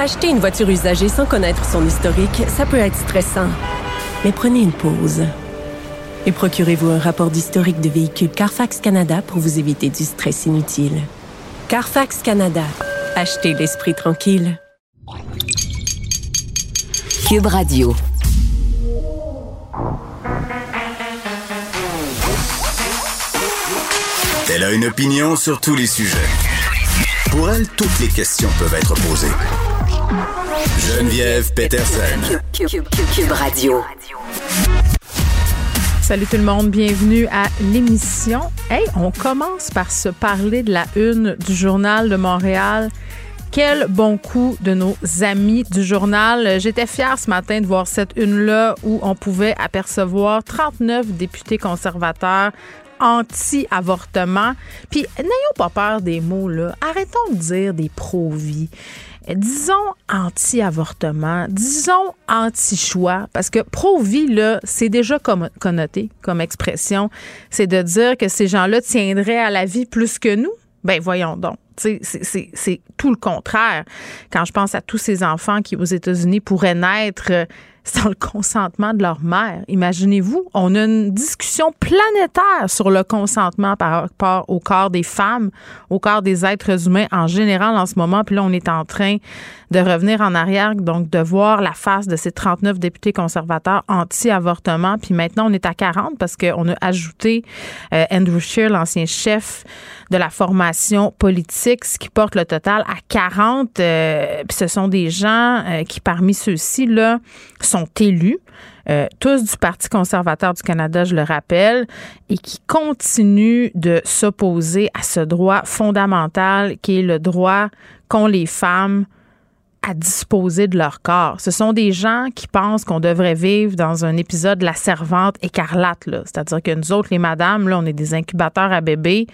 Acheter une voiture usagée sans connaître son historique, ça peut être stressant. Mais prenez une pause. Et procurez-vous un rapport d'historique de véhicule Carfax Canada pour vous éviter du stress inutile. Carfax Canada. Achetez l'esprit tranquille. Cube Radio. Elle a une opinion sur tous les sujets. Pour elle, toutes les questions peuvent être posées. Geneviève Peterson. Cube, Cube, Cube, Cube Radio. Salut tout le monde, bienvenue à l'émission. Hey, on commence par se parler de la une du journal de Montréal. Quel bon coup de nos amis du journal. J'étais fière ce matin de voir cette une-là où on pouvait apercevoir 39 députés conservateurs anti-avortement. Puis n'ayons pas peur des mots, là. Arrêtons de dire des pro-vie. Disons anti-avortement, disons anti-choix, parce que pro-vie, là, c'est déjà connoté comme expression. C'est de dire que ces gens-là tiendraient à la vie plus que nous? Ben voyons donc. C'est tout le contraire. Quand je pense à tous ces enfants qui, aux États-Unis, pourraient naître sans le consentement de leur mère. Imaginez-vous, on a une discussion planétaire sur le consentement par rapport au corps des femmes, au corps des êtres humains en général en ce moment. Puis là, on est en train de revenir en arrière, donc de voir la face de ces 39 députés conservateurs anti-avortement. Puis maintenant, on est à 40 parce qu'on a ajouté euh, Andrew Scheer, l'ancien chef de la formation politique, qui porte le total à 40. Euh, ce sont des gens euh, qui, parmi ceux-ci, là, sont élus. Euh, tous du Parti conservateur du Canada, je le rappelle, et qui continuent de s'opposer à ce droit fondamental qui est le droit qu'ont les femmes à disposer de leur corps. Ce sont des gens qui pensent qu'on devrait vivre dans un épisode de la servante écarlate. C'est-à-dire que nous autres, les madames, là, on est des incubateurs à bébés,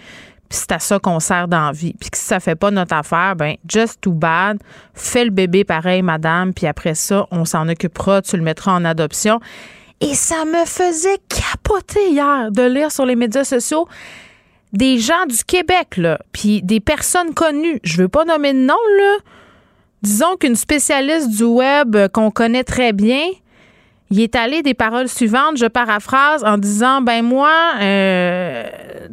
puis c'est à ça qu'on sert d'envie. Puis si ça fait pas notre affaire, ben just too bad. Fais le bébé pareil, madame, puis après ça, on s'en occupera, tu le mettras en adoption. Et ça me faisait capoter hier de lire sur les médias sociaux des gens du Québec, là, puis des personnes connues. Je veux pas nommer de nom, là. Disons qu'une spécialiste du web qu'on connaît très bien, il est allé des paroles suivantes, je paraphrase, en disant ben moi, euh,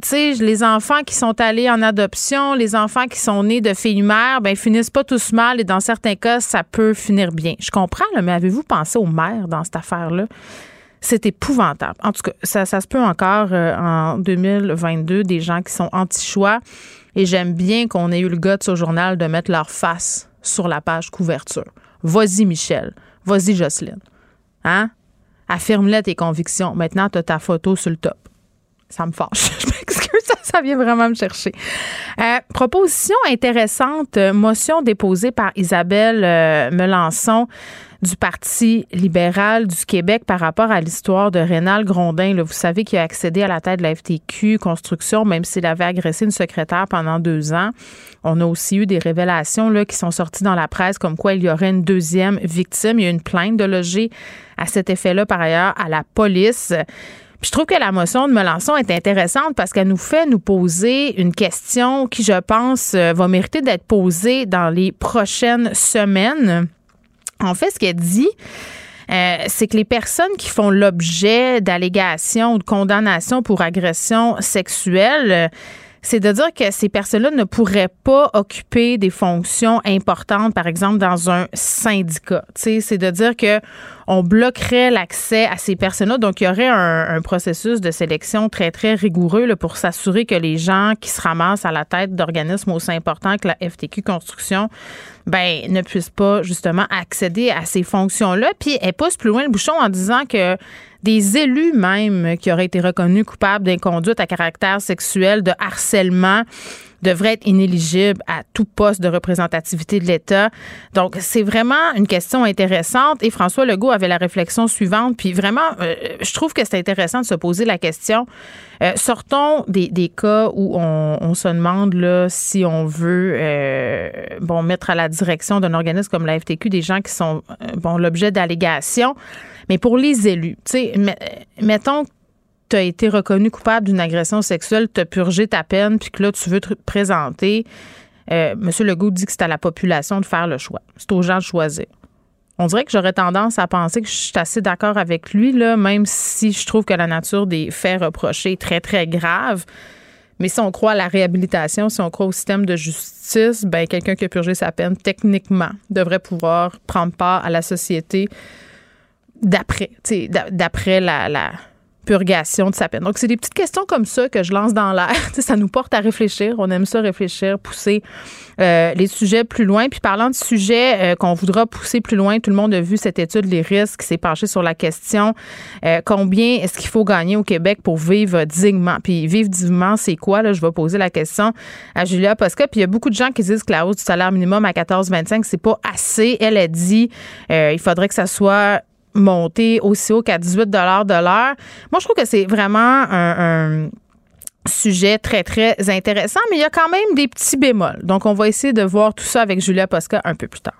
tu sais, les enfants qui sont allés en adoption, les enfants qui sont nés de filles mères, ben finissent pas tous mal et dans certains cas, ça peut finir bien. Je comprends, mais avez-vous pensé aux mères dans cette affaire-là? C'est épouvantable. En tout cas, ça, ça se peut encore euh, en 2022, des gens qui sont anti-choix. Et j'aime bien qu'on ait eu le gars de ce journal de mettre leur face sur la page couverture. Vas-y, Michel. Vas-y, Jocelyne. Hein? Affirme-le tes convictions. Maintenant, tu as ta photo sur le top. Ça me fâche. Je m'excuse, ça, ça vient vraiment me chercher. Euh, proposition intéressante, euh, motion déposée par Isabelle euh, Melançon du Parti libéral du Québec par rapport à l'histoire de Rénal Grondin. Vous savez qu'il a accédé à la tête de la FTQ Construction, même s'il avait agressé une secrétaire pendant deux ans. On a aussi eu des révélations là, qui sont sorties dans la presse comme quoi il y aurait une deuxième victime. Il y a une plainte de loger à cet effet-là, par ailleurs, à la police. Puis je trouve que la motion de Melançon est intéressante parce qu'elle nous fait nous poser une question qui, je pense, euh, va mériter d'être posée dans les prochaines semaines. En fait, ce qu'elle dit, euh, c'est que les personnes qui font l'objet d'allégations ou de condamnations pour agression sexuelle, euh, c'est de dire que ces personnes-là ne pourraient pas occuper des fonctions importantes, par exemple, dans un syndicat. C'est de dire que on bloquerait l'accès à ces personnes-là. Donc, il y aurait un, processus de sélection très, très rigoureux là, pour s'assurer que les gens qui se ramassent à la tête d'organismes aussi importants que la FTQ Construction ben, ne puissent pas justement accéder à ces fonctions-là. Puis, elle pousse plus loin le bouchon en disant que des élus même qui auraient été reconnus coupables d'inconduite à caractère sexuel, de harcèlement, devrait être inéligible à tout poste de représentativité de l'État. Donc, c'est vraiment une question intéressante. Et François Legault avait la réflexion suivante. Puis vraiment, euh, je trouve que c'est intéressant de se poser la question. Euh, sortons des, des, cas où on, se demande là, si on veut euh, bon mettre à la direction d'un organisme comme la FTQ des gens qui sont bon l'objet d'allégations. Mais pour les élus, mettons tu as été reconnu coupable d'une agression sexuelle, tu as purgé ta peine, puis que là, tu veux te présenter. Euh, Monsieur Legault dit que c'est à la population de faire le choix. C'est aux gens de choisir. On dirait que j'aurais tendance à penser que je suis assez d'accord avec lui, là, même si je trouve que la nature des faits reprochés est très, très grave. Mais si on croit à la réhabilitation, si on croit au système de justice, ben quelqu'un qui a purgé sa peine, techniquement, devrait pouvoir prendre part à la société d'après, d'après la, la purgation de sa peine. Donc, c'est des petites questions comme ça que je lance dans l'air. ça nous porte à réfléchir. On aime ça réfléchir, pousser euh, les sujets plus loin. Puis parlant de sujets euh, qu'on voudra pousser plus loin, tout le monde a vu cette étude, les risques, s'est penchée sur la question euh, combien est-ce qu'il faut gagner au Québec pour vivre dignement? Puis vivre dignement, c'est quoi? Là, je vais poser la question à Julia Posca. Puis il y a beaucoup de gens qui disent que la hausse du salaire minimum à 14,25, c'est pas assez. Elle a dit il faudrait que ça soit monter aussi haut qu'à 18 de l'heure. Moi, je trouve que c'est vraiment un, sujet très, très intéressant, mais il y a quand même des petits bémols. Donc, on va essayer de voir tout ça avec Julia Posca un peu plus tard.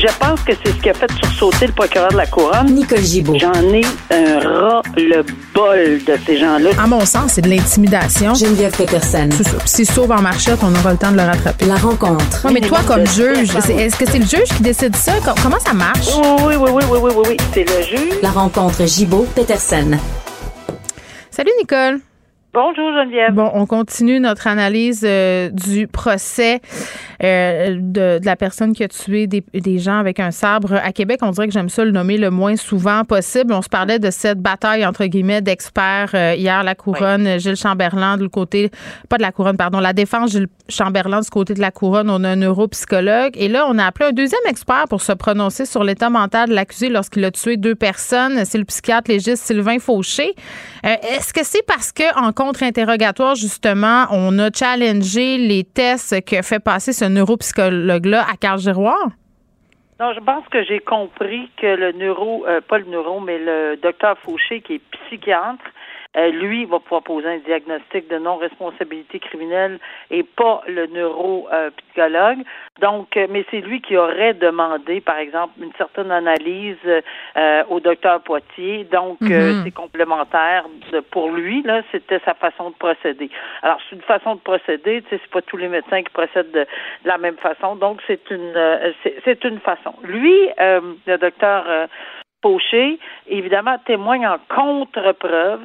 Je pense que c'est ce qui a fait sursauter le procureur de la Couronne. Nicole Gibault. J'en ai un ras-le-bol de ces gens-là. À mon sens, c'est de l'intimidation. Geneviève Peterson. C'est ça. Si sauve en marchette, on aura le temps de le rattraper. La rencontre. mais toi, comme juge, est-ce que c'est le juge qui décide ça? Comment ça marche? Oui, oui, oui, oui, oui, oui, oui. C'est le juge. La rencontre Gibault-Peterson. Salut, Nicole. Bonjour Geneviève. Bon, on continue notre analyse euh, du procès euh, de, la personne qui a tué des, gens avec un sabre à Québec. On dirait que j'aime ça le nommer le moins souvent possible. On se parlait de cette bataille entre guillemets d'experts euh, hier, la couronne, Gilles Chamberlain de côté, pas de la couronne, pardon, la défense Gilles Chamberlain du côté de la couronne. On a un neuropsychologue et là on a appelé un deuxième expert pour se prononcer sur l'état mental de l'accusé lorsqu'il a tué deux personnes. C'est le psychiatre légiste Sylvain Fauché. Est-ce que c'est parce que en contre-interrogatoire, justement, on a challengé les tests que fait passer ce neuropsychologue-là à Carl Giroir? Non, je pense que j'ai compris que le neuro, euh, pas le neuro, mais le docteur Fauché, qui est psychiatre, lui va pouvoir poser un diagnostic de non-responsabilité criminelle et pas le neuropsychologue. Donc, euh, mais c'est lui qui aurait demandé, par exemple, une certaine analyse euh, au docteur Poitier. Donc, mhm. c'est complémentaire pour lui. Là, c'était sa façon de procéder. Alors, c'est une façon de procéder. Tu sais, c'est pas tous les médecins qui procèdent de, la même façon. Donc, c'est une c'est une façon. Lui, le docteur Évidemment, témoigne en contre-preuve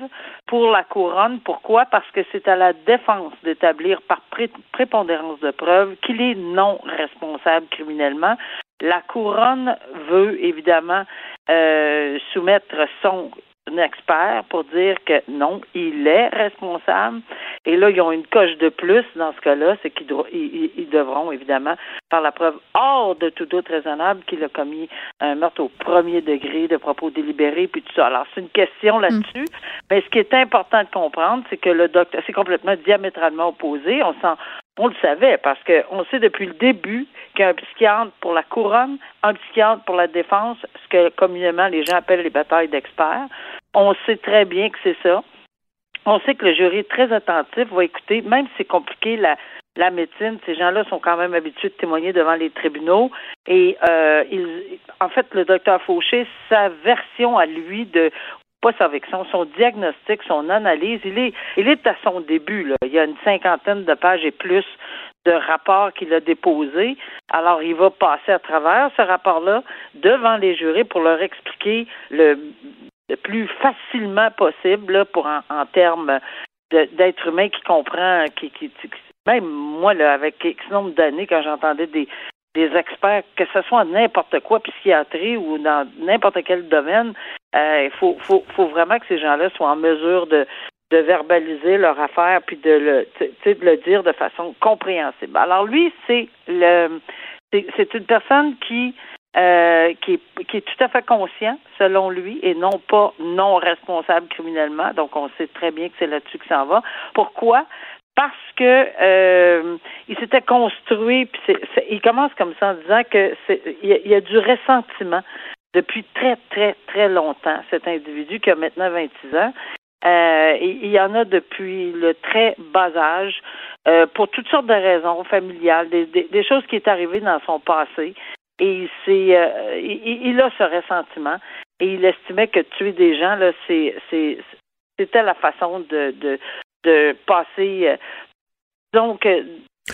pour la couronne. Pourquoi? Parce que c'est à la défense d'établir par prépondérance de preuve qu'il est non responsable criminellement. La couronne veut évidemment euh, soumettre son expert pour dire que non, il est responsable. Et là, ils ont une coche de plus dans ce cas-là, c'est qu'ils ils, devront évidemment faire la preuve hors de tout doute raisonnable qu'il a commis un meurtre au premier degré de propos délibérés puis tout ça. Alors, c'est une question mm. là-dessus. Mais ce qui est important de comprendre, c'est que le docteur, c'est complètement diamétralement opposé. On s'en, on le savait parce qu'on sait depuis le début qu'un psychiatre pour la couronne, un psychiatre pour la défense, ce que communément les gens appellent les batailles d'experts, on sait très bien que c'est ça. On sait que le jury est très attentif, va écouter, même si c'est compliqué, la, la médecine, ces gens-là sont quand même habitués de témoigner devant les tribunaux. Et euh, en fait, le docteur Fauché, sa version à lui de pas sa son diagnostic, son analyse, il est, il est à son début. Là. Il y a une cinquantaine de pages et plus de rapports qu'il a déposés. Alors, il va passer à travers ce rapport-là devant les jurés pour leur expliquer le, le plus facilement possible pour en, termes d'être humain qui comprend, qui, qui, même moi, là, avec X nombre d'années, quand j'entendais des, des experts, que ce soit n'importe quoi, psychiatrie ou dans n'importe quel domaine, euh, il faut, faut, faut vraiment que ces gens-là soient en mesure de, de verbaliser leur affaire puis de le, de le dire de façon compréhensible. Alors lui, c'est le, c'est une personne qui euh, qui, est, qui est tout à fait conscient, selon lui, et non pas non responsable criminellement. Donc, on sait très bien que c'est là-dessus que ça va. Pourquoi? parce que euh, il s'était construit, puis il commence comme ça en disant que il y, a du ressentiment depuis très, très, très longtemps, cet individu qui a maintenant 26 ans. Euh, il y en a depuis le très bas âge, euh, pour toutes sortes de raisons familiales, des, des, choses qui est arrivées dans son passé. Et euh, il, il, a ce ressentiment et il estimait que tuer des gens là, c'est, c'est, c'était la façon de, de, de passer. Euh, donc, euh,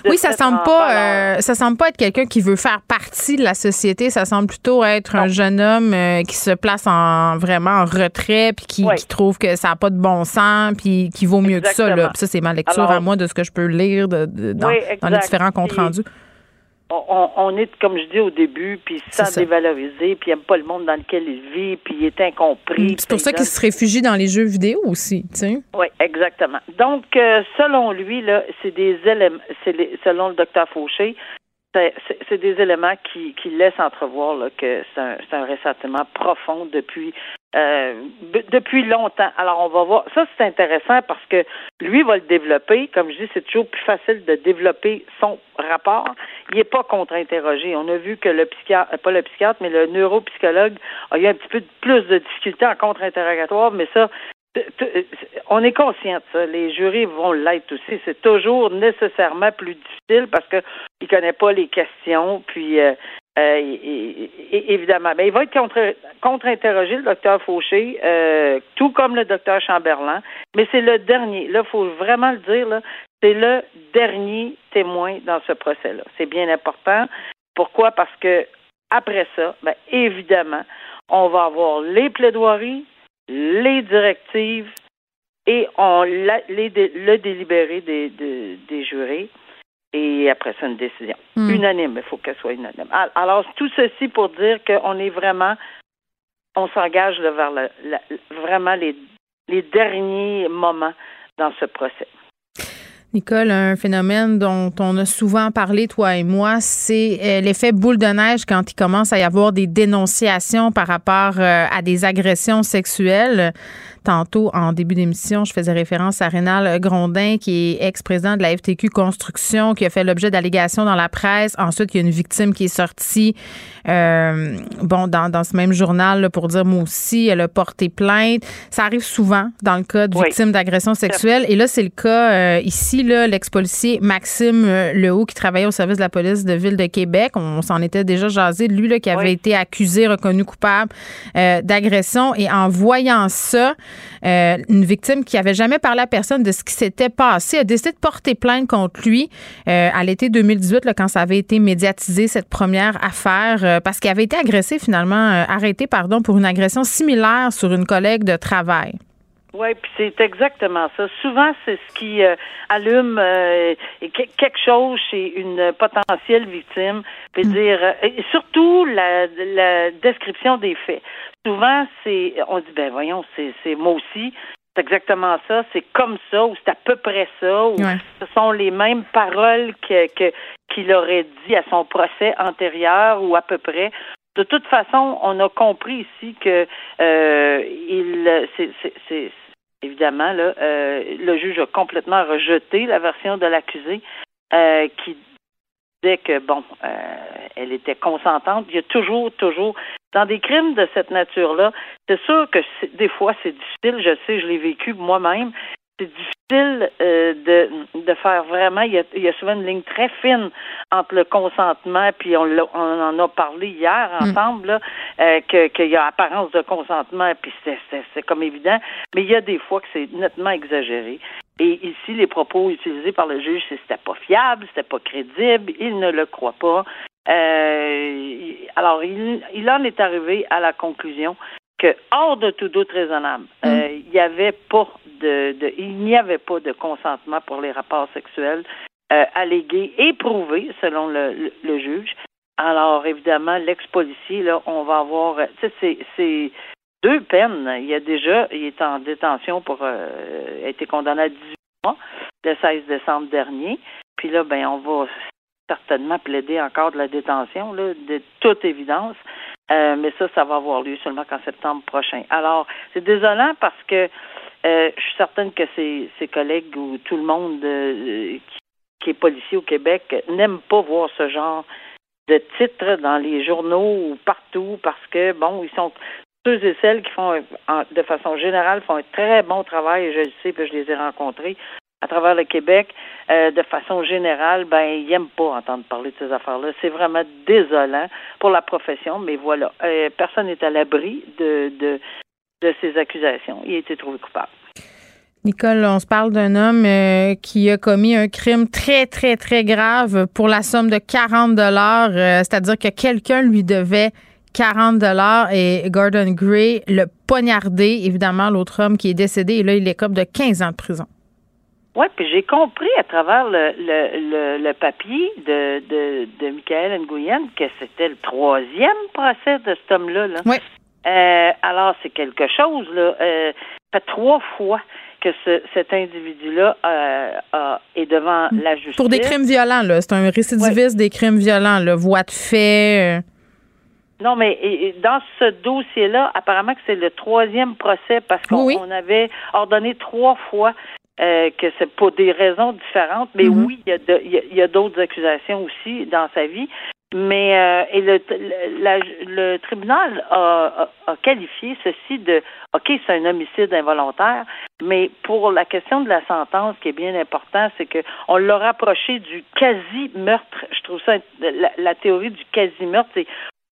oui, ça semble pas, euh, ça semble pas être quelqu'un qui veut faire partie de la société. Ça semble plutôt être un jeune homme qui se place en vraiment en retrait, puis qui, qui trouve que ça n'a pas de bon sens, puis qui vaut mieux que ça. Là. ça, c'est ma lecture à moi de ce que je peux lire de, dans, dans, les différents comptes rendus on, est, comme je dis au début, puis sans dévaloriser, puis il n'aime pas le monde dans lequel il vit, puis il est incompris. C'est pour ça qu'il se réfugie dans les jeux vidéo aussi, tu sais. Oui, exactement. Donc, euh, selon lui, là, c'est des éléments, c'est selon le docteur Fauché, c'est des éléments qui, qui laissent entrevoir là, que c'est un, un ressentiment profond depuis euh, depuis longtemps. Alors, on va voir. Ça, c'est intéressant parce que lui va le développer. Comme je dis, c'est toujours plus facile de développer son rapport. Il n'est pas contre-interrogé. On a vu que le psychiatre, euh, pas le psychiatre, mais le neuropsychologue a eu un petit peu plus de difficultés en contre-interrogatoire, mais ça, on est conscient de ça. Les jurys vont l'être aussi. C'est toujours nécessairement plus difficile parce qu'il ne connaît pas les questions. Puis, euh, euh, évidemment, mais il va être contre, contre-interrogé, le docteur Fauché, euh, tout comme le docteur Chamberlain. Mais c'est le dernier. Là, il faut vraiment le dire. C'est le dernier témoin dans ce procès-là. C'est bien important. Pourquoi? Parce que après ça, ben, évidemment, on va avoir les plaidoiries, les directives et on les, le délibéré des, des, jurés et après ça une décision hmm. unanime. Il faut qu'elle soit unanime. Alors tout ceci pour dire qu'on est vraiment, on s'engage vers le, vraiment les, les derniers moments dans ce procès. Nicole, un phénomène dont on a souvent parlé, toi et moi, c'est euh, l'effet boule de neige quand il commence à y avoir des dénonciations par rapport euh, à des agressions sexuelles. Tantôt, en début d'émission, je faisais référence à Rénal Grondin, qui est ex-président de la FTQ Construction, qui a fait l'objet d'allégations dans la presse. Ensuite, il y a une victime qui est sortie, euh, bon, dans, dans, ce même journal pour dire, moi aussi, elle a porté plainte. Ça arrive souvent dans le cas de victimes d'agressions sexuelles. Et là, c'est le cas euh, ici, l'ex-policier Maxime euh, Lehaut, qui travaillait au service de la police de Ville de Québec. On, s'en était déjà jasé de lui, là, qui avait été accusé, reconnu coupable d'agression. Et en voyant ça, euh, une victime qui avait jamais parlé à personne de ce qui s'était passé a décidé de porter plainte contre lui euh, à l'été 2018 là, quand ça avait été médiatisé cette première affaire euh, parce qu'il avait été agressé finalement arrêté pardon pour une agression similaire sur une collègue de travail. Oui, puis c'est exactement ça. Souvent, c'est ce qui allume quelque chose chez une potentielle victime, puis mm. dire, et surtout la, la description des faits souvent, c'est, on dit, ben voyons, c'est, moi aussi. C'est exactement ça, c'est comme ça, ou c'est à peu près ça, ou ce sont les mêmes paroles que, que, qu'il aurait dit à son procès antérieur, ou à peu près. De toute façon, on a compris ici que euh, il, c'est, c'est, c'est évidemment là, euh, le juge a complètement rejeté la version de l'accusé euh, qui disait que bon, euh, elle était consentante. Il y a toujours, toujours dans des crimes de cette nature-là, c'est sûr que des fois c'est difficile, je sais, je l'ai vécu moi-même. C'est difficile euh, de, de faire vraiment. Il y, a, il y, a, souvent une ligne très fine entre le consentement, puis on, on en a parlé hier mm. ensemble, là, euh, qu'il y a apparence de consentement, puis c'est comme évident. Mais il y a des fois que c'est nettement exagéré. Et ici, les propos utilisés par le juge, c'est c'était pas fiable, c'était pas crédible, il ne le croit pas. Euh, alors, il, il, en est arrivé à la conclusion que, hors de tout doute raisonnable, mm. euh, il n'y avait pas de, de il n'y avait pas de consentement pour les rapports sexuels euh, allégués et prouvés selon le, le, juge. Alors, évidemment, l'ex-policier, là, on va avoir, tu sais, c'est deux peines. Il y a déjà, il est en détention pour, euh, a été condamné à 18 mois le 16 décembre dernier. Puis là, ben, on va certainement plaider encore de la détention, là, de toute évidence. Euh, mais ça, ça va avoir lieu seulement qu'en septembre prochain. Alors, c'est désolant parce que Euh, je suis certaine que ses, collègues ou tout le monde euh, qui, est policier au Québec n'aime pas voir ce genre de titres dans les journaux ou partout parce que, bon, ils sont ceux et celles qui font, de façon générale, font un très bon travail, je le sais, puis je les ai rencontrés à travers le Québec, euh, de façon générale, ben, ils n'aiment pas entendre parler de ces affaires-là. C'est vraiment désolant pour la profession, mais voilà. Euh, personne n'est à l'abri de, de, ces accusations. Il a été trouvé coupable. Nicole, on se parle d'un homme euh, qui a commis un crime très, très, très grave pour la somme de 40 dollars, c'est-à-dire que quelqu'un lui devait 40 dollars et Gordon Gray le poignardé, évidemment, l'autre homme qui est décédé, et là, il est comme de 15 ans de prison. Oui, puis j'ai compris à travers le, le, le, papier de, de, de Michael Nguyen que c'était le troisième procès de cet homme-là. Là. Oui. Euh, alors, c'est quelque chose, là. Euh, ça fait trois fois que ce, cet individu-là euh, est devant la justice. Pour des crimes violents, là. C'est un récidiviste des crimes violents, là. Voie de fait. Euh. Non, mais et, dans ce dossier-là, apparemment que c'est le troisième procès parce qu'on oui. avait ordonné trois fois euh, que c'est pour des raisons différentes, mais Mhm. oui, il y a de- il y a, il y a d'autres accusations aussi dans sa vie. Mais euh, et le, le, la- le tribunal a, a, a qualifié ceci de OK, c'est un homicide involontaire, mais pour la question de la sentence, ce qui est bien important, c'est que on l'a rapproché du quasi meurtre. Je trouve ça la, la théorie du quasi meurtre, c'est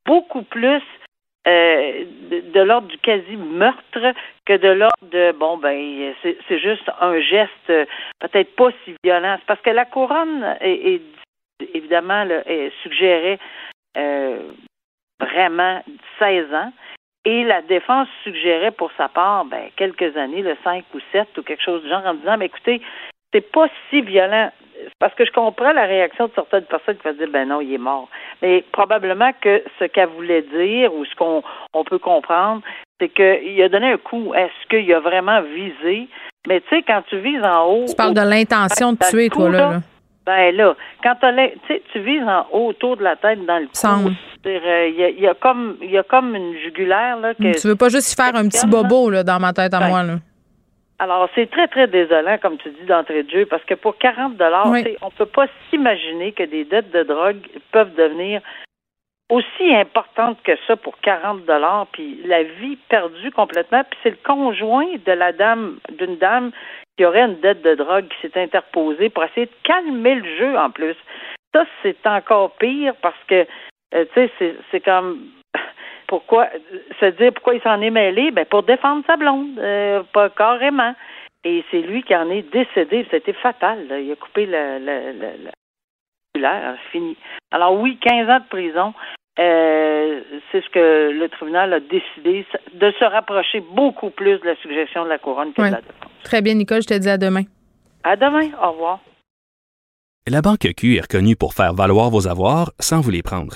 beaucoup plus euh, de, l'ordre du quasi meurtre que de l'ordre de bon ben c'est juste un geste euh, peut-être pas si violent. Parce que la couronne est, évidemment là, est- suggérait euh, vraiment 16 ans et la défense suggérait pour sa part ben, quelques années, le 5 ou 7 ou quelque chose du genre en disant mais écoutez, c'est pas si violent. Parce que je comprends la réaction de certaines personnes qui vont dire ben non, il est mort. Mais probablement que ce qu'elle voulait dire ou ce qu'on on peut comprendre, c'est qu'il a donné un coup. Est-ce qu'il a vraiment visé? Mais tu sais, quand tu vises en haut. Tu parles de l'intention de tuer, toi, là. là. Ben là, quand tu vises en haut autour de la tête dans le cou. C'est-à-dire, euh, Il y, a, il y a comme il y a comme une jugulaire là que Tu veux pas juste y faire un petit bobo, là, dans ma tête à Ben, moi, là. Alors, c'est très, très désolant, comme tu dis, d'entrée de jeu, parce que pour 40 dollars, Oui. on peut pas s'imaginer que des dettes de drogue peuvent devenir aussi importantes que ça pour 40 dollars, puis la vie perdue complètement, puis c'est le conjoint de la dame, d'une dame qui aurait une dette de drogue qui s'est interposée pour essayer de calmer le jeu en plus. Ça, c'est encore pire parce que, euh, tu sais, c'est comme pourquoi se dire pourquoi il s'en est mêlé? Ben pour défendre sa blonde euh, pas carrément et c'est lui qui en est décédé c'était fatal là. il a coupé le le, le, le cellulaire, fini alors oui 15 ans de prison euh, c'est ce que le tribunal a décidé de se rapprocher beaucoup plus de la suggestion de la couronne que Oui. de la défense Très bien, Nicole, je te dis à demain. à demain au revoir La Banque Q est reconnue pour faire valoir vos avoirs sans vous les prendre.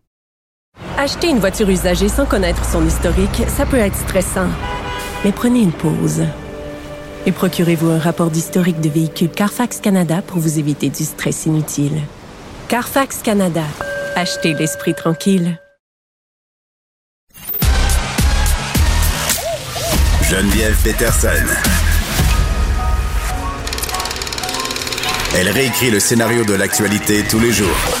Acheter une voiture usagée sans connaître son historique, ça peut être stressant. Mais prenez une pause. Et procurez-vous un rapport d'historique de véhicule Carfax Canada pour vous éviter du stress inutile. Carfax Canada. Achetez l'esprit tranquille. Geneviève Peterson. Elle réécrit le scénario de l'actualité tous les jours.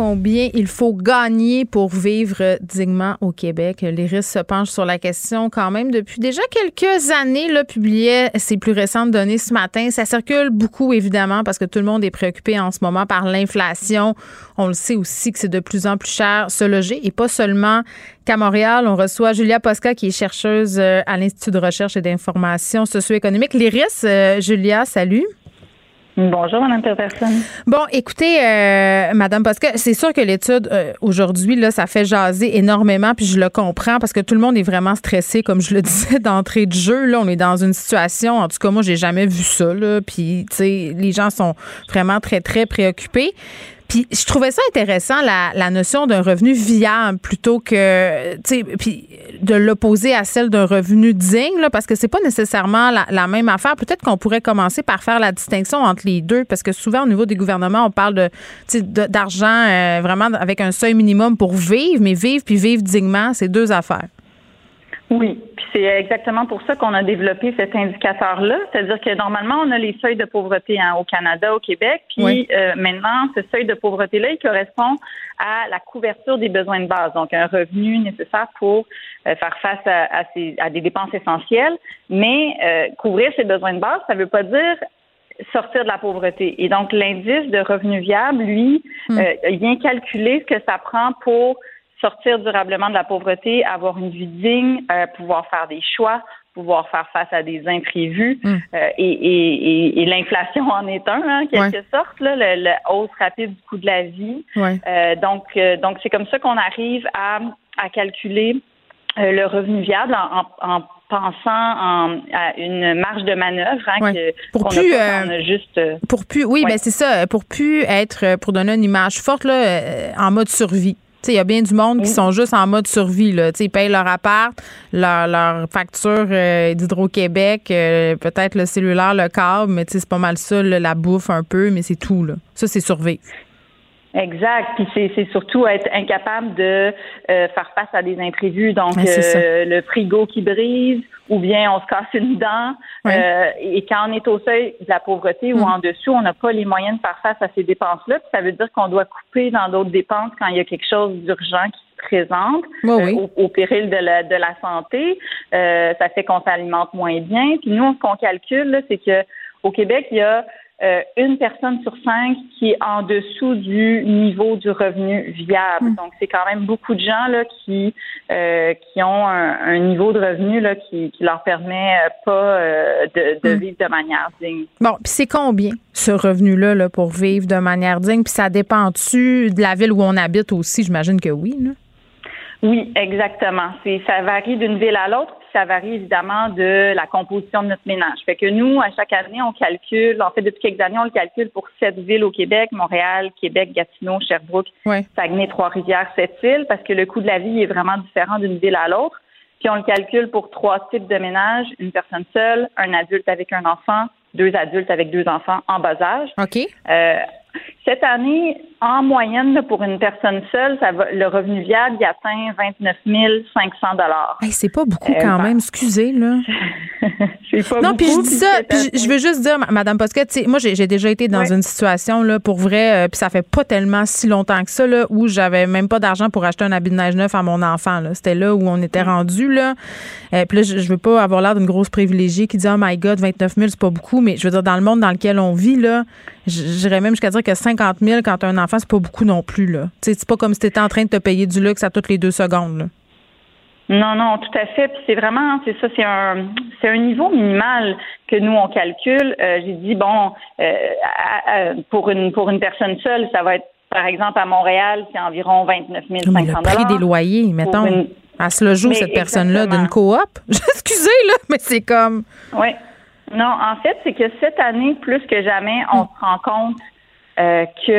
Combien il faut gagner pour vivre dignement au Québec? L'IRIS se penche sur la question quand même depuis déjà quelques années, là, publiait ses plus récentes données ce matin. Ça circule beaucoup, évidemment, parce que tout le monde est préoccupé en ce moment par l'inflation. On le sait aussi que c'est de plus en plus cher se loger et pas seulement qu'à Montréal. On reçoit Julia Posca, qui est chercheuse euh, à l'Institut de recherche et d'information socio-économique. L'IRIS, euh, Julia, salut. Bonjour, Mme Peterson. Bon, écoutez, euh, Madame que c'est sûr que l'étude euh, aujourd'hui, là, ça fait jaser énormément, puis je le comprends parce que tout le monde est vraiment stressé, comme je le disais d'entrée de jeu. Là, on est dans une situation, en tout cas, moi, j'ai jamais vu ça. Là, puis, tu sais, les gens sont vraiment très, très préoccupés. Puis je trouvais ça intéressant la, notion d'un revenu viable plutôt que tu sais puis de l'opposer à celle d'un revenu digne là, parce que c'est pas nécessairement la, même affaire. Peut-être qu'on pourrait commencer par faire la distinction entre les deux parce que souvent au niveau des gouvernements on parle de d'argent euh, vraiment avec un seuil minimum pour vivre, mais vivre puis vivre dignement, c'est deux affaires. Oui, puis c'est exactement pour ça qu'on a développé cet indicateur-là. C'est-à-dire que normalement, on a les seuils de pauvreté hein, au Canada, au Québec, puis euh, maintenant, ce seuil de pauvreté-là, il correspond à la couverture des besoins de base, donc un revenu nécessaire pour euh, faire face à, à, des dépenses essentielles. Mais euh, couvrir ces besoins de base, ça ne veut pas dire sortir de la pauvreté. Et donc, l'indice de revenu viable, lui, hmm. vient calculer ce que ça prend pour sortir durablement de la pauvreté, avoir une vie digne, euh, pouvoir faire des choix, pouvoir faire face à des imprévus. Mm. Euh, et, l'inflation en est un, en quelque sorte, là, la hausse rapide du coût de la vie. Euh, donc, donc c'est comme ça qu'on arrive à, à calculer le revenu viable en, pensant à une marge de manœuvre hein, pour plus juste pour plus oui ben c'est ça pour plus être pour donner une image forte là en mode survie il y a bien du monde qui sont juste en mode survie. Là. ils payent leur appart, leur, leur facture euh, d'Hydro-Québec, euh, peut-être le cellulaire, le câble, mais c'est pas mal ça, la bouffe un peu, mais c'est tout. Là. Ça, c'est survivre. Exact. Puis c'est surtout être incapable de euh, faire face à des imprévus. Donc, euh, le frigo qui brise ou bien on se casse une dent. Euh, et quand on est au seuil de la pauvreté ou mm. en dessous, on n'a pas les moyens de faire face à ces dépenses-là. ça veut dire qu'on doit couper dans d'autres dépenses quand il y a quelque chose d'urgent qui se présente au, péril de la, de la santé. ça fait qu'on s'alimente moins bien. Puis nous, ce qu'on calcule, c'est que au Québec, il y a euh, une personne sur cinq qui est en dessous du niveau du revenu viable. Hmm. Donc, c'est quand même beaucoup de gens là qui euh, qui ont un, niveau de revenu là qui qui leur permet euh, pas de, de hmm. vivre de manière digne. Bon, puis c'est combien ce revenu-là là, pour vivre de manière digne? Puis ça dépend-tu de la ville où on habite aussi? J'imagine que oui. Là. Oui, exactement. C'est ça varie d'une ville à l'autre ça varie évidemment de la composition de notre ménage. Fait que nous, à chaque année, on calcule, en fait, depuis quelques années, on le calcule pour sept villes au Québec, Montréal, Québec, Gatineau, Sherbrooke, Saguenay, Trois-Rivières, Sept-Îles, parce que le coût de la vie est vraiment différent d'une ville à l'autre. Puis on le calcule pour trois types de ménages, une personne seule, un adulte avec un enfant, deux adultes avec deux enfants en bas âge. OK. Euh, cette année, en moyenne, pour une personne seule, ça va, le revenu viable il atteint 29 500 dollars. c'est pas beaucoup quand euh, même, excusez là. pas non, puis je dis ça, puis je veux juste dire, Madame Posca, moi j'ai déjà été dans une situation là pour vrai, euh, puis ça fait pas tellement si longtemps que ça là où j'avais même pas d'argent pour acheter un habit de neige neuf à mon enfant. C'était là où on était mm. rendu là. Euh, puis là, je, veux pas avoir l'air d'une grosse privilégiée qui dit oh my God, 29 000 c'est pas beaucoup, mais je veux dire dans le monde dans lequel on vit là, j'irais même jusqu'à dire que 50 000 quand un enfant, c'est pas beaucoup non plus. Là. C'est pas comme si tu étais en train de te payer du luxe à toutes les deux secondes. Non, non, tout à fait. Puis c'est vraiment, c'est ça, c'est un, c'est un niveau minimal que nous on calcule. Euh, j'ai dit bon, euh, pour une pour une personne seule, ça va être par exemple à Montréal, c'est environ 29 500 Le prix des loyers, mettons. Elle se le joue cette personne-là d'une coop. Excusez là, mais c'est comme. Oui. Non, en fait, c'est que cette année, plus que jamais, on se rend compte euh, que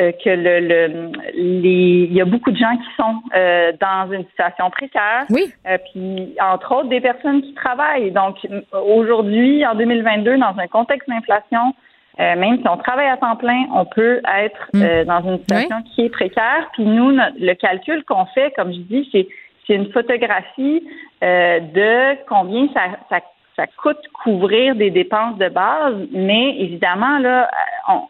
euh, que le, le les il y a beaucoup de gens qui sont euh, dans une situation précaire. Oui. puis entre autres des personnes qui travaillent. Donc aujourd'hui, en 2022, dans un contexte d'inflation, même si on travaille à temps plein, on peut être mm. dans une situation qui est précaire. Puis nous, le calcul qu'on fait, comme je dis, c'est c'est une photographie de combien ça, ça ça coûte couvrir des dépenses de base, mais évidemment, là, on,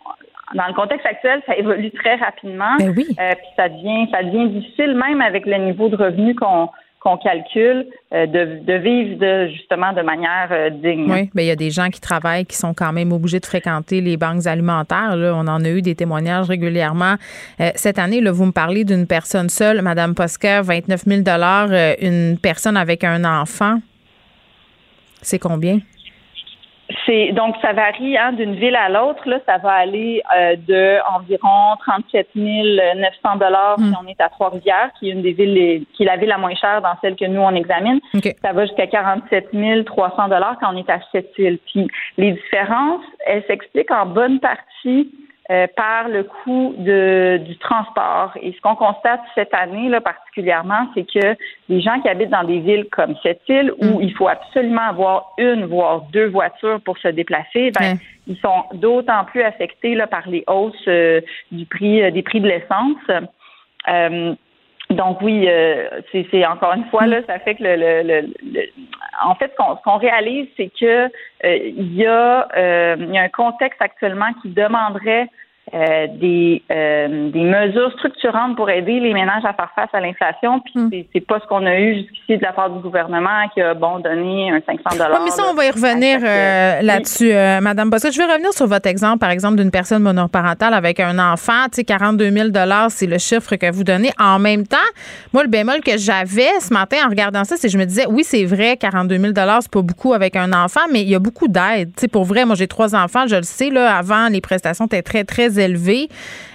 dans le contexte actuel, ça évolue très rapidement. Ben oui. Euh, puis ça devient, ça devient difficile, même avec le niveau de revenu qu'on qu'on calcule, euh, de, de, vivre de, justement de manière euh, digne. Oui, bien, il y a des gens qui travaillent qui sont quand même obligés de fréquenter les banques alimentaires. Là. On en a eu des témoignages régulièrement. cette année, là, vous me parlez d'une personne seule, Madame Posca, 29 000 une personne avec un enfant. C'est combien? C'est donc ça varie hein, d'une ville à l'autre. Là, ça va aller euh, de environ 37 900 dollars si on est à Trois-Rivières, qui est une des villes qui est la ville la moins chère dans celle que nous on examine. Ça va jusqu'à 47 300 dollars quand on est à Sept-Îles. Puis les différences, elles s'expliquent en bonne partie euh, par le coût de, du transport. Et ce qu'on constate cette année là, particulièrement, c'est que les gens qui habitent dans des villes comme cette île où mm. il faut absolument avoir une voire deux voitures pour se déplacer, ben, ils sont d'autant plus affectés là, par les hausses euh, du prix euh, des prix de l'essence. Donc oui, c'est encore une fois là, ça fait que le, le, en fait ce qu'on réalise, c'est que il y a il y a un contexte actuellement qui demanderait euh, des, euh, des mesures structurantes pour aider les ménages à faire face à l'inflation. Puis hmm. c'est pas ce qu'on a eu jusqu'ici de la part du gouvernement qui a bon donné un 500 dollars. mais ça, on va y revenir euh, là-dessus, Madame Bossette. Je vais revenir sur votre exemple, par exemple, d'une personne monoparentale avec un enfant. Tu sais, 42 000 dollars, c'est le chiffre que vous donnez. En même temps, moi, le bémol que j'avais ce matin en regardant ça, c'est que je me disais, oui, c'est vrai, 42 000 dollars, c'est pas beaucoup avec un enfant, mais il y a beaucoup d'aide. Tu sais, pour vrai, moi, j'ai trois enfants, je le sais, là, avant, les prestations étaient très, très élevé.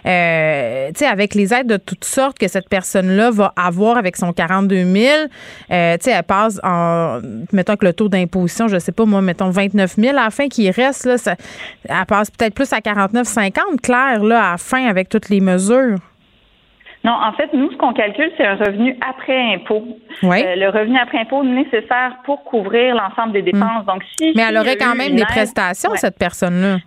Euh, tu sais, avec les aides de toutes sortes que cette personne-là va avoir avec son 42 000, euh, tu sais, elle passe en, mettons que le taux d'imposition, je sais pas, moi, mettons 29 000 à la fin qui reste, là, ça, elle passe peut-être plus à 49, 50, clair, là, à la fin avec toutes les mesures. Non, en fait, nous, ce qu'on calcule, c'est un revenu après impôt. Oui. Euh, le revenu après impôt nécessaire pour couvrir l'ensemble des dépenses. Hmm. Donc, si Mais elle aurait quand même des prestations, cette personne-là.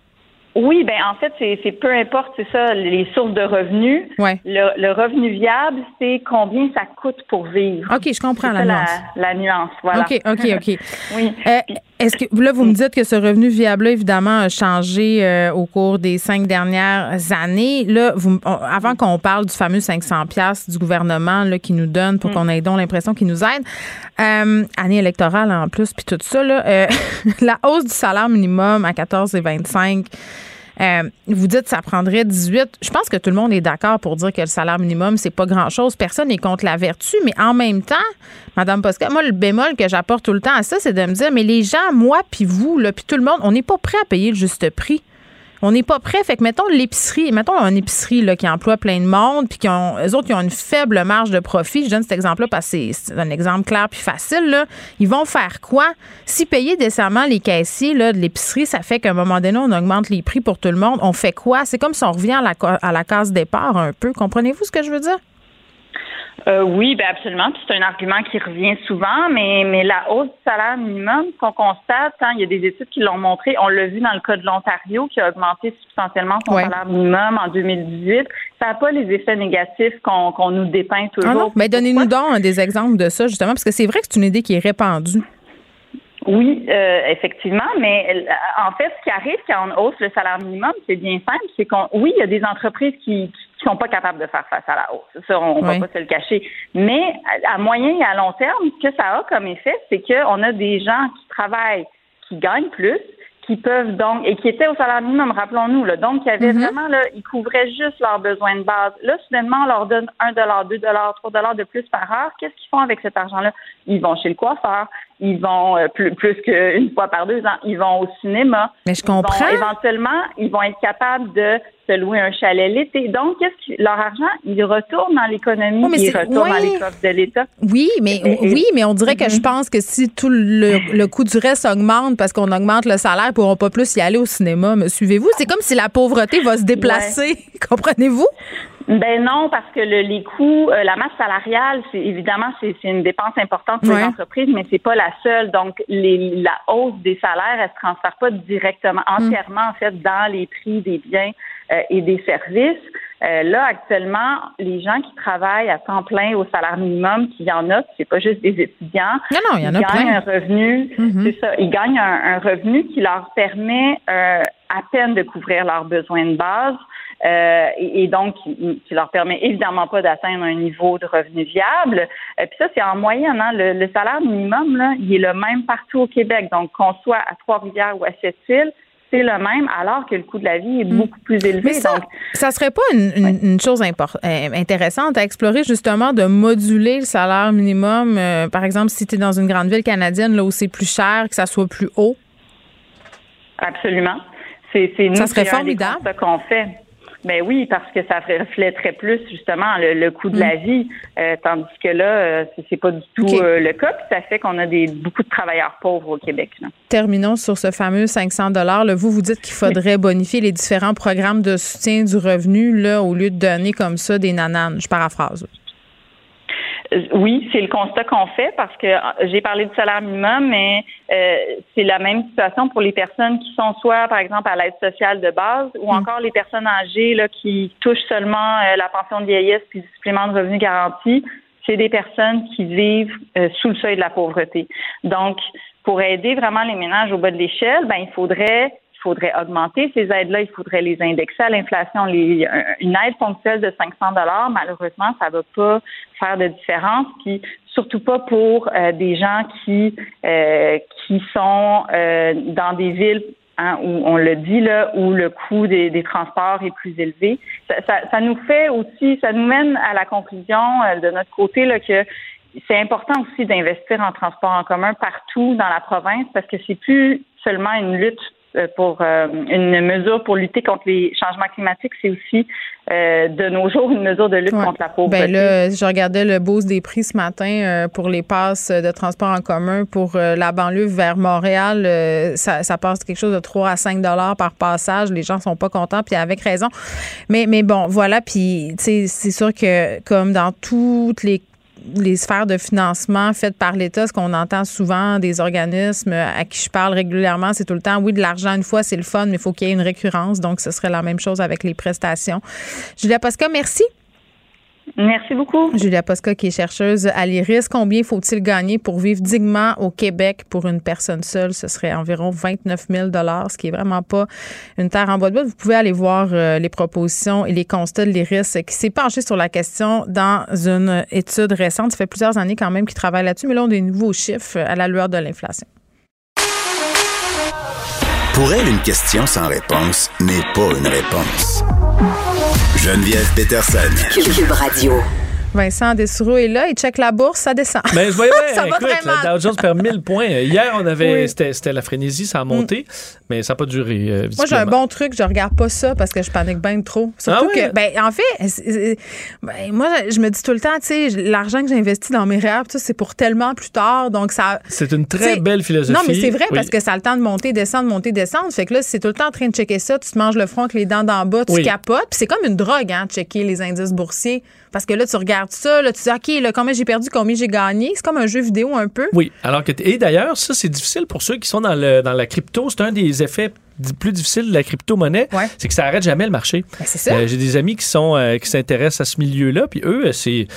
Oui, ben en fait, c'est peu importe, c'est ça, les sources de revenus. Ouais. Le, revenu viable, c'est combien ça coûte pour vivre. OK, je comprends la nuance. La, nuance, voilà. OK, OK, OK. oui. Euh, est-ce que là, vous me dites que ce revenu viable-là, évidemment, a changé euh, au cours des cinq dernières années. Là, vous, avant qu'on parle du fameux 500 pièces du gouvernement là, qui nous donne pour mm. qu'on ait donc l'impression qu'il nous aide, euh, année électorale en plus, puis tout ça, là, la hausse du salaire minimum à 14,25 euh, vous dites que ça prendrait 18. Je pense que tout le monde est d'accord pour dire que le salaire minimum, c'est pas grand-chose. Personne n'est contre la vertu, mais en même temps, Madame Posca, moi, le bémol que j'apporte tout le temps à ça, c'est de me dire, mais les gens, moi, puis vous, puis tout le monde, on n'est pas prêt à payer le juste prix. On n'est pas prêt. Fait que, mettons, l'épicerie, mettons, une épicerie qui emploie plein de monde, puis qui ont, eux autres, qui ont une faible marge de profit. Je donne cet exemple-là parce que c'est un exemple clair puis facile. Là. Ils vont faire quoi? Si payer décemment les caissiers là, de l'épicerie, ça fait qu'à un moment donné, on augmente les prix pour tout le monde. On fait quoi? C'est comme si on revient à la, à la case départ un peu. Comprenez-vous ce que je veux dire? Euh, oui, ben absolument. c'est un argument qui revient souvent, mais, mais la hausse du salaire minimum, ce qu'on constate, hein, il y a des études qui l'ont montré, on l'a vu dans le cas de l'Ontario qui a augmenté substantiellement son salaire minimum en 2018. Ça n'a pas les effets négatifs qu'on nous dépeint toujours. Ah non, mais donnez-nous donc des exemples de ça, justement, parce que c'est vrai que c'est une idée qui est répandue. Oui, euh, effectivement, mais euh, en fait, ce qui arrive quand on hausse le salaire minimum, c'est bien simple, c'est qu'on, oui, il y a des entreprises qui, qui sont pas capables de faire face à la hausse. Ça, on, ne va pas se le cacher. Mais à moyen et à long terme, ce que ça a comme effet, c'est qu'on a des gens qui travaillent, qui gagnent plus, qui peuvent donc, et qui étaient au salaire minimum, rappelons-nous, là, donc qui avaient mm-hmm. vraiment, là, ils couvraient juste leurs besoins de base. Là, soudainement, on leur donne un dollar, deux dollars, trois dollars de plus par heure. Qu'est-ce qu'ils font avec cet argent-là? Ils vont chez le coiffeur, ils vont euh, plus, plus qu'une fois par deux ans, ils vont au cinéma. Mais je comprends. éventuellement, ils vont être capables de se louer un chalet l'été. Donc, qu'est-ce que leur argent, il retourne dans l'économie, il retourne dans les coffres de l'État. Oui, mais oui, mais on dirait que je pense que si tout le, coût du reste augmente parce qu'on augmente le salaire, ils pourront pas plus y aller au cinéma. Me suivez-vous? C'est comme si la pauvreté va se déplacer. Comprenez-vous? Ben non, parce que le, les coûts, euh, la masse salariale, c'est évidemment c'est une dépense importante pour les entreprises, mais c'est pas la seule. Donc les, la hausse des salaires, elle se transfère pas directement, mm. entièrement en fait dans les prix des biens euh, et des services. Euh, là, actuellement, les gens qui travaillent à temps plein au salaire minimum, qu'il y en a, c'est pas juste des étudiants. Non, non, il y en a gagnent un revenu, mm-hmm. c'est ça, ils gagnent un, un, revenu qui leur permet euh, à peine de couvrir leurs besoins de base. Euh, et, donc qui, leur permet évidemment pas d'atteindre un niveau de revenu viable. Euh, puis ça, c'est en moyenne. Hein, le, salaire minimum, là, il est le même partout au Québec. Donc, qu'on soit à Trois-Rivières ou à Sept-Îles, c'est le même, alors que le coût de la vie est mm. beaucoup plus élevé. Mais ça, ça serait pas une, chose euh, intéressante à explorer, justement, de moduler le salaire minimum, par exemple, si tu es dans une grande ville canadienne là où c'est plus cher, que ça soit plus haut? Absolument. C'est nous, ça serait formidable. qu'on fait. Ben oui, parce que ça reflèterait plus justement le, le coût de la vie, euh, tandis que là, euh, c'est- c'est pas du tout euh, le cas. Puis ça fait qu'on a des beaucoup de travailleurs pauvres au Québec. là. Terminons sur ce fameux 500 dollars. Vous, vous dites qu'il faudrait bonifier les différents programmes de soutien du revenu là, au lieu de donner comme ça des nananes. Je paraphrase. Euh, Oui, c'est le constat qu'on fait parce que euh, j'ai parlé du salaire minimum, mais euh, c'est la même situation pour les personnes qui sont soit, par exemple, à l'aide sociale de base ou encore les personnes âgées là, qui touchent seulement euh, la pension de vieillesse puis le supplément de revenu garanti. C'est des personnes qui vivent euh, sous le seuil de la pauvreté. Donc, pour aider vraiment les ménages au bas de l'échelle, ben il faudrait faudrait augmenter ces aides-là, il faudrait les indexer à l'inflation. Une aide ponctuelle de 500 dollars, malheureusement, ça va pas faire de différence, puis surtout pas pour euh, des gens qui euh, qui sont euh, dans des villes hein, où on le dit là, où le coût des, transports est plus élevé. Ça, nous fait aussi, ça nous mène à la conclusion de notre côté là que c'est important aussi d'investir en transport en commun partout dans la province parce que c'est plus seulement une lutte pour euh, une mesure pour lutter contre les changements climatiques, c'est aussi euh, de nos jours une mesure de lutte Ouais. contre la pauvreté. Ben là, je regardais le boost des prix ce matin euh, pour les passes de transport en commun pour euh, la banlieue vers Montréal. euh, ça, ça passe quelque chose de 3 à 5 dollars par passage. Les gens sont pas contents, puis avec raison. Mais, mais bon, voilà. Puis, c'est sûr que comme dans toutes les les sphères de financement faites par l'État, ce qu'on entend souvent des organismes à qui je parle régulièrement, c'est tout le temps, oui, de l'argent une fois, c'est le fun, mais il faut qu'il y ait une récurrence. Donc, ce serait la même chose avec les prestations. Julia Posca, merci. Merci beaucoup. Julia Posca, qui est chercheuse à l'IRIS. Combien faut-il gagner pour vivre dignement au Québec pour une personne seule? Ce serait environ 29 000 ce qui est vraiment pas une terre en bois de bois. Vous pouvez aller voir euh, les propositions et les constats de l'IRIS qui s'est penché sur la question dans une étude récente. Ça fait plusieurs années quand même qu'ils travaillent là-dessus, mais là, on a des nouveaux chiffres à la lueur de l'inflation. Pour elle, une question sans réponse n'est pas une réponse. Geneviève Peterson. Cube Radio. Vincent Dessoureau est là. Il check la bourse, ça descend. Ben, je voyais, Ça va écoute, mal. la Dow Jones perd 1000 points. Hier, on avait, Oui. c'était, la frénésie, ça a monté, mais ça n'a pas duré. euh, Moi, j'ai un bon truc, je regarde pas ça parce que je panique bien trop. Surtout Ah ouais? que, ben, en fait, ben, moi, je me dis tout le temps, tu sais, l'argent que j'ai investi dans mes rêves, c'est pour tellement plus tard. Donc, ça. C'est une très belle philosophie. Non, mais c'est vrai Oui. parce que ça a le temps de monter, descendre, monter, descendre. Fait que là, c'est tout le temps en train de checker ça. Tu te manges le front avec les dents d'en bas, tu Oui. capotes. Puis c'est comme une drogue, hein, de checker les indices boursiers. Parce que là, tu regardes ça, là, tu dis, OK, là, combien j'ai perdu, combien j'ai gagné? C'est comme un jeu vidéo un peu. Oui, alors que et d'ailleurs, ça c'est difficile pour ceux qui sont dans le dans la crypto, c'est un des effets plus difficiles de la crypto-monnaie, Ouais. c'est que ça arrête jamais le marché. Ben, c'est ça. Euh, j'ai des amis qui sont euh, qui s'intéressent à ce milieu-là, puis eux, euh, c'est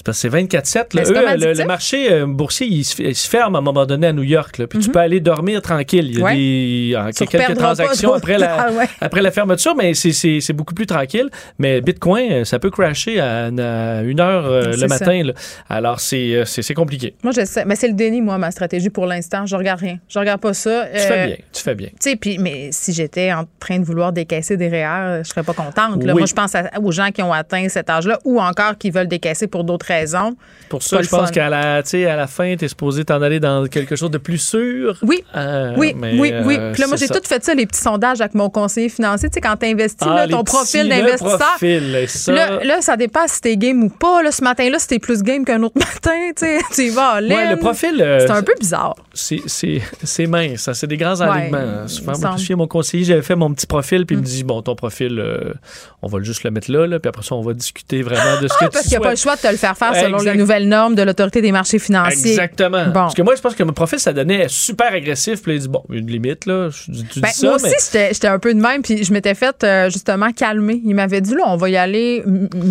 c'est parce que c'est 24-7. là. Ben, c'est Eux, comme euh, le, marché euh, boursier, il se, il se ferme à un moment donné à New York. là. Puis tu peux aller dormir tranquille. Il y a Mhm. Ouais. des, en- quelques transactions après la, Ah ouais. après la fermeture, mais c'est- c'est c'est beaucoup plus tranquille. Mais Bitcoin, euh, ça peut crasher à, à une heure euh, le matin. là. Alors, c'est compliqué. Moi, je sais. Mais c'est le déni, moi, ma stratégie pour l'instant. Je regarde rien. Je regarde pas ça. Tu fais bien, tu fais bien. Tu sais, puis, mais si j'étais en train de vouloir décaisser des REER, je serais pas contente. là. Oui. Moi, je pense à- aux gens qui ont atteint cet âge-là ou encore qui veulent décaisser pour d'autres Pour ça, je pense qu'à la, à la fin, tu es supposé t'en aller dans quelque chose de plus sûr. Oui. Euh, Oui, mais, oui, oui. euh, Puis là, moi, j'ai tout fait ça, les petits sondages avec mon conseiller financier. Tu sais, quand tu investis, Ah, là, ton profil d'investisseur. ça. Là, là, ça dépasse si t'es game ou pas. Là, ce matin-là, si t'es plus game qu'un autre matin, tu sais, tu y vas. Ouais, all-in. le profil, euh, C'est un peu bizarre. c'est- mince, ça, c'est des grands Ouais, alignements. il Souvent, moi, souviens, mon conseiller, j'avais fait mon petit profil, puis il me Mm. dit Bon, ton profil, on va juste le mettre là, là, puis après ça, on va discuter vraiment de ce que Ah, tu parce qu'il n'y a pas le choix de te le faire faire selon Exact. les nouvelles normes de l'Autorité des marchés financiers. Exactement. Bon. Parce que moi, je pense que mon profil, ça donnait super agressif. Puis il dit, bon, une limite, là. Tu Ben, dis ça, moi aussi, mais j'étais- un peu de même, puis je m'étais fait euh, justement calmer. Il m'avait dit, là, on va y aller,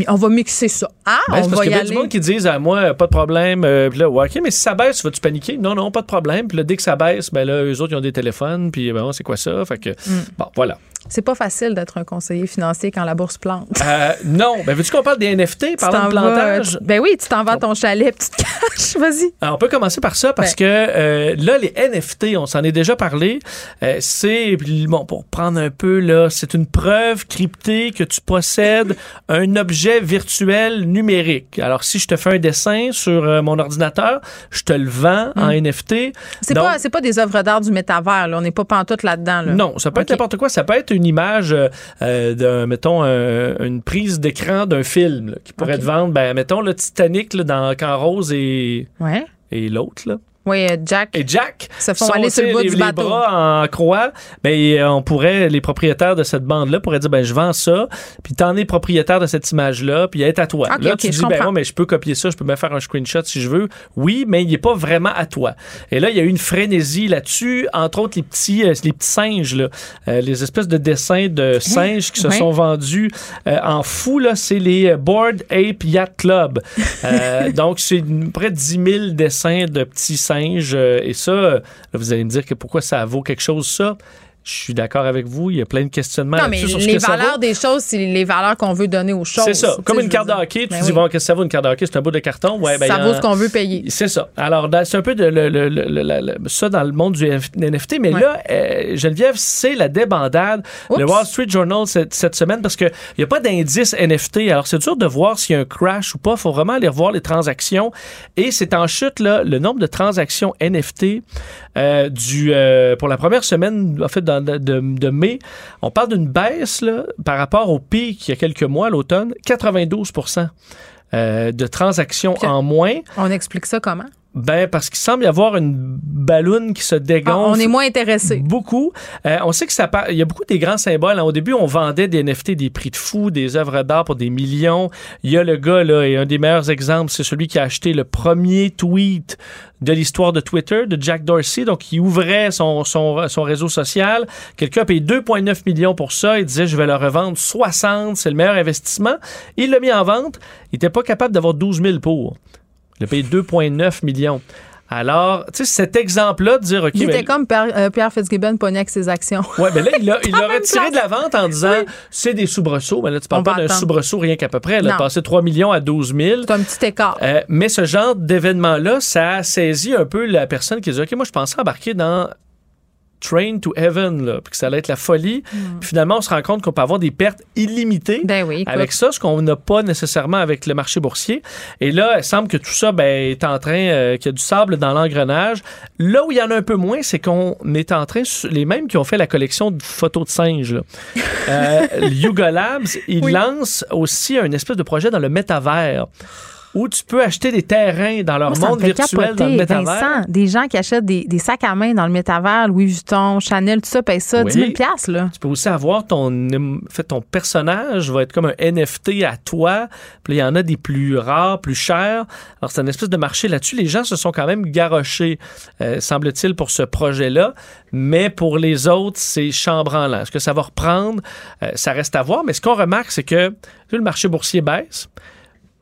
on va mixer ça. Ah, Ben, on parce va qu'il y y a du monde qui disent à moi, pas de problème. euh, puis là, ouais, OK, mais si ça baisse, vas-tu paniquer? Non, non, pas de problème. Puis là, dès que ça baisse, ben là, eux autres, ils ont des téléphones. Puis ben, c'est quoi ça? Fait que, Mm. bon, voilà. C'est pas facile d'être un conseiller financier quand la bourse plante. Euh, non. Ben, veux-tu qu'on parle des NFT, parlant de vas, plantage? ben oui, tu t'en vas à ton chalet, puis tu te caches. Vas-y. Alors, on peut commencer par ça parce Ben. que euh, là, les NFT, on s'en est déjà parlé. euh, c'est, bon, pour prendre un peu, là, c'est une preuve cryptée que tu possèdes un objet virtuel numérique. Alors, si je te fais un dessin sur mon ordinateur, je te le vends en NFT. Hmm. C'est Donc, pas, c'est pas des œuvres d'art du métavers, là. On n'est pas pantoute là-dedans, là. Non, ça peut être n'importe quoi. Ça peut être une image euh, euh, d'un, mettons, un- une prise d'écran d'un film là, qui pourrait te vendre, ben, mettons, le Titanic là, dans Camp Rose et, Ouais. et l'autre, là. Oui, euh, Jack. Et Jack Se font aller sur le bout les, du les bateau. bras en croix? Ben, euh, on pourrait, les propriétaires de cette bande-là pourraient dire, ben, je vends ça, puis t'en es propriétaire de cette image-là, puis elle est à toi. Là, tu dis, ben, moi, mais je peux copier ça, je peux me faire un screenshot si je veux. Oui, mais il est pas vraiment à toi. Et là, il y a eu une frénésie là-dessus, entre autres les petits, euh, les petits singes, là, Euh, les espèces de dessins de singes qui se Ouais. sont vendus euh, en fou, là, c'est les Board Ape Yacht Club. Euh, donc, c'est près de 10 000 dessins de petits singes. Euh, et ça, euh, vous allez me dire que pourquoi ça vaut quelque chose, ça. Je suis d'accord avec vous. Il y a plein de questionnements Non, mais sur ce les que valeurs des choses, c'est les valeurs qu'on veut donner aux choses. C'est ça. Comme une carte de hockey, tu Ben dis, oui. bon, qu'est-ce que ça vaut une carte de hockey? C'est un bout de carton. Ouais, ben, ça vaut en- ce qu'on veut payer. c'est ça. Alors, c'est un peu de, le- le- le- le- ça dans le monde du NFT, mais Ouais. là, euh, Geneviève, c'est la débandade. Le Oups. Wall Street Journal cette, cette semaine, parce qu'il n'y a pas d'indice NFT. Alors, c'est dur de voir s'il y a un crash ou pas. Il faut vraiment aller revoir les transactions. Et c'est en chute, là, le nombre de transactions NFT euh, du, euh, pour la première semaine, en fait, dans- de, de- de mai. On parle d'une baisse là, par rapport au pic il y a quelques mois, à l'automne, 92% euh, de transactions Puis- en moins. On explique ça comment? Ben, parce qu'il semble y avoir une balloune qui se Ah, dégonfle. on est moins intéressé. Beaucoup. Euh, on sait que ça part- il y a beaucoup des grands symboles. Au début, on vendait des NFT, des prix de fou, des œuvres d'art pour des millions. Il y a le gars, là, et un des meilleurs exemples, c'est celui qui a acheté le premier tweet de l'histoire de Twitter, de Jack Dorsey. Donc, il ouvrait son, son, son réseau social. Quelqu'un a payé 2,9 millions pour ça. Il disait, je vais le revendre 60. C'est le meilleur investissement. Il l'a mis en vente. Il n'était pas capable d'avoir 12 000 pour. Il a payé 2,9 millions. Alors, tu sais, cet exemple-là de dire, OK, Il ben, était comme Pierre, euh, Pierre Fitzgibbon avec ses actions. Ouais, ben là, il l'a il l'a de la vente en disant Oui. c'est des soubresauts. Mais là, tu parles On pas d'un soubresaut rien qu'à peu près. Elle a passé 3 millions à 12 000. C'est un petit écart. Euh, mais ce genre d'événement-là, ça a saisi un peu la personne qui dit OK, moi, je pensais embarquer dans Train to Heaven, là, puis que ça allait être la folie. Puis finalement, on se rend compte qu'on peut avoir des pertes illimitées. Ben oui. Avec ça, ce qu'on n'a pas nécessairement avec le marché boursier. Et là, il semble que tout ça ben, est en train, euh, qu'il y a du sable dans l'engrenage. Là où il y en a un peu moins, c'est qu'on est en train, les mêmes qui ont fait la collection de photos de singes, là. euh, Yuga Labs, ils Oui. lancent aussi un espèce de projet dans le métavers où tu peux acheter des terrains dans leur Moi, monde virtuel dans le métavers. Vincent, des gens qui achètent des, des sacs à main dans le métavers, Louis Vuitton, Chanel, tout ça, paye ça Oui. 10 000 piastres, là. Tu peux aussi avoir ton, fait, ton personnage va être comme un NFT à toi. Puis il y en a des plus rares, plus chers. Alors, c'est une espèce de marché là-dessus. Les gens se sont quand même garochés, euh, semble-t-il, pour ce projet-là. Mais pour les autres, c'est chambranlant. Est-ce que ça va reprendre? Euh, ça reste à voir. Mais ce qu'on remarque, c'est que le marché boursier baisse.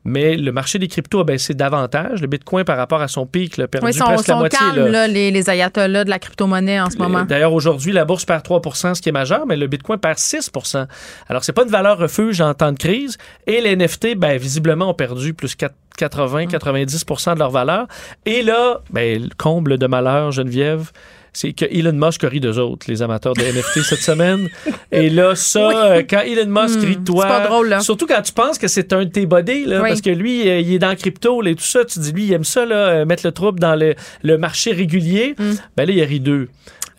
Mais le marché des cryptos a baissé davantage. Le Bitcoin, par rapport à son pic, a perdu Oui, presque la moitié. calmes, là. là, les, les ayatollahs de la crypto-monnaie en ce moment. D'ailleurs, aujourd'hui, la bourse perd 3% ce qui est majeur, mais le Bitcoin perd 6% Alors, c'est pas une valeur refuge en temps de crise. Et les NFT, ben, visiblement, ont perdu plus 4 80, 90% de leur valeur. Et là, ben, le comble de malheur, Geneviève, c'est que Elon Musk a ri d'eux autres, les amateurs de NFT cette semaine. Et là, ça, euh, quand Elon Musk rit de toi, c'est pas drôle, là. surtout quand tu penses que c'est un de tes buddies, là, Oui. parce que lui, euh, il est dans le crypto et tout ça, tu dis, lui, il aime ça, là, euh, mettre le trouble dans le, le marché régulier. Mm. Ben là, il a ri d'eux.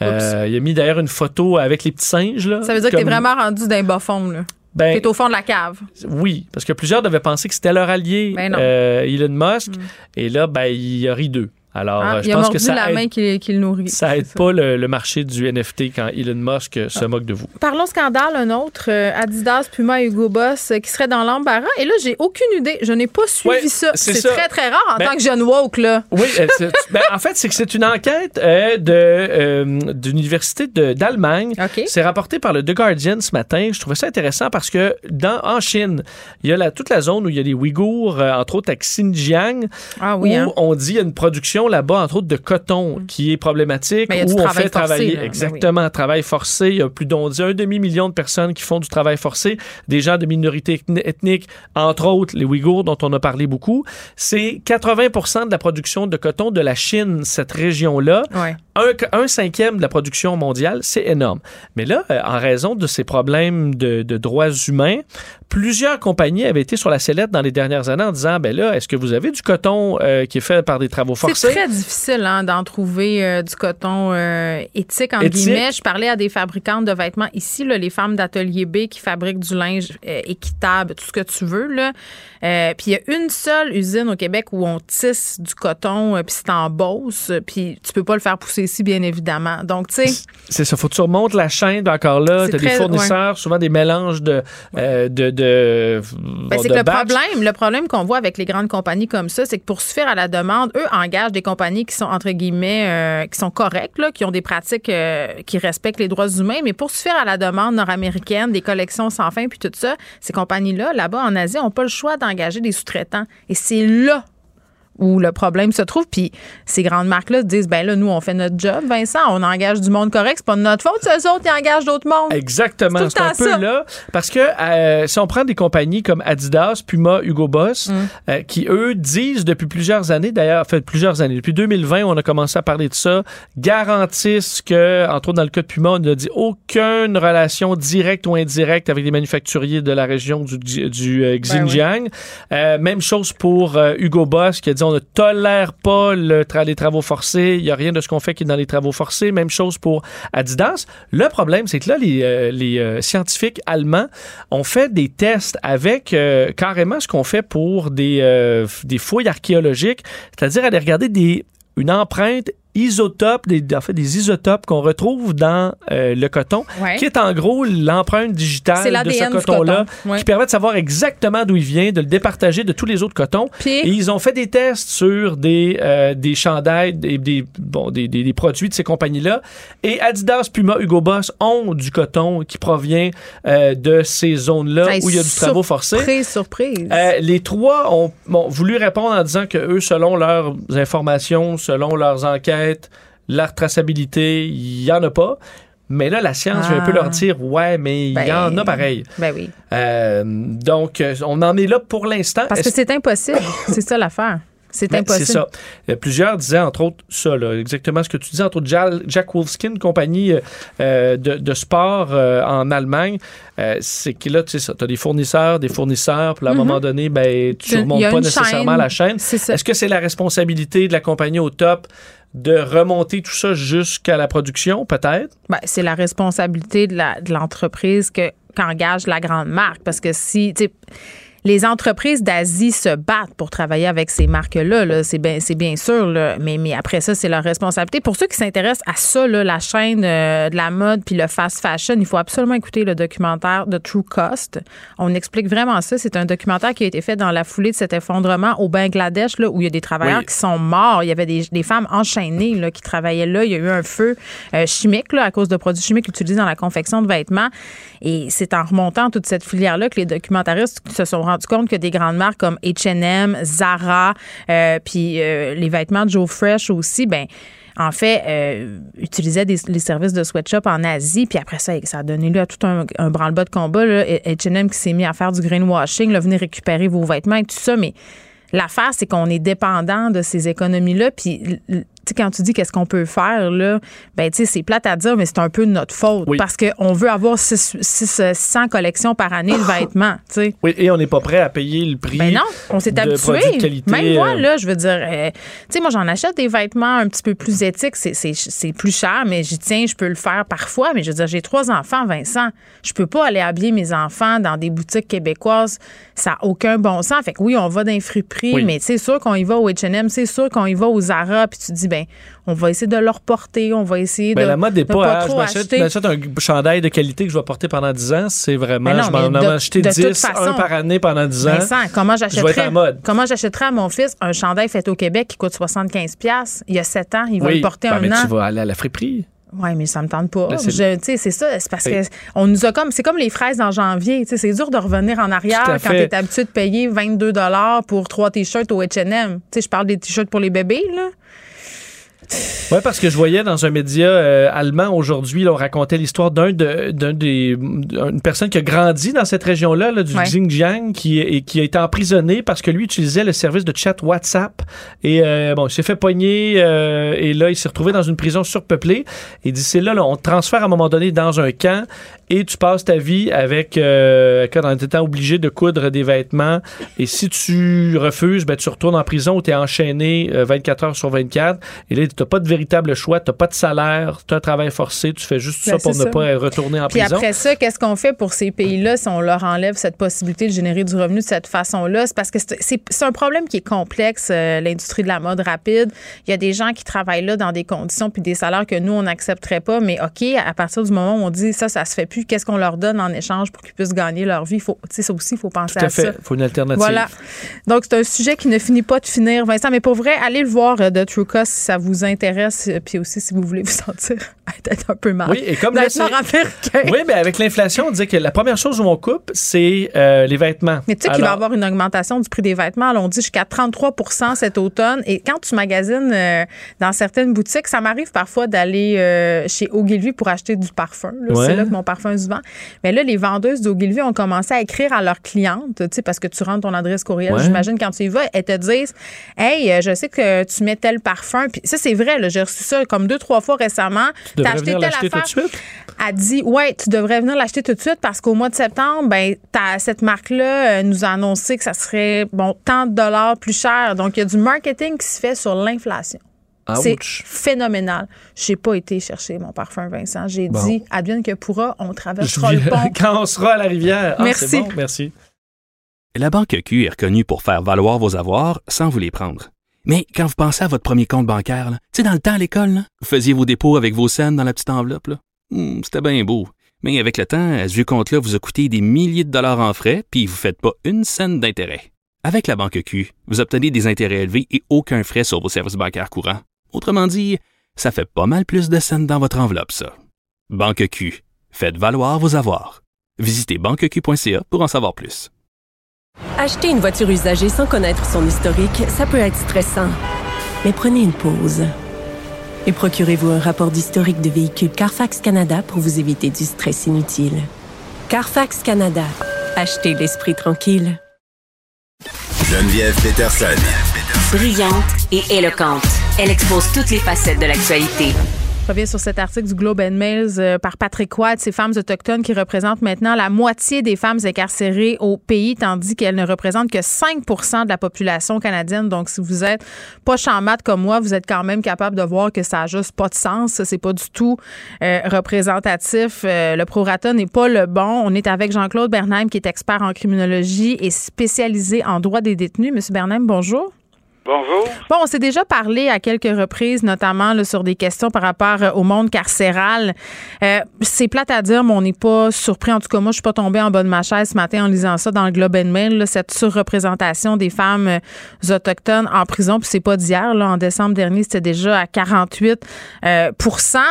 Euh, il a mis d'ailleurs une photo avec les petits singes. Là, Ça veut dire que t'es vraiment rendu d'un bas fond, là. Ben, T'es au fond de la cave. oui, parce que plusieurs devaient penser que c'était leur allié, Ben Elon Musk. Et là, ben, il a ri d'eux. Alors, Hein? euh, je pense que ça la aide, main qui, qui le nourrit. ça aide pas le, le marché du NFT quand Elon Musk euh, Ah. se moque de vous. Parlons scandale, un autre, euh, Adidas, Puma, Hugo Boss, qui serait dans l'embarras. Et là, j'ai aucune idée. Je n'ai pas suivi Ouais, ça. c'est très, très rare en Ben- tant que jeune woke, là. Oui, ben, en fait, c'est que c'est une enquête euh, de euh, d'une université d'Allemagne. C'est rapporté par le The Guardian ce matin. Je trouvais ça intéressant parce que dans en Chine, il y a la, toute la zone où il y a des Ouïghours, euh, entre autres à Xinjiang, Ah oui, où hein. on dit il y a une production production là-bas, entre autres de coton, qui est problématique, Mais où on fait forcé, travailler là. Ben exactement travail forcé. Il y a plus d'on dit un demi-million de personnes qui font du travail forcé, des gens de minorités ethni- ethniques, entre autres les Ouïghours dont on a parlé beaucoup. C'est 80 de la production de coton de la Chine, cette région-là. Ouais. Un, un cinquième de la production mondiale, c'est énorme. Mais là, euh, en raison de ces problèmes de, de droits humains, plusieurs compagnies avaient été sur la sellette dans les dernières années en disant, ben là, est-ce que vous avez du coton euh, qui est fait par des travaux forcés? Très difficile hein, d'en trouver euh, du coton euh, éthique, en Éthique? guillemets. Je parlais à des fabricantes de vêtements ici, là, les femmes d'Atelier B qui fabriquent du linge euh, équitable, tout ce que tu veux. Là. Puis il y a une seule usine au Québec où on tisse du coton, puis c'est en Beauce, euh, puis tu peux pas le faire pousser ici, bien évidemment. Donc, tu sais, C'est ça, faut que tu remontes la chaîne encore là. Tu as des fournisseurs, souvent des mélanges de, de, de, Ben, c'est que le problème, le problème qu'on voit avec les grandes compagnies comme ça, c'est que pour suffire à la demande, eux engagent des compagnies qui sont euh, correctes, qui ont des pratiques euh, qui respectent les droits humains, mais pour suffire à la demande nord-américaine, des collections sans fin puis tout ça, ces compagnies-là, là-bas en Asie, n'ont pas le choix d'engager des sous-traitants. Et c'est là où le problème se trouve. Puis ces grandes marques-là disent, ben là, nous, on fait notre job, Vincent, on engage du monde correct, c'est pas de notre faute, c'est eux autres qui engagent d'autres mondes. Exactement, C'est un peu ça. là. Parce que euh, si on prend des compagnies comme Adidas, Puma, Hugo Boss, Mm. euh, qui eux disent depuis plusieurs années, d'ailleurs, fait plusieurs années, depuis 2020, on a commencé à parler de ça, garantissent que, entre autres dans le cas de Puma, on n'a dit aucune relation directe ou indirecte avec les manufacturiers de la région du, du euh, Xinjiang. Euh, même chose pour Hugo Boss qui a dit on ne tolère pas les travaux forcés, il n'y a rien de ce qu'on fait qui est dans les travaux forcés. Même chose pour Adidas. Le problème, c'est que là, les, euh, euh, scientifiques allemands ont fait des tests avec euh, carrément ce qu'on fait pour des, fouilles archéologiques, c'est-à-dire aller regarder une empreinte isotope, des, en fait, des isotopes qu'on retrouve dans euh, le coton, Ouais. qui est en gros l'empreinte digitale de ce coton-là, coton. Ouais. qui permet de savoir exactement d'où il vient, de le départager de tous les autres cotons. Et ils ont fait des tests sur des, euh, des chandails, des, des, bon, des, des- produits de ces compagnies-là. Et Adidas, Puma, Hugo Boss ont du coton qui provient euh, de ces zones-là où il y a du travaux forcés. Surprise, surprise. Euh, les trois ont bon, voulu répondre en disant que eux, selon leurs informations, selon leurs enquêtes, leur traçabilité, il y en a pas. Mais là, la science vient un peu Ah. leur dire, ouais, mais il y Ben, en a pareil. ben oui. Euh, donc, euh, on en est là pour l'instant. Parce que c'est impossible. c'est ça l'affaire. C'est Ben, impossible. C'est ça. Euh, plusieurs disaient, entre autres, ça, là, exactement ce que tu disais, entre autres, Jack Wolfskin, compagnie euh, de, de sport euh, en Allemagne, c'est que là, tu sais ça, tu as des fournisseurs, des fournisseurs, puis à un moment donné, ben, tu ne remontes pas nécessairement chaîne. la chaîne. Est-ce que c'est la responsabilité de la compagnie au top? De remonter tout ça jusqu'à la production, peut-être? Ben, c'est la responsabilité de de l'entreprise que qu'engage la grande marque. Parce que si, les entreprises d'Asie se battent pour travailler avec ces marques-là, là, c'est bien, bien sûr, là, mais, mais après ça, c'est leur responsabilité. Pour ceux qui s'intéressent à ça, là, la chaîne euh, de la mode puis le fast fashion, il faut absolument écouter le documentaire de True Cost. On explique vraiment ça. C'est un documentaire qui a été fait dans la foulée de cet effondrement au Bangladesh, là, où il y a des travailleurs Oui. qui sont morts. Il y avait des, des femmes enchaînées là, qui travaillaient là. Il y a eu un feu euh, chimique là, à cause de produits chimiques utilisés dans la confection de vêtements. Et c'est en remontant toute cette filière-là que les documentaristes se sont rendus compte que des grandes marques comme H&M, Zara, euh, puis euh, les vêtements de Joe Fresh aussi, ben en fait, euh, utilisaient les services de sweatshop en Asie. Puis après ça, ça a donné lieu à tout un, branle-bas de combat. là. H&M qui s'est mis à faire du greenwashing, là, venez récupérer vos vêtements et tout ça. Mais l'affaire, c'est qu'on est dépendant de ces économies-là. Puis, sais, quand tu dis qu'est-ce qu'on peut faire, là, ben, tu sais, c'est plate à dire, mais c'est un peu de notre faute. Oui. Parce qu'on veut avoir 600 collections par année de vêtements, tu sais. Oui, et on n'est pas prêt à payer le prix. Ben non, on s'est habitué. Même moi, euh, là, je veux dire, euh, tu sais, moi, j'en achète des vêtements un petit peu plus éthiques. C'est- plus cher, mais j'y tiens, je peux le faire parfois. Mais je veux dire, j'ai trois enfants, Vincent. Je peux pas aller habiller mes enfants dans des boutiques québécoises. Ça n'a aucun bon sens. Fait que oui, on va dans les friperies, Oui. mais c'est sûr qu'on y va au H&M, c'est sûr qu'on y va au Zara, puis tu dis, ben, on va essayer de leur porter, on va essayer Ben, de. la mode n'est pas, ah, je trop je m'achète un chandail de qualité que je vais porter pendant 10 ans. C'est vraiment, Ben non, je m'en ai acheté de toute 10, un par année pendant 10 ans. Vincent, comment j'achèterais comment j'achèterais à mon fils un chandail fait au Québec qui coûte 75 pièces il y a 7 ans, il va oui, le porter Ben, un mais an. tu vas aller à la friperie. Ouais, mais ça me tente pas. Là, c'est- ça, c'est parce que on nous a comme c'est comme les fraises en janvier, c'est dur de revenir en arrière quand tu es habitué de payer 22 dollars pour trois t-shirts au H&M. Tu sais, je parle des t-shirts pour les bébés là. Oui, parce que je voyais dans un média euh, allemand aujourd'hui, on racontait l'histoire d'un de, d'un des une personne qui a grandi dans cette région-là, là, du Xinjiang, qui, et, qui a été emprisonné parce que lui utilisait le service de chat WhatsApp. Et euh, bon, il s'est fait pogner euh, et là, il s'est retrouvé dans une prison surpeuplée. Et d'ici là, là, on te transfère à un moment donné dans un camp et tu passes ta vie avec euh, en étant obligé de coudre des vêtements. Et si tu refuses ben tu retournes en prison où tu es enchaîné 24 heures sur 24 et là tu n'as pas de véritable choix tu n'as pas de salaire tu as un travail forcé tu fais juste ben, ça pour ne pas retourner en Puis prison. après ça qu'est-ce qu'on fait pour ces pays-là si on leur enlève cette possibilité de générer du revenu de cette façon-là? C'est parce que c'est un problème qui est complexe euh, l'industrie de la mode rapide. Il y a des gens qui travaillent là dans des conditions puis des salaires que nous on n'accepterait pas. Mais OK à partir du moment où on dit ça ça se fait plus qu'est-ce qu'on leur donne en échange pour qu'ils puissent gagner leur vie? Faut, ça aussi, il faut penser à, à, fait. Il faut une alternative. Voilà. Donc, c'est un sujet qui ne finit pas de finir, Vincent. Mais pour vrai, allez le voir euh, de True Cost si ça vous intéresse. Euh, puis aussi, si vous voulez vous sentir être un peu mal. Oui, et comme Oui, mais avec l'inflation, on dit que la première chose où on coupe, c'est euh, les vêtements. Mais tu sais qu'il va y avoir une augmentation du prix des vêtements. on dit jusqu'à 33% cet automne. Et quand tu magasines dans certaines boutiques, ça m'arrive parfois d'aller chez Ogilvy pour acheter du parfum. C'est là que mon parfum Mais là, les vendeuses d'Ogilvy ont commencé à écrire à leurs clientes, tu sais, parce que tu rentres ton adresse courriel, j'imagine, quand tu y vas, elles te disent Hey, euh, je sais que tu mets tel parfum. Puis ça, c'est vrai, j'ai reçu ça comme deux, trois fois récemment. Tu as acheté telle affaire. Tout de suite? Elle dit Ouais, tu devrais venir l'acheter tout de suite parce qu'au mois de septembre, ben, cette marque-là euh, nous a annoncé que ça serait bon tant de dollars plus cher. Donc, il y a du marketing qui se fait sur l'inflation. C'est phénoménal. J'ai pas été chercher mon parfum, Vincent. J'ai dit, advienne que pourra, on traversera le pont. Quand on sera à la rivière. Ah, merci. Bon, merci. La Banque Q est reconnue pour faire valoir vos avoirs sans vous les prendre. Mais quand vous pensez à votre premier compte bancaire, tu sais, dans le temps à l'école, vous faisiez vos dépôts avec vos scènes dans la petite enveloppe. Hmm, c'était bien beau. Mais avec le temps, ce vieux compte-là vous a coûté des milliers de dollars en frais, puis vous ne faites pas une scène d'intérêt. Avec la Banque Q, vous obtenez des intérêts élevés et aucun frais sur vos services bancaires courants. Autrement dit, ça fait pas mal plus de scènes dans votre enveloppe, ça. Banque Q. Faites valoir vos avoirs. Visitez banqueq.ca pour en savoir plus. Acheter une voiture usagée sans connaître son historique, ça peut être stressant. Mais prenez une pause. Et procurez-vous un rapport d'historique de véhicule Carfax Canada pour vous éviter du stress inutile. Carfax Canada. Achetez l'esprit tranquille. Geneviève Peterson. Brillante et éloquente. Elle expose toutes les facettes de l'actualité. Je reviens sur cet article du Globe and Mail euh, par Patrick Watt, ces femmes autochtones qui représentent maintenant la moitié des femmes incarcérées au pays, tandis qu'elles ne représentent que 5 de la population canadienne. Donc, si vous êtes pas chamade comme moi, vous êtes quand même capable de voir que ça n'a juste pas de sens. C'est pas du tout euh, représentatif. Euh, le prorata n'est pas le bon. On est avec Jean-Claude Bernheim, qui est expert en criminologie et spécialisé en droit des détenus. Monsieur Bernheim, bonjour. Bonjour. Bon, on s'est déjà parlé à quelques reprises, notamment sur des questions par rapport euh, au monde carcéral. Euh, c'est plate à dire, mais on n'est pas surpris. En tout cas, moi, je suis pas tombée en bas de ma chaise ce matin en lisant ça dans le Globe and Mail, cette surreprésentation des femmes euh, autochtones en prison. Puis c'est pas d'hier. En décembre dernier, c'était déjà à 48%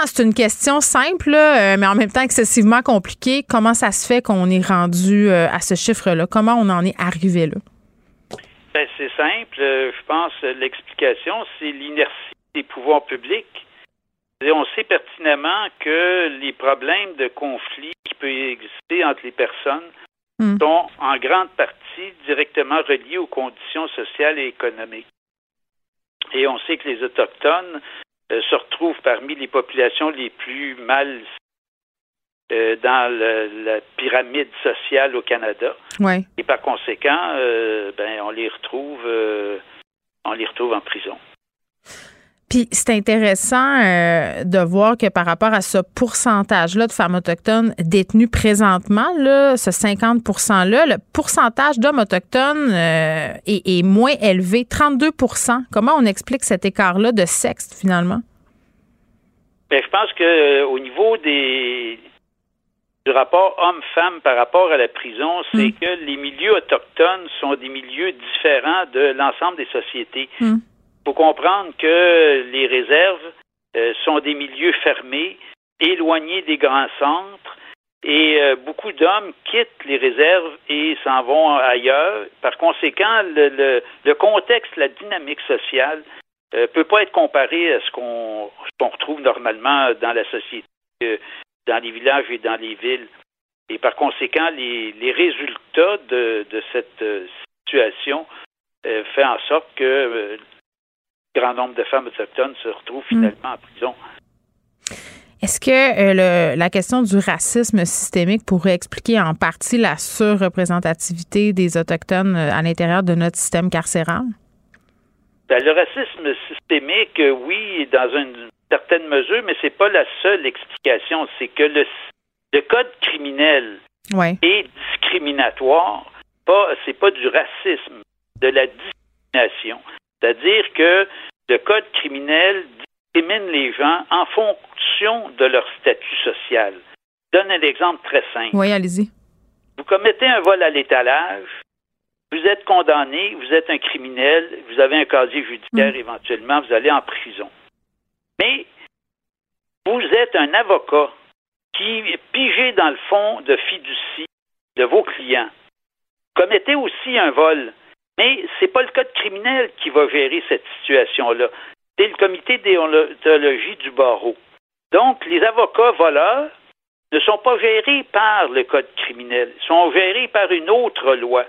C'est une question simple, mais en même temps excessivement compliquée. Comment ça se fait qu'on est rendu à ce chiffre-là? Comment on en est arrivé là? C'est simple. Euh, je pense l'explication, c'est l'inertie des pouvoirs publics. on sait pertinemment que les problèmes de conflit qui peuvent exister entre les personnes hmm. sont en grande partie directement reliés aux conditions sociales et économiques. Et on sait que les Autochtones euh, se retrouvent parmi les populations les plus mal euh, dans la pyramide sociale au Canada. Et par conséquent, euh, ben, on les retrouve, euh, on les retrouve en prison. Puis c'est intéressant de voir que par rapport à ce pourcentage-là de femmes autochtones détenues présentement, là, ce 50 %-là, le pourcentage d'hommes autochtones est, est, moins élevé, 32 Comment on explique cet écart-là de sexe finalement? Bien, je pense que au niveau des, du rapport homme-femme par rapport à la prison, c'est hmm. que les milieux autochtones sont des milieux différents de l'ensemble des sociétés. Il hmm. faut comprendre que les réserves euh, sont des milieux fermés, éloignés des grands centres, et euh, beaucoup d'hommes quittent les réserves et s'en vont ailleurs. Par conséquent, le, le, contexte, la dynamique sociale ne peut pas être comparé à ce qu'on retrouve normalement dans la société, dans les villages et dans les villes. Et par conséquent, les, les résultats de, de cette situation euh, fait en sorte que euh, grand nombre de femmes autochtones se retrouvent hmm. finalement en prison. Est-ce que euh, la question du racisme systémique pourrait expliquer en partie la surreprésentativité des Autochtones à l'intérieur de notre système carcéral? Ben, le racisme systémique, oui, dans une certaine mesure, mais c'est pas la seule explication. C'est que le, le code criminel est discriminatoire. Pas, c'est pas du racisme, de la discrimination. C'est-à-dire que le code criminel discrimine les gens en fonction de leur statut social. Je donne un exemple très simple. Oui, allez-y. Vous commettez un vol à l'étalage, vous êtes condamné, vous êtes un criminel, vous avez un casier judiciaire mm. éventuellement, vous allez en prison. Mais vous êtes un avocat qui pigé dans le fond de fiducie de vos clients. Commettez aussi un vol mais ce n'est pas le code criminel qui va gérer cette situation-là. C'est le comité déontologie du barreau. Donc, les avocats voleurs ne sont pas gérés par le code criminel, ils sont gérés par une autre loi.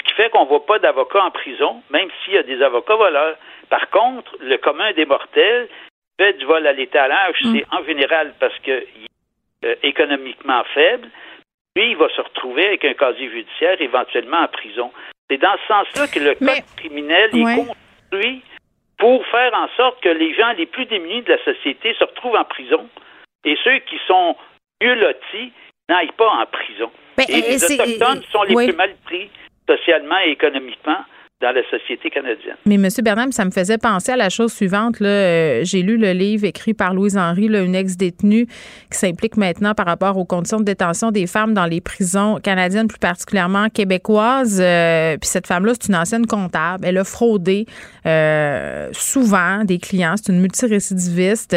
Ce qui fait qu'on ne voit pas d'avocats en prison, même s'il y a des avocats voleurs. Par contre, le commun des mortels fait du vol à l'étalage, mm. c'est en général parce qu'il est euh, économiquement faible. Lui, il va se retrouver avec un casier judiciaire, éventuellement en prison. C'est dans ce sens-là que le code criminel est construit pour faire en sorte que les gens les plus démunis de la société se retrouvent en prison et ceux qui sont mieux lotis n'aillent pas en prison. Et les Autochtones sont les plus mal pris socialement et économiquement dans la société canadienne. Mais M. Bernard, ça me faisait penser à la chose suivante. Euh, j'ai lu le livre écrit par Louise Henry, une ex-détenue qui s'implique maintenant par rapport aux conditions de détention des femmes dans les prisons canadiennes, plus particulièrement québécoises. Euh, puis cette femme-là, c'est une ancienne comptable. Elle a fraudé euh, souvent des clients. C'est une multirécidiviste.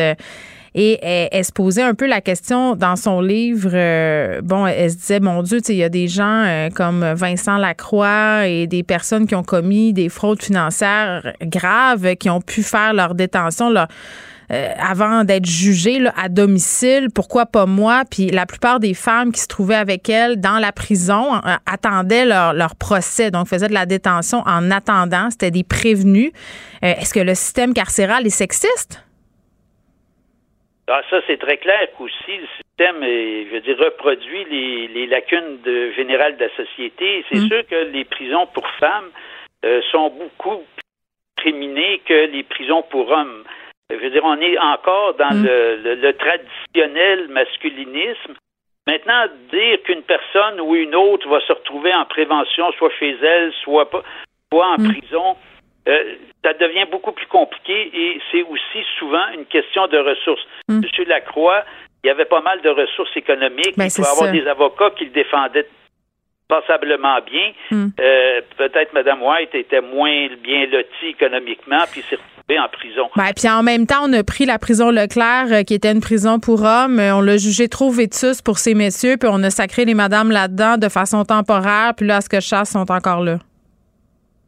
Et elle, se posait un peu la question dans son livre. Euh, bon, elle se disait, mon Dieu, il y a des gens euh, comme Vincent Lacroix et des personnes qui ont commis des fraudes financières graves, qui ont pu faire leur détention, euh, avant d'être jugées à domicile. Pourquoi pas moi? Puis la plupart des femmes qui se trouvaient avec elle dans la prison attendaient leur, leur, procès, donc faisaient de la détention en attendant. C'était des prévenus. Est-ce que le système carcéral est sexiste? Ah, ça, c'est très clair qu'aussi le système, je veux dire, reproduit les, lacunes de, générales de la société. C'est mm. sûr que les prisons pour femmes euh, sont beaucoup criminés que les prisons pour hommes. Je veux dire, on est encore dans mm. le, traditionnel masculinisme. Maintenant, dire qu'une personne ou une autre va se retrouver en prévention, soit chez elle, soit, pas, soit en mm. prison, euh, ça devient beaucoup plus compliqué et c'est aussi souvent une question de ressources. Mm. Monsieur Lacroix, il y avait pas mal de ressources économiques. Ben, il faut avoir des avocats qui le défendaient passablement bien. Mm. Euh, peut-être Mme White était moins bien lotie économiquement, puis s'est retrouvée en prison. Ben, puis en même temps, on a pris la prison Leclerc, euh, qui était une prison pour hommes. On l'a jugé trop vétus pour ces messieurs, puis on a sacré les madames là-dedans de façon temporaire, puis là, ce que je chasse sont encore là.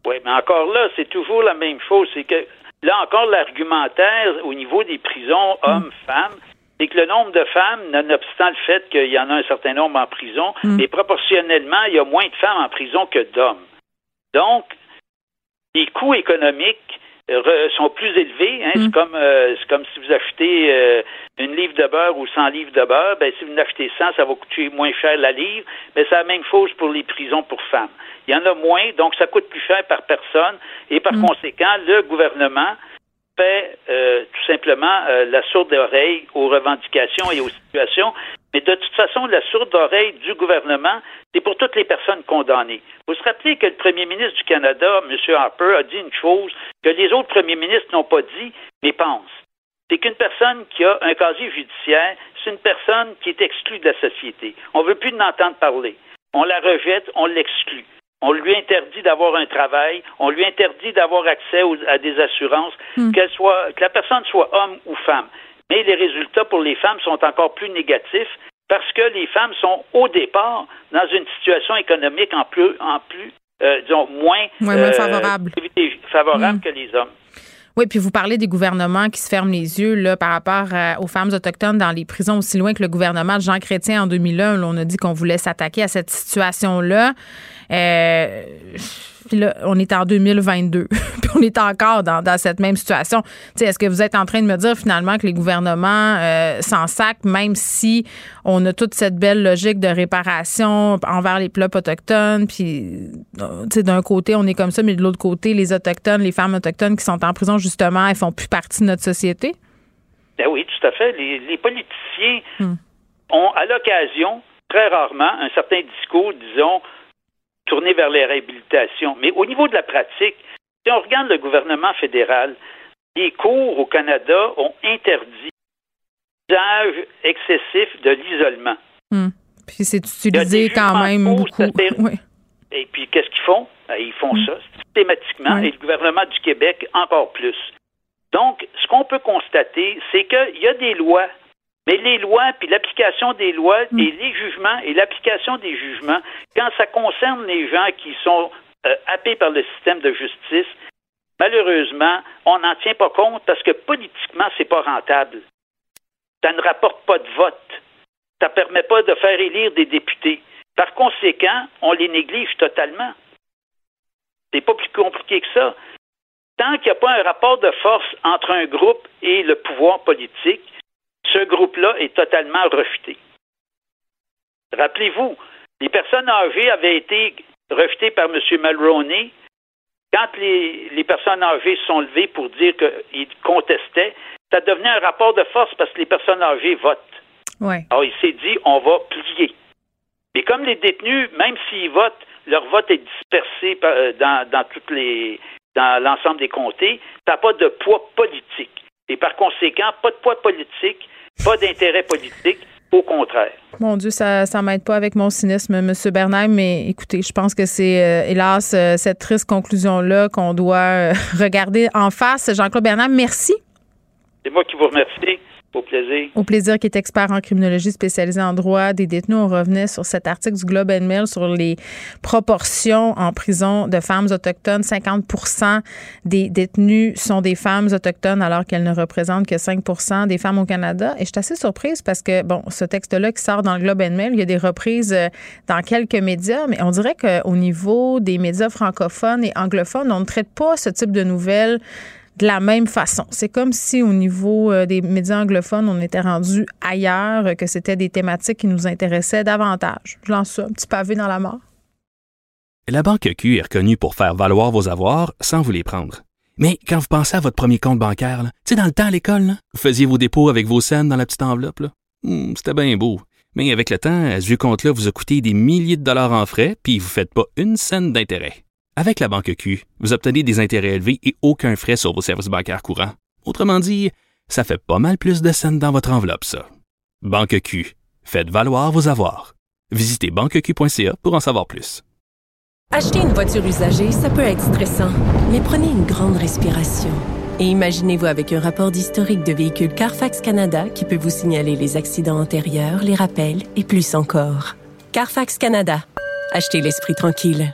Oui, mais encore là, c'est toujours la même chose. C'est que là encore, l'argumentaire au niveau des prisons mm. hommes-femmes, c'est que le nombre de femmes, nonobstant le fait qu'il y en a un certain nombre en prison, mm. proportionnellement, il y a moins de femmes en prison que d'hommes. Donc, les coûts économiques sont plus élevés. Hein. C'est mm. comme euh, c'est comme si vous achetez euh, une livre de beurre ou 100 livres de beurre. Ben, si vous en achetez 100, ça va coûter moins cher la livre. Mais c'est la même chose pour les prisons pour femmes. Il y en a moins, donc ça coûte plus cher par personne. Et par mm. conséquent, le gouvernement fait euh, tout simplement la sourde oreille aux revendications et aux situations. Mais de toute façon, la sourde oreille du gouvernement, c'est pour toutes les personnes condamnées. Vous vous rappelez que le premier ministre du Canada, M. Harper, a dit une chose que les autres premiers ministres n'ont pas dit, mais pensent. C'est qu'une personne qui a un casier judiciaire, c'est une personne qui est exclue de la société. On ne veut plus l'entendre parler. On la rejette, on l'exclut. On lui interdit d'avoir un travail, on lui interdit d'avoir accès à des assurances, hmm. qu'elle soit, que la personne soit homme ou femme. Mais les résultats pour les femmes sont encore plus négatifs parce que les femmes sont au départ dans une situation économique en plus, en plus euh, disons, moins, euh, favorable, favorable mm. que les hommes. Oui, puis vous parlez des gouvernements qui se ferment les yeux là, par rapport aux femmes autochtones dans les prisons, aussi loin que le gouvernement de Jean Chrétien en 2001. on a dit qu'on voulait s'attaquer à cette situation-là. Euh, puis là, on est en 2022, puis on est encore dans, cette même situation. Est-ce que vous êtes en train de me dire finalement que les gouvernements euh, s'en sacent, même si on a toute cette belle logique de réparation envers les peuples autochtones, puis euh, d'un côté, on est comme ça, mais de l'autre côté, les autochtones, les femmes autochtones qui sont en prison, justement, elles font plus partie de notre société? Ben oui, tout à fait. Les, politiciens hmm. ont, à l'occasion, très rarement, un certain discours, disons, tourner vers les réhabilitations. Mais au niveau de la pratique, si on regarde le gouvernement fédéral, les cours au Canada ont interdit l'usage excessif de l'isolement. Hmm. Puis c'est utilisé quand même beaucoup. Et puis qu'est-ce qu'ils font? Ben, ils font hmm. ça systématiquement et le gouvernement du Québec encore plus. Donc, ce qu'on peut constater, c'est qu'il y a des lois mais les lois, puis l'application des lois mm. et les jugements et l'application des jugements, quand ça concerne les gens qui sont euh, happés par le système de justice, malheureusement, on n'en tient pas compte parce que politiquement, c'est pas rentable. Ça ne rapporte pas de vote. Ça ne permet pas de faire élire des députés. Par conséquent, on les néglige totalement. C'est pas plus compliqué que ça. Tant qu'il n'y a pas un rapport de force entre un groupe et le pouvoir politique, ce groupe-là est totalement refuté. Rappelez-vous, les personnes âgées avaient été rejetées par M. Mulroney. Quand les, personnes âgées se sont levées pour dire qu'ils contestaient, ça devenait un rapport de force parce que les personnes âgées votent. Alors, il s'est dit, on va plier. Mais comme les détenus, même s'ils votent, leur vote est dispersé euh, dans, dans toutes les dans l'ensemble des comtés, ça n'a pas de poids politique. Et par conséquent, pas de poids politique, pas d'intérêt politique. Au contraire. Mon Dieu, ça ne m'aide pas avec mon cynisme, M. Bernheim, mais écoutez, je pense que c'est, euh, hélas, euh, cette triste conclusion-là qu'on doit euh, regarder en face. Jean-Claude Bernheim, merci. C'est moi qui vous remercie. Au plaisir. Au plaisir, qui est expert en criminologie spécialisé en droit des détenus. On revenait sur cet article du Globe and Mail sur les proportions en prison de femmes autochtones. 50% des détenus sont des femmes autochtones alors qu'elles ne représentent que 5% des femmes au Canada. Et je suis assez surprise parce que, bon, ce texte-là qui sort dans le Globe and Mail, il y a des reprises euh, dans quelques médias, mais on dirait qu'au niveau des médias francophones et anglophones, on ne traite pas ce type de nouvelles de la même façon. C'est comme si au niveau euh, des médias anglophones, on était rendu ailleurs, que c'était des thématiques qui nous intéressaient davantage. Je lance ça, un petit pavé dans la mort. La Banque Q est reconnue pour faire valoir vos avoirs sans vous les prendre. Mais quand vous pensez à votre premier compte bancaire, tu sais, dans le temps à l'école, vous faisiez vos dépôts avec vos scènes dans la petite enveloppe. Hmm, c'était bien beau. Mais avec le temps, ce vieux compte-là vous a coûté des milliers de dollars en frais, puis vous ne faites pas une scène d'intérêt. Avec la banque Q, vous obtenez des intérêts élevés et aucun frais sur vos services bancaires courants. Autrement dit, ça fait pas mal plus de scènes dans votre enveloppe, ça. Banque Q, faites valoir vos avoirs. Visitez banqueq.ca pour en savoir plus. Acheter une voiture usagée, ça peut être stressant, mais prenez une grande respiration. Et imaginez-vous avec un rapport d'historique de véhicule Carfax Canada qui peut vous signaler les accidents antérieurs, les rappels et plus encore. Carfax Canada. Achetez l'esprit tranquille.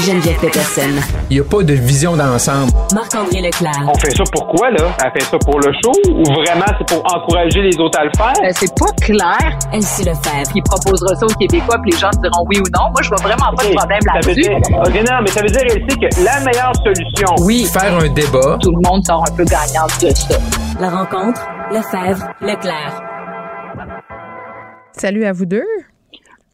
Geneviève Peterson. Il n'y a pas de vision d'ensemble. Marc-André Leclerc. On fait ça pour quoi, là? Elle fait ça pour le show ou vraiment c'est pour encourager les autres à le faire? Euh, c'est pas clair. Elle le faire. Il proposera ça aux Québécois puis les gens diront oui ou non. Moi, je vois vraiment pas de problème là-dessus. OK, non, mais ça veut dire, elle sait que la meilleure solution... Oui. Faire un débat. Tout le monde sort un peu gagnant de ça. La rencontre, Lefebvre, Leclerc. Salut à vous deux.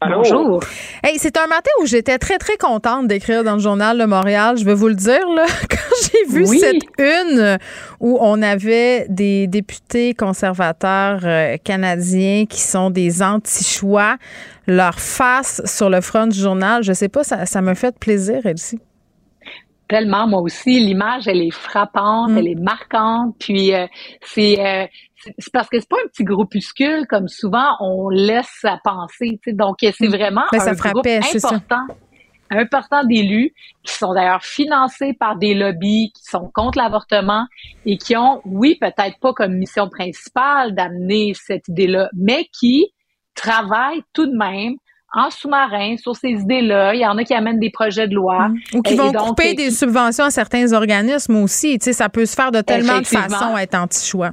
Bonjour. Hey, c'est un matin où j'étais très, très contente d'écrire dans le journal de Montréal. Je vais vous le dire, là, quand j'ai vu cette une où on avait des députés conservateurs euh, canadiens qui sont des anti-choix, leur face sur le front du journal, je sais pas, ça, ça me fait plaisir, Elsie. Tellement, moi aussi. L'image, elle est frappante, mm. elle est marquante. Puis, euh, c'est euh, c'est parce que c'est pas un petit groupuscule comme souvent on laisse à penser. Donc c'est mm. vraiment ben, un groupe important. important d'élus qui sont d'ailleurs financés par des lobbies qui sont contre l'avortement et qui ont, oui, peut-être pas comme mission principale d'amener cette idée-là, mais qui travaillent tout de même en sous-marin sur ces idées-là. Il y en a qui amènent des projets de loi. Mmh. Ou qui vont couper des subventions à certains organismes aussi. Tu sais, ça peut se faire de tellement de façons à être anti-choix.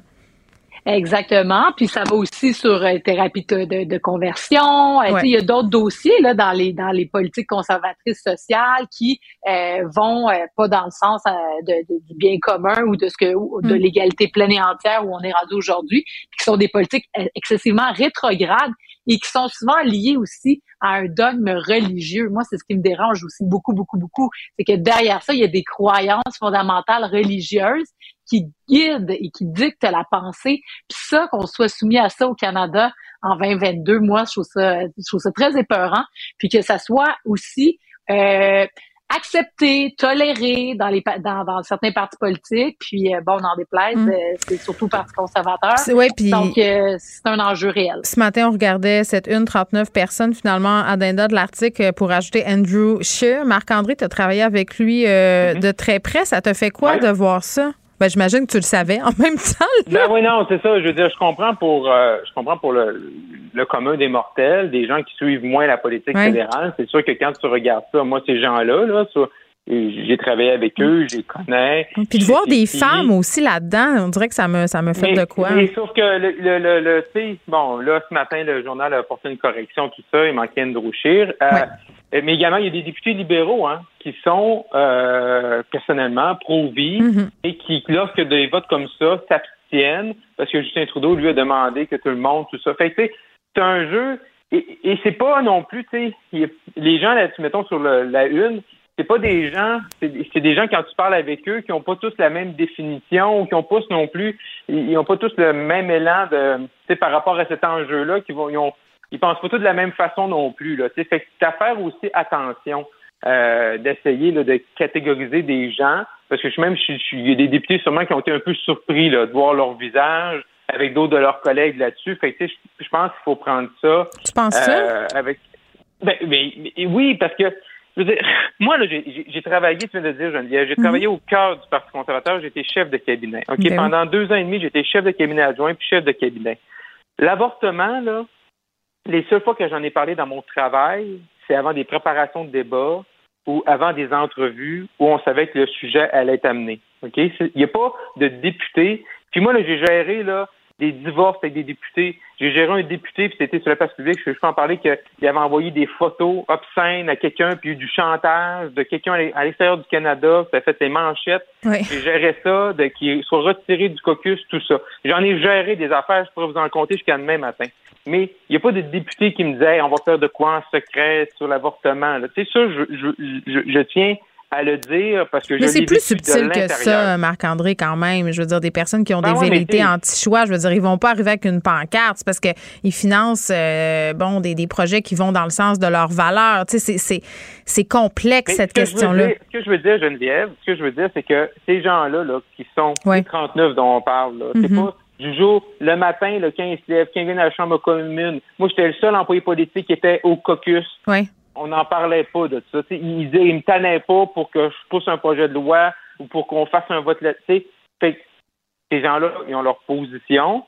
Exactement. Puis ça va aussi sur euh, thérapie de, de, conversion. Euh, il y a d'autres dossiers là dans les dans les politiques conservatrices sociales qui euh, vont pas dans le sens de, du bien commun ou de ce que de mm. l'égalité pleine et entière où on est rendu aujourd'hui, qui sont des politiques excessivement rétrogrades et qui sont souvent liées aussi à un dogme religieux. Moi, c'est ce qui me dérange aussi beaucoup, beaucoup, beaucoup. C'est que derrière ça, il y a des croyances fondamentales religieuses qui guident et qui dictent la pensée. Puis ça, qu'on soit soumis à ça au Canada en 2022, moi, je trouve ça, je trouve ça très épeurant. Puis que ça soit aussi euh, accepté, toléré dans les dans, dans certains partis politiques, puis euh, bon, on en déplaise, mm. euh, c'est surtout Parti conservateur. Ouais, puis Donc, euh, c'est un enjeu réel. Ce matin, on regardait cette une 39 personnes, finalement, à Dinda de l'article pour ajouter Andrew Scheer. Marc-André, tu as travaillé avec lui mm-hmm. de très près. Ça te fait quoi de voir ça? Ben, j'imagine que tu le savais en même temps. Ben oui, non, c'est ça. Je veux dire, je comprends pour euh, je comprends pour le, le commun des mortels, des gens qui suivent moins la politique fédérale. C'est sûr que quand tu regardes ça, moi, ces gens-là, là, j'ai travaillé avec eux, je les connais. Puis de voir des femmes aussi là-dedans, on dirait que ça me ça me fait de quoi. Mais sauf que le, le, le, tu sais, bon, là, ce matin, le journal a apporté une correction, tout ça, il manquait Andrew Scheer. Euh, euh, mais également, il y a des députés libéraux hein, qui sont personnellement pro-vie mm-hmm. et qui, lorsque des votes comme ça, s'abstiennent parce que Justin Trudeau lui a demandé que tout le monde, tout ça. Fait que, c'est un jeu et, et c'est pas non plus, tu sais, les gens là, mettons sur la une, c'est pas des gens, c'est des gens quand tu parles avec eux qui ont pas tous la même définition ou qui ont pas non plus, ils ont pas tous le même élan de, tu sais, par rapport à cet enjeu-là, qui vont, ils ont, ils pensent pas tous de la même façon non plus là. Tu sais, fait que c'est à faire aussi attention. Euh, d'essayer de catégoriser des gens, parce que je même, je, il y a des députés sûrement qui ont été un peu surpris là, de voir leur visage avec d'autres de leurs collègues là-dessus. Fait que, je, pense qu'il faut prendre ça. Tu penses ça? Euh, avec, ben, oui, parce que, je veux dire, moi, là, j'ai travaillé, tu viens de dire, Geneviève, j'ai mhm. travaillé au cœur du Parti conservateur, j'étais chef de cabinet. OK? Ben Pendant deux ans et demi, j'étais chef de cabinet adjoint puis chef de cabinet. L'avortement, là, les seules fois que j'en ai parlé dans mon travail, c'est avant des préparations de débat ou avant des entrevues où on savait que le sujet allait être amené. OK? Il n'y a pas de député. Puis moi, là, j'ai géré là, des divorces avec des députés. J'ai géré un député, puis c'était sur la place publique, je peux en parler, qu'il avait envoyé des photos obscènes à quelqu'un, puis du chantage de quelqu'un à l'extérieur du Canada, ça a fait des manchettes. J'ai géré ça, de qu'il soit retiré du caucus, tout ça. J'en ai géré des affaires, je pourrais vous en compter jusqu'à demain matin. Mais il n'y a pas de député qui me disait on va faire de quoi en secret sur l'avortement. Tu sais, ça, je, je, je, je tiens à le dire parce que Mais c'est plus subtil que ça, Marc-André, quand même. Je veux dire, des personnes qui ont ben des vérités anti-choix, je veux dire, ils vont pas arriver avec une pancarte parce qu'ils financent euh, bon, des, des, projets qui vont dans le sens de leurs valeurs. Tu sais, c'est complexe, cette question-là. Ce que je veux dire, Geneviève, ce que je veux dire, c'est que ces gens-là, là, qui sont les 39 dont on parle, c'est mm-hmm. pas du jour, le matin, le 15 se lève, 15 vient à la Chambre commune. Moi, j'étais le seul employé politique qui était au caucus. Oui on n'en parlait pas de ça. ils disaient, ils me tannaient pas pour que je pousse un projet de loi ou pour qu'on fasse un vote là. Fait ces gens-là, ils ont leur position.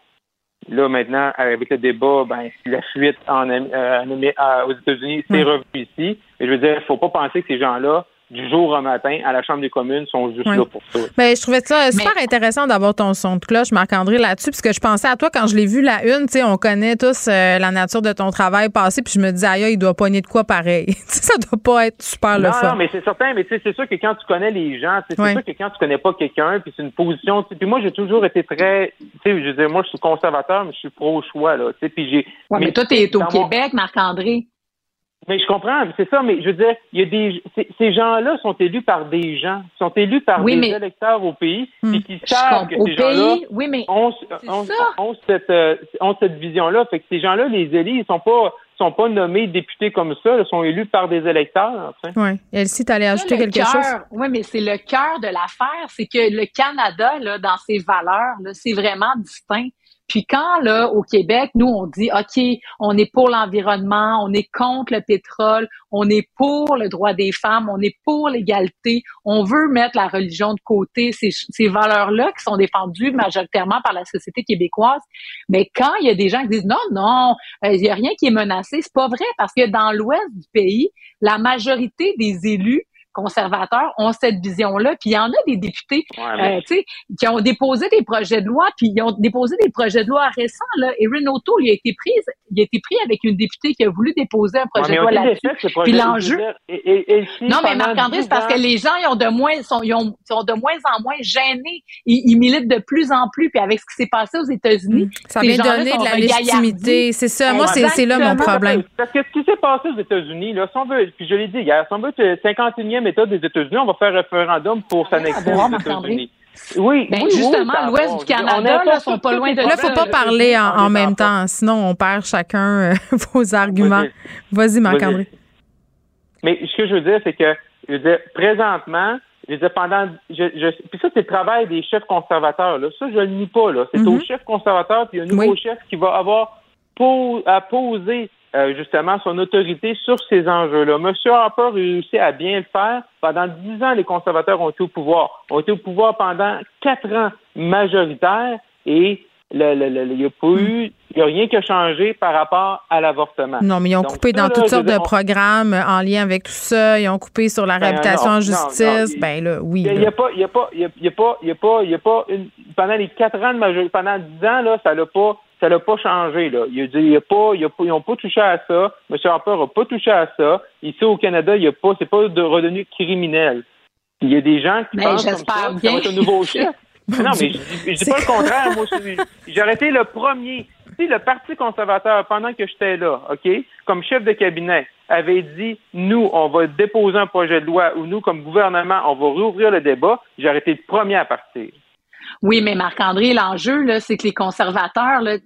Là, maintenant, avec le débat, ben, la fuite en, euh, euh, aux États-Unis, c'est revenu ici. Mais je veux dire, il ne faut pas penser que ces gens-là du jour au matin à la Chambre des communes sont juste là pour ça. Ben, je trouvais ça super intéressant d'avoir ton son de cloche, Marc-André, là-dessus, parce que je pensais à toi quand je l'ai vu la une, tu sais, on connaît tous euh, la nature de ton travail passé, puis je me disais, aïe, il doit pogner de quoi pareil. ça doit pas être super le fun. Non, mais c'est certain, mais c'est sûr que quand tu connais les gens, c'est sûr que quand tu connais pas quelqu'un, puis c'est une position, puis moi, j'ai toujours été très, tu sais, je veux dire, moi, je suis conservateur, mais je suis pro-choix, là, tu sais, puis j'ai... Ouais, mais, toi, t'es au Québec, Marc-André. Mais je comprends, c'est ça, mais je veux dire, il y a des ces gens-là sont élus par des gens, sont élus par des électeurs au pays, hmm. et qui savent que ces gens-là oui, mais ont, ont, ont, cette, euh, ont cette vision-là. Fait que ces gens-là, les élus, ils sont pas sont pas nommés députés comme ça, ils sont élus par des électeurs. Oui. Elsie, tu allais ajouter quelque chose? Oui, mais c'est le cœur de l'affaire, c'est que le Canada, là, dans ses valeurs, c'est vraiment distinct. Puis quand, là, au Québec, nous, on dit, OK, on est pour l'environnement, on est contre le pétrole, on est pour le droit des femmes, on est pour l'égalité, on veut mettre la religion de côté, ces, ces valeurs-là qui sont défendues majoritairement par la société québécoise. Mais quand il y a des gens qui disent, non, non, euh, il n'y a rien qui est menacé, c'est pas vrai, parce que dans l'ouest du pays, la majorité des élus conservateurs ont cette vision-là. Puis il y en a des députés euh, qui ont déposé des projets de loi, puis ils ont déposé des projets de loi récents. Là. Erin O'Toole, il a été pris, il a été pris avec une députée qui a voulu déposer un projet de loi là-dessus. Puis l'enjeu. non, mais Marc-André, c'est parce que les gens ils ont de moins sont, ils ont, sont de moins en moins gênés. Ils, militent de plus en plus. Puis avec ce qui s'est passé aux États-Unis, mmh. ça vient donner de la légitimité. C'est ça. Moi, c'est là mon problème. Parce que ce qui s'est passé aux États-Unis, là, si on veut, puis je l'ai dit hier, si on veut 51e État des États-Unis, on va faire un référendum pour ah, s'annexer aux États-Unis. Oui, ben, justement, l'ouest du Canada, là, sont pas loin de là. faut pas parler en, même temps, sinon on perd chacun euh, vos arguments. Vas-y, Marc-André. Mais ce que je veux dire, c'est que, je veux dire, présentement, je veux dire, pendant, je, puis ça, c'est le travail des chefs conservateurs, là. Ça, je le nie pas, là. C'est mm-hmm. au chef conservateur, puis un nouveau chef qui va avoir à poser euh, justement son autorité sur ces enjeux-là. Monsieur Harper réussi à bien le faire. Pendant dix ans, les conservateurs ont été au pouvoir. Ont été au pouvoir pendant quatre ans majoritaires et il n'y a pas eu, il n'y a rien qui a changé par rapport à l'avortement. Non, mais ils ont coupé dans toutes sortes de programmes en lien avec tout ça. Ils ont coupé sur la ben, réhabilitation en justice. ben là, oui. Il n'y a, pas, il y a pas, il y a pas, il y a pas, il y a pas une, pendant les quatre ans de majorité, pendant dix ans, là, ça n'a pas ça n'a pas changé. Là. Il a dit, il a pas, il a pas, ils n'ont pas touché à ça. M. Harper n'a pas touché à ça. Ici au Canada, il a pas, c'est pas de revenu criminel. Il y a des gens qui mais pensent comme ça, ça va être un nouveau chef. non, mais je, dis pas le contraire. Moi, j'ai arrêté le premier. Si le Parti conservateur, pendant que j'étais là, OK, comme chef de cabinet, avait dit, nous, on va déposer un projet de loi ou nous, comme gouvernement, on va rouvrir le débat, j'ai arrêté le premier à partir. Oui, mais Marc-André, l'enjeu, là, c'est que les conservateurs, là,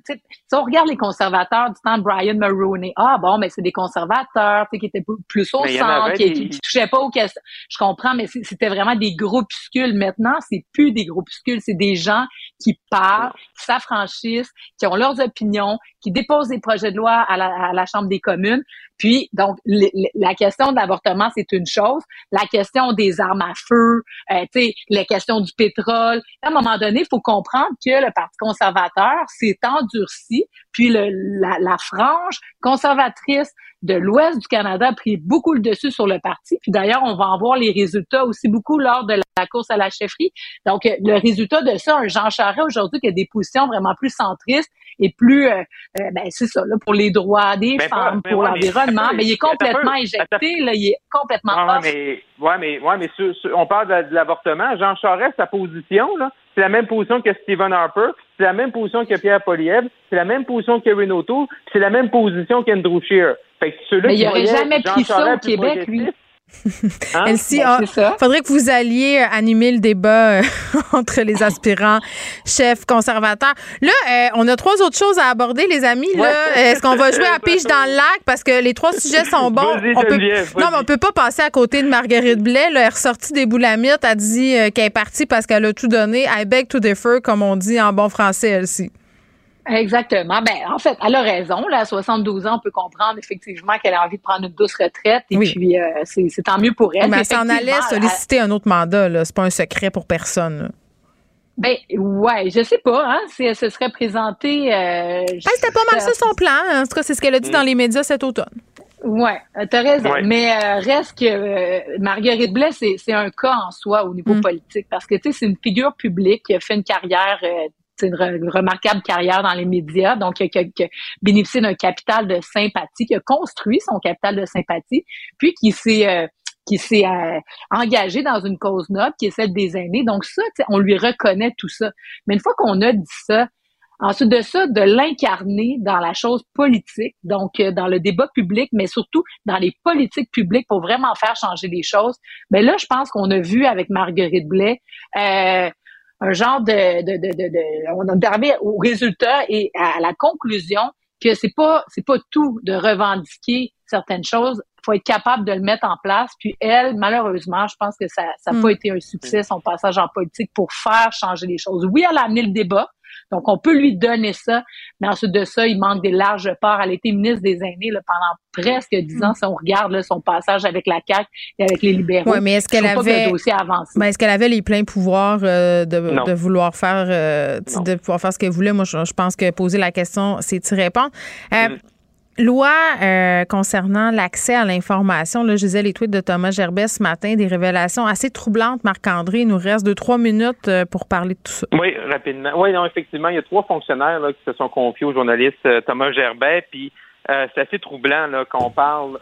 si on regarde les conservateurs du temps de Brian Mulroney, ah bon, mais c'est des conservateurs qui étaient plus au centre, qui, qui, touchaient pas aux questions. Je comprends, mais c'était vraiment des groupuscules. Maintenant, c'est plus des groupuscules, c'est des gens qui parlent, qui s'affranchissent, qui ont leurs opinions, qui déposent des projets de loi à la, à la Chambre des communes. Puis, donc, la question de l'avortement, c'est une chose. La question des armes à feu, euh, tu sais, la question du pétrole. À un moment donné, il faut comprendre que le Parti conservateur s'est endurci, puis le, la, la frange conservatrice de l'Ouest du Canada a pris beaucoup le dessus sur le parti. Puis d'ailleurs, on va en voir les résultats aussi beaucoup lors de la course à la chefferie. Donc, le résultat de ça, un Jean Charest aujourd'hui qui a des positions vraiment plus centristes et plus, euh, euh, ben c'est ça, là, pour les droits des femmes, pour l'environnement, mais il est complètement éjecté, là, il est complètement ouais, mais, ouais, mais, ouais, mais on parle de, l'avortement. Jean Charest, sa position, là, c'est la même position que Stephen Harper, c'est la même position que Pierre Poliev, c'est la même position que Renato, c'est la même position qu'Andrew Scheer. Fait que mais il n'aurait jamais pris ça au Québec, lui. Hein? Elsie, il ben, faudrait que vous alliez euh, animer le débat euh, entre les aspirants chefs conservateurs. Là, euh, on a trois autres choses à aborder, les amis. Est-ce qu'on va jouer à pige dans le lac? Parce que les trois sujets sont bons? On peut, non, mais on peut pas passer à côté de Marguerite Blais. elle est ressortie des boulamites. Elle dit qu'elle est partie parce qu'elle a tout donné. I beg to differ, comme on dit en bon français, Elsie. Exactement. Ben, en fait, elle a raison. Là, à 72 ans, on peut comprendre effectivement qu'elle a envie de prendre une douce retraite. Et puis, euh, c'est tant mieux pour elle. Mais elle s'en allait solliciter un autre mandat. Là. C'est pas un secret pour personne. Ben ouais, je sais pas, hein, si elle se serait présentée. Euh, C'était pas mal ça son plan. Hein. En tout cas, c'est ce qu'elle a dit dans les médias cet automne. Ouais, t'as raison. Mais euh, reste que euh, Marguerite Blais, c'est un cas en soi au niveau mm. politique parce que tu sais, c'est une figure publique qui a fait une carrière c'est une, remarquable carrière dans les médias, donc qui, a bénéficié d'un capital de sympathie, qui a construit son capital de sympathie, puis qui s'est euh, qui s'est euh, engagé dans une cause noble qui est celle des aînés. Donc ça, on lui reconnaît tout ça. Mais une fois qu'on a dit ça, ensuite de ça, de l'incarner dans la chose politique, donc euh, dans le débat public, mais surtout dans les politiques publiques pour vraiment faire changer les choses. Mais ben là, je pense qu'on a vu avec Marguerite Blais un genre de, de, de, de, on a arrivé au résultat et à la conclusion que c'est pas c'est pas tout de revendiquer certaines choses. Il faut être capable de le mettre en place. Puis elle, malheureusement, je pense que ça n'a pas mm. été un succès son passage en politique pour faire changer les choses. Oui, elle a amené le débat. Donc, on peut lui donner ça, mais ensuite de ça, il manque des larges parts. Elle a été ministre des aînés là, pendant presque dix ans, si on regarde là, son passage avec la CAQ et avec les libéraux. Oui, mais est-ce qu'elle avait, ben, est-ce qu'elle avait les pleins pouvoirs euh, de, de, vouloir faire, euh, de pouvoir faire ce qu'elle voulait? Moi, je, pense que poser la question, c'est y répondre? Euh, mm. Loi euh, concernant l'accès à l'information. Là, je disais les tweets de Thomas Gerbet ce matin, des révélations assez troublantes. Marc-André, il nous reste deux, trois minutes euh, pour parler de tout ça. Oui, rapidement. Oui, non, effectivement, il y a trois fonctionnaires là, qui se sont confiés au journaliste euh, Thomas Gerbet, puis c'est assez troublant là, quand on parle.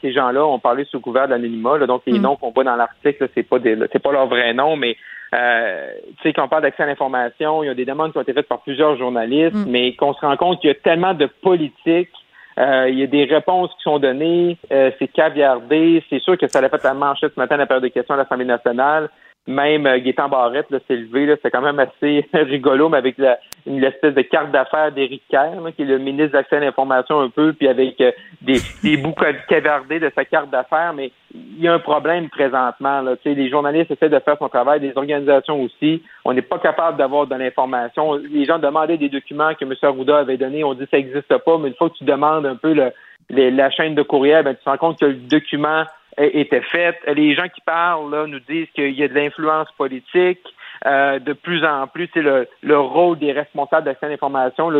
ces gens-là ont parlé sous couvert d'anonymat. Donc les mm. noms qu'on voit dans l'article, c'est pas des, c'est pas leur vrai nom, mais euh, tu sais, quand on parle d'accès à l'information, il y a des demandes qui ont été faites par plusieurs journalistes, mm. mais qu'on se rend compte qu'il y a tellement de politique euh, il y a des réponses qui sont données, euh, c'est caviardé. C'est sûr que ça l'a fait la manchette ce matin à la période de questions à l'Assemblée nationale. Même euh, Gaétan Barrette s'est levé, c'est quand même assez rigolo, mais avec la, une espèce de carte d'affaires d'Éric Kerr, qui est le ministre d'accès à l'information un peu, puis avec euh, des, des bouts cavardés de sa carte d'affaires, mais il y a un problème présentement. Là. Les journalistes essaient de faire son travail, les organisations aussi. On n'est pas capable d'avoir de l'information. Les gens demandaient des documents que M. Arruda avait donnés. On dit ça n'existe pas, mais une fois que tu demandes un peu le, la chaîne de courriel, ben, tu te rends compte que le document était faite. Les gens qui parlent là, nous disent qu'il y a de l'influence politique. Euh, de plus en plus, c'est le, le rôle des responsables d'accès à l'information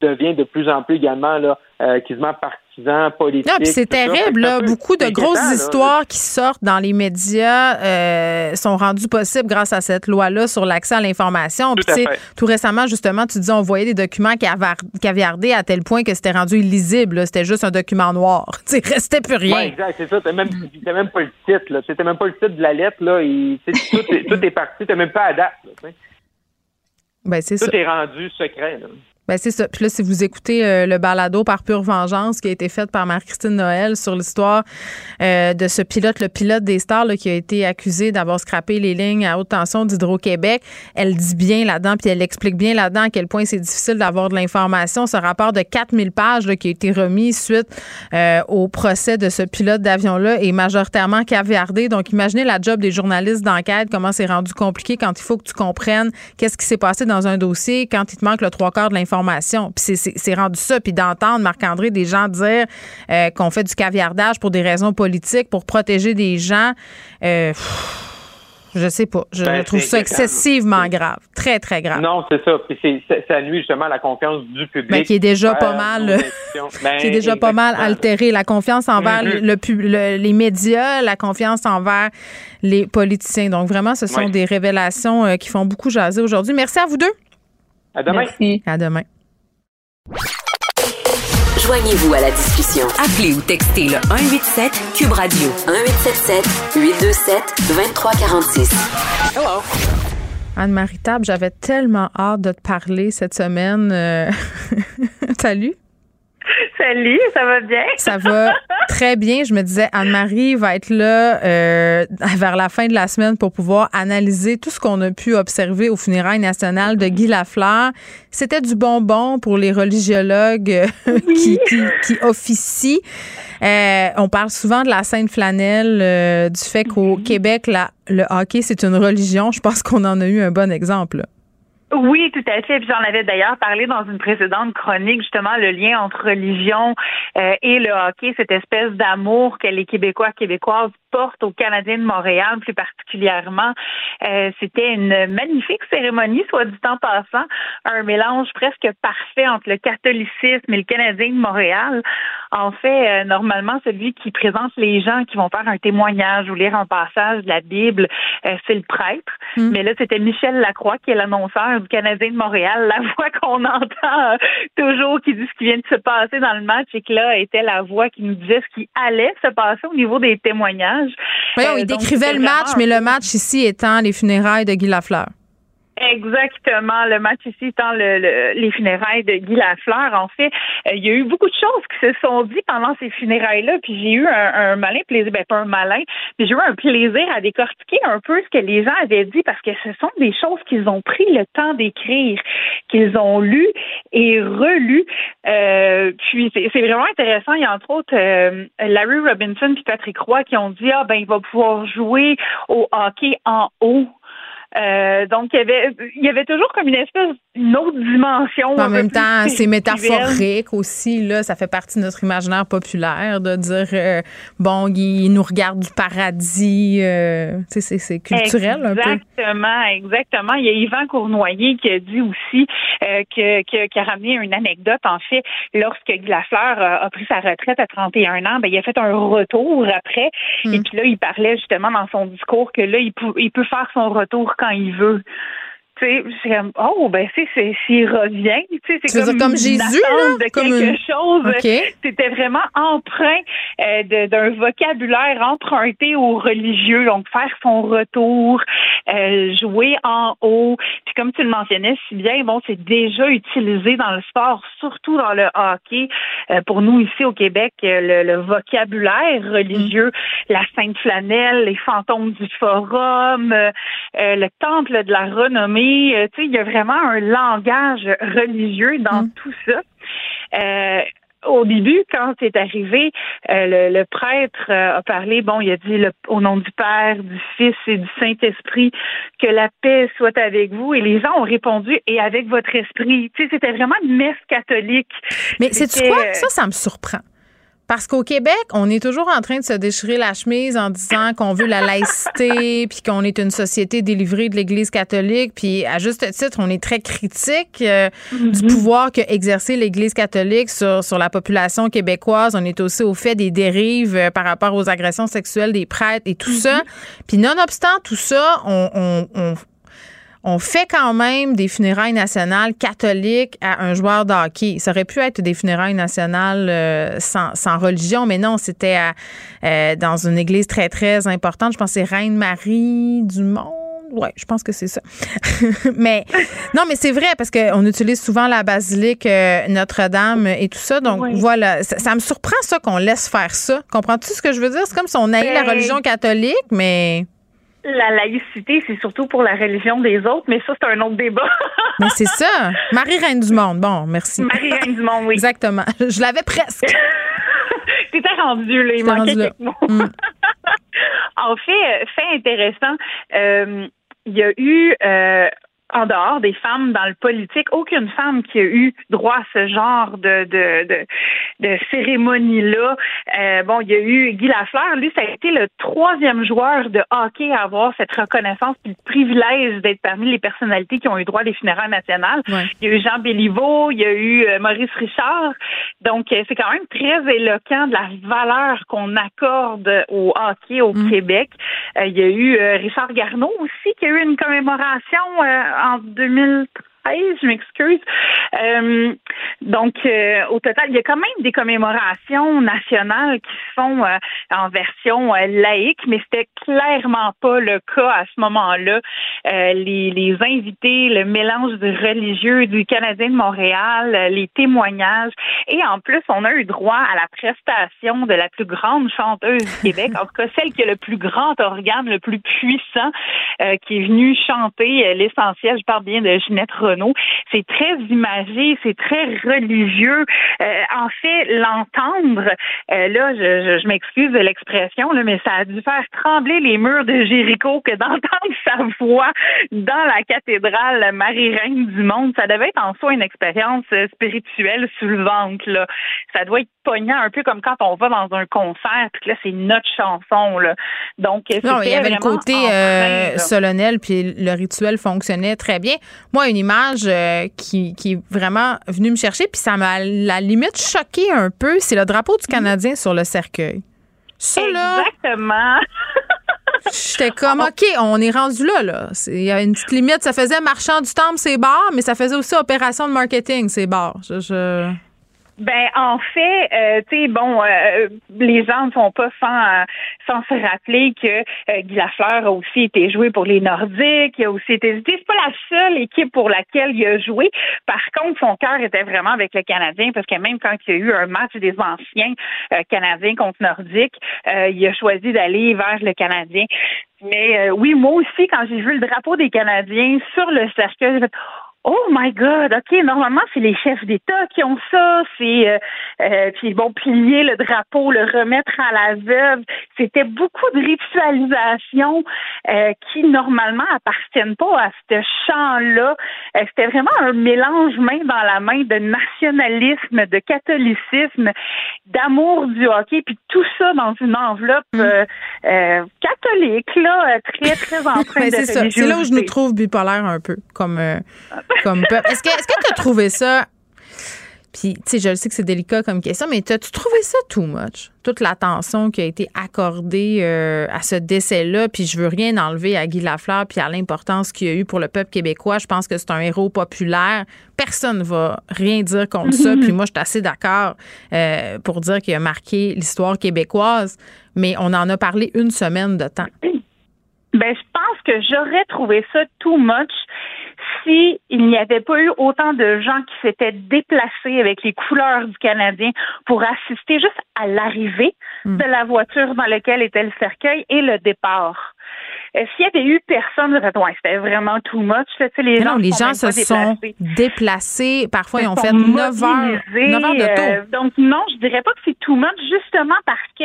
devient de plus en plus également là, euh, quasiment partisans politiques. c'est terrible. Là, beaucoup de grosses histoires qui sortent dans les médias euh, sont rendues possibles grâce à cette loi-là sur l'accès à l'information. Tout, tout, récemment, justement, tu disais on voyait des documents caviardés à tel point que c'était rendu illisible. C'était juste un document noir. Il restait plus rien. Oui, exact. C'est ça. C'était même, même pas le titre. C'était même pas le titre de la lettre. Là. tout, est, tout est parti. C'était même pas à date. ben, tout est rendu secret. Ben c'est ça. Puis là, si vous écoutez euh, le balado par pure vengeance qui a été fait par Marie-Christine Noël sur l'histoire euh, de ce pilote, le pilote des stars là, qui a été accusé d'avoir scrappé les lignes à haute tension d'Hydro-Québec, elle dit bien là-dedans, puis elle explique bien là-dedans à quel point c'est difficile d'avoir de l'information. Ce rapport de 4000 pages là, qui a été remis suite euh, au procès de ce pilote d'avion-là est majoritairement caviardé. Donc, imaginez la job des journalistes d'enquête, comment c'est rendu compliqué quand il faut que tu comprennes qu'est-ce qui s'est passé dans un dossier, quand il te manque le trois quarts de l'information puis c'est rendu ça. Puis d'entendre Marc-André des gens dire euh, qu'on fait du caviardage pour des raisons politiques, pour protéger des gens. Euh, je sais pas. Je ben, trouve ça excessivement grave. Très, très grave. Non, c'est ça. Puis ça nuit justement à la confiance du public. Ben, qui est déjà pas mal, qui est déjà pas mal altéré. La confiance envers mm-hmm. le, les médias, la confiance envers les politiciens. Donc vraiment, ce sont des révélations euh, qui font beaucoup jaser aujourd'hui. Merci à vous deux. À demain. Merci. À demain. Joignez-vous à la discussion. Appelez ou textez le 187 Cube Radio 1877 827 2346. Hello. Anne-Marie Table, j'avais tellement hâte de te parler cette semaine. Euh, salut. Salut, ça va bien? Ça va très bien. Je me disais, Anne-Marie va être là euh, vers la fin de la semaine pour pouvoir analyser tout ce qu'on a pu observer au funérailles nationales de Guy Lafleur. C'était du bonbon pour les religiologues euh, qui, qui, officient. Euh, on parle souvent de la Sainte Flanelle, du fait qu'au mm-hmm. Québec, la, le hockey, c'est une religion. Je pense qu'on en a eu un bon exemple. Oui, tout à fait. J'en avais d'ailleurs parlé dans une précédente chronique, justement, le lien entre religion euh, et le hockey, cette espèce d'amour que les Québécois, Québécoises portent aux Canadiens de Montréal, plus particulièrement. Euh, C'était une magnifique cérémonie, soit du temps passant, un mélange presque parfait entre le catholicisme et le Canadien de Montréal. En fait, euh, normalement, celui qui présente les gens qui vont faire un témoignage ou lire un passage de la Bible, euh, c'est le prêtre. Hmm. Mais là, c'était Michel Lacroix qui est l'annonceur du Canadien de Montréal, la voix qu'on entend euh, toujours qui dit ce qui vient de se passer dans le match et que là était la voix qui nous disait ce qui allait se passer au niveau des témoignages. Oui, il décrivait le match, mais le match ici étant les funérailles de Guy Lafleur. Exactement. Le match ici étant le, les funérailles de Guy Lafleur. En fait, euh, il y a eu beaucoup de choses qui se sont dites pendant ces funérailles-là, puis j'ai eu un, malin plaisir, ben pas un malin, mais j'ai eu un plaisir à décortiquer un peu ce que les gens avaient dit parce que ce sont des choses qu'ils ont pris le temps d'écrire, qu'ils ont lu et relus. Euh, puis c'est vraiment intéressant. Il y a entre autres euh, Larry Robinson et Patrick Roy qui ont dit ah ben il va pouvoir jouer au hockey en haut euh, donc, il y, avait, il y avait toujours comme une espèce, une autre dimension. En même temps, c'est métaphorique aussi. Là, ça fait partie de notre imaginaire populaire de dire, euh, bon, il nous regarde du paradis. Euh, c'est culturel un peu. Exactement, exactement. Il y a Yvan Cournoyer qui a dit aussi que, qui a ramené une anecdote, en fait, lorsque Guy Lafleur a, pris sa retraite à 31 ans, ben, il a fait un retour après. Hmm. Et puis là, il parlait justement dans son discours que là, il, il peut faire son retour quand il veut c'est comme oh ben c'est s'il revient, tu sais c'est comme, comme Jésus là, de quelque chose. C'était vraiment empreint euh, d'un vocabulaire emprunté aux religieux, donc faire son retour, euh, jouer en haut. Puis comme tu le mentionnais si bien, bon c'est déjà utilisé dans le sport, surtout dans le hockey. Euh, pour nous ici au Québec, le, vocabulaire religieux, mm. la Sainte Flanelle, les fantômes du Forum, le temple de la renommée euh, tu sais, il y a vraiment un langage religieux dans mm. tout ça. Euh, au début, quand c'est arrivé, euh, le, prêtre a parlé, bon, il a dit au nom du Père, du Fils et du Saint-Esprit, que la paix soit avec vous. Et les gens ont répondu, et avec votre esprit. Tu sais, c'était vraiment une messe catholique. Mais c'est quoi? Ça, ça me surprend. Parce qu'au Québec, on est toujours en train de se déchirer la chemise en disant qu'on veut la laïcité, puis qu'on est une société délivrée de l'Église catholique, puis à juste titre, on est très critique euh, du mhm. pouvoir que exercer l'Église catholique sur, sur la population québécoise. On est aussi au fait des dérives euh, par rapport aux agressions sexuelles des prêtres et tout ça. Mhm. Puis nonobstant tout ça, on, on, on on fait quand même des funérailles nationales catholiques à un joueur de hockey. Ça aurait pu être des funérailles nationales euh, sans, religion, mais non, c'était euh, dans une église très, très importante. Je pense que c'est Reine-Marie du Monde. Oui, je pense que c'est ça. mais non, mais c'est vrai parce qu'on utilise souvent la basilique euh, Notre-Dame et tout ça. Donc voilà, ça, me surprend ça qu'on laisse faire ça. Comprends-tu ce que je veux dire? C'est comme si on haït la ben, religion catholique, mais la laïcité, c'est surtout pour la religion des autres, mais ça, c'est un autre débat. mais c'est ça. Marie-Reine du Monde. Bon, merci. Marie-Reine du Monde, oui. Exactement. Je l'avais presque. T'étais rendu, là. Il manquait quelques mots. Mm. en fait, euh, fait intéressant, euh, il y a eu euh, en dehors des femmes dans le politique, aucune femme qui a eu droit à ce genre de de, de, de cérémonie-là. Euh, bon, il y a eu Guy Lafleur, lui, ça a été le troisième joueur de hockey à avoir cette reconnaissance et le privilège d'être parmi les personnalités qui ont eu droit à des funérailles nationales. Il y a eu Jean Béliveau, il y a eu euh, Maurice Richard. Donc, euh, c'est quand même très éloquent de la valeur qu'on accorde au hockey au mm. Québec. il y a eu Richard Garneau aussi qui a eu une commémoration en 2013 je m'excuse. Euh, donc, euh, au total, il y a quand même des commémorations nationales qui se font euh, en version laïque, mais c'était clairement pas le cas à ce moment-là. Les, les, invités, le mélange de religieux du Canadien de Montréal, les témoignages, et en plus, on a eu droit à la prestation de la plus grande chanteuse du Québec, en tout cas celle qui a le plus grand organe, le plus puissant, qui est venue chanter l'essentiel. Je parle bien de Ginette C'est très imagé, c'est très religieux. Euh, en fait, l'entendre, euh, là, je, je, m'excuse de l'expression, mais ça a dû faire trembler les murs de Jéricho que d'entendre sa voix dans la cathédrale Marie-Reine du Monde. Ça devait être en soi une expérience spirituelle soulevante. Là. Ça doit être poignant, un peu comme quand on va dans un concert, puis là, c'est notre chanson. Là. Donc, non, il y avait le côté euh, solennel, puis le rituel fonctionnait très bien. Moi, une image euh, qui, est vraiment venu me chercher, puis ça m'a la limite choqué un peu. C'est le drapeau du Canadien sur le cercueil. Ça, Exactement. J'étais comme, OK, on est rendu là, là. Il y a une petite limite. Ça faisait marchand du temple, c'est bars, mais ça faisait aussi opération de marketing, c'est bars. je... Ben en fait, euh, tu sais, bon, euh, les gens ne sont pas sans euh, sans se rappeler que euh, Guy Lafleur a aussi été joué pour les Nordiques, il a aussi été. C'est pas la seule équipe pour laquelle il a joué. Par contre, son cœur était vraiment avec le Canadien parce que même quand il y a eu un match des anciens Canadiens contre Nordiques, il a choisi d'aller vers le Canadien. Mais oui, moi aussi, quand j'ai vu le drapeau des Canadiens sur le cercueil, j'ai fait Oh my God, OK, normalement, c'est les chefs d'État qui ont ça. C'est euh, euh, puis bon, plier le drapeau, le remettre à la veuve. C'était beaucoup de ritualisation euh, qui normalement appartiennent pas à ce champ-là. Euh, c'était vraiment un mélange main dans la main de nationalisme, de catholicisme, d'amour du hockey, puis tout ça dans une enveloppe mm. euh, catholique, là, très, très empreinte de C'est C'est là où je nous trouve bipolaire un peu, comme comme Est-ce que est-ce que tu as trouvé ça? Puis, tu sais, je sais que c'est délicat comme question, mais as-tu trouvé ça too much? Toute l'attention qui a été accordée euh, à ce décès-là, puis je veux rien enlever à Guy Lafleur puis à l'importance qu'il a eu pour le peuple québécois. Je pense que c'est un héros populaire. Personne ne va rien dire contre ça. Puis moi, je suis assez d'accord euh, pour dire qu'il a marqué l'histoire québécoise, mais on en a parlé une semaine de temps. Ben, je pense que j'aurais trouvé ça too much si il n'y avait pas eu autant de gens qui s'étaient déplacés avec les couleurs du Canadien pour assister juste à l'arrivée hmm. de la voiture dans laquelle était le cercueil et le départ. S'il y avait eu personne, ouais, c'était vraiment too much. les gens, non, les gens se sont déplacés. Parfois, ils ont fait 9 heures, 9 heures de tour. Euh, donc, non, je dirais pas que c'est too much, justement parce que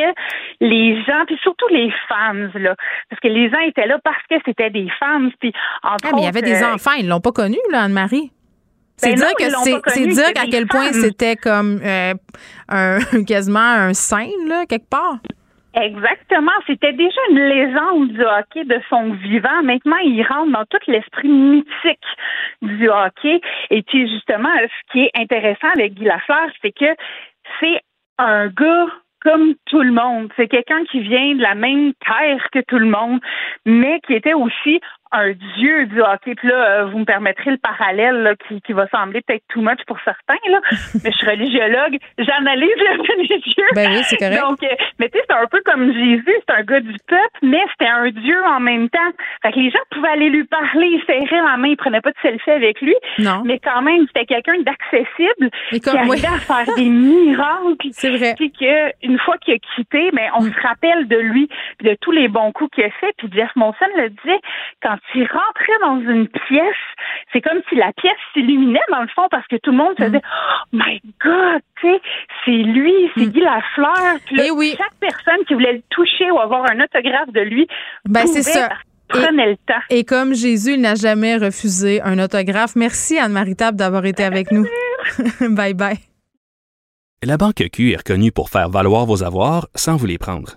les gens, puis surtout les fans, là, parce que les gens étaient là parce que c'était des fans. Puis, ah, mais il y avait des euh, enfants, ils l'ont pas connu, là, Anne-Marie. C'est ben dire que c'est dire à quel point c'était comme euh, un, quasiment un saint là quelque part. Exactement. C'était déjà une légende du hockey de son vivant. Maintenant, il rentre dans tout l'esprit mythique du hockey. Et puis, justement, ce qui est intéressant avec Guy Lafleur, c'est que c'est un gars comme tout le monde. C'est quelqu'un qui vient de la même terre que tout le monde, mais qui était aussi un dieu du hockey. Puis là, euh, vous me permettrez le parallèle qui, qui va sembler peut-être too much pour certains, là, mais je suis religiologue, j'analyse le religieux. Ben oui, c'est correct. Donc, euh, mais tu sais, c'est un peu comme Jésus, c'est un gars du peuple, mais c'était un dieu en même temps. Fait que les gens pouvaient aller lui parler, il serrait la main, ils prenaient pas de selfie avec lui. Non. Mais quand même, c'était quelqu'un d'accessible qui arrivait à faire des miracles. C'est vrai. Puis qu'une fois qu'il a quitté, mais on se rappelle de lui, de tous les bons coups qu'il a fait. Puis Jeff Monson le disait, quand il rentrait dans une pièce, c'est comme si la pièce s'illuminait dans le fond parce que tout le monde se disait Oh my God, tu sais, c'est lui, c'est mm. Guy Lafleur. Puis Et eh oui. chaque personne qui voulait le toucher ou avoir un autographe de lui, ben, c'est ça. Prenait le temps. Et comme Jésus, il n'a jamais refusé un autographe. Merci Anne-Marie Table d'avoir été avec nous. bye bye. La Banque Q est reconnue pour faire valoir vos avoirs sans vous les prendre.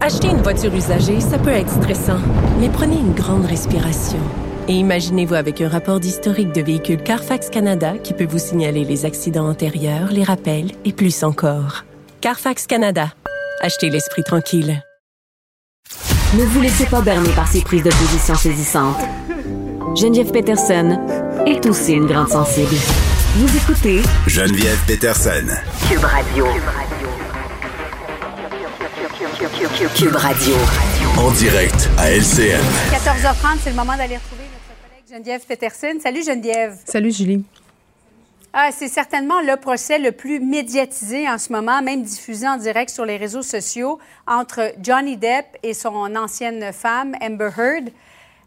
Acheter une voiture usagée, ça peut être stressant, mais prenez une grande respiration. Et imaginez-vous avec un rapport d'historique de véhicule Carfax Canada qui peut vous signaler les accidents antérieurs, les rappels et plus encore. Carfax Canada. Achetez l'esprit tranquille. Ne vous laissez pas berner par ces prises de position saisissantes. Geneviève Peterson est aussi une grande sensible. Vous écoutez Geneviève Peterson. Cube Radio. Cube Radio. En direct à LCN. 14h30, c'est le moment d'aller retrouver notre collègue Geneviève Peterson. Salut Geneviève. Salut Julie. Ah, c'est certainement le procès le plus médiatisé en ce moment, même diffusé en direct sur les réseaux sociaux, entre Johnny Depp et son ancienne femme, Amber Heard.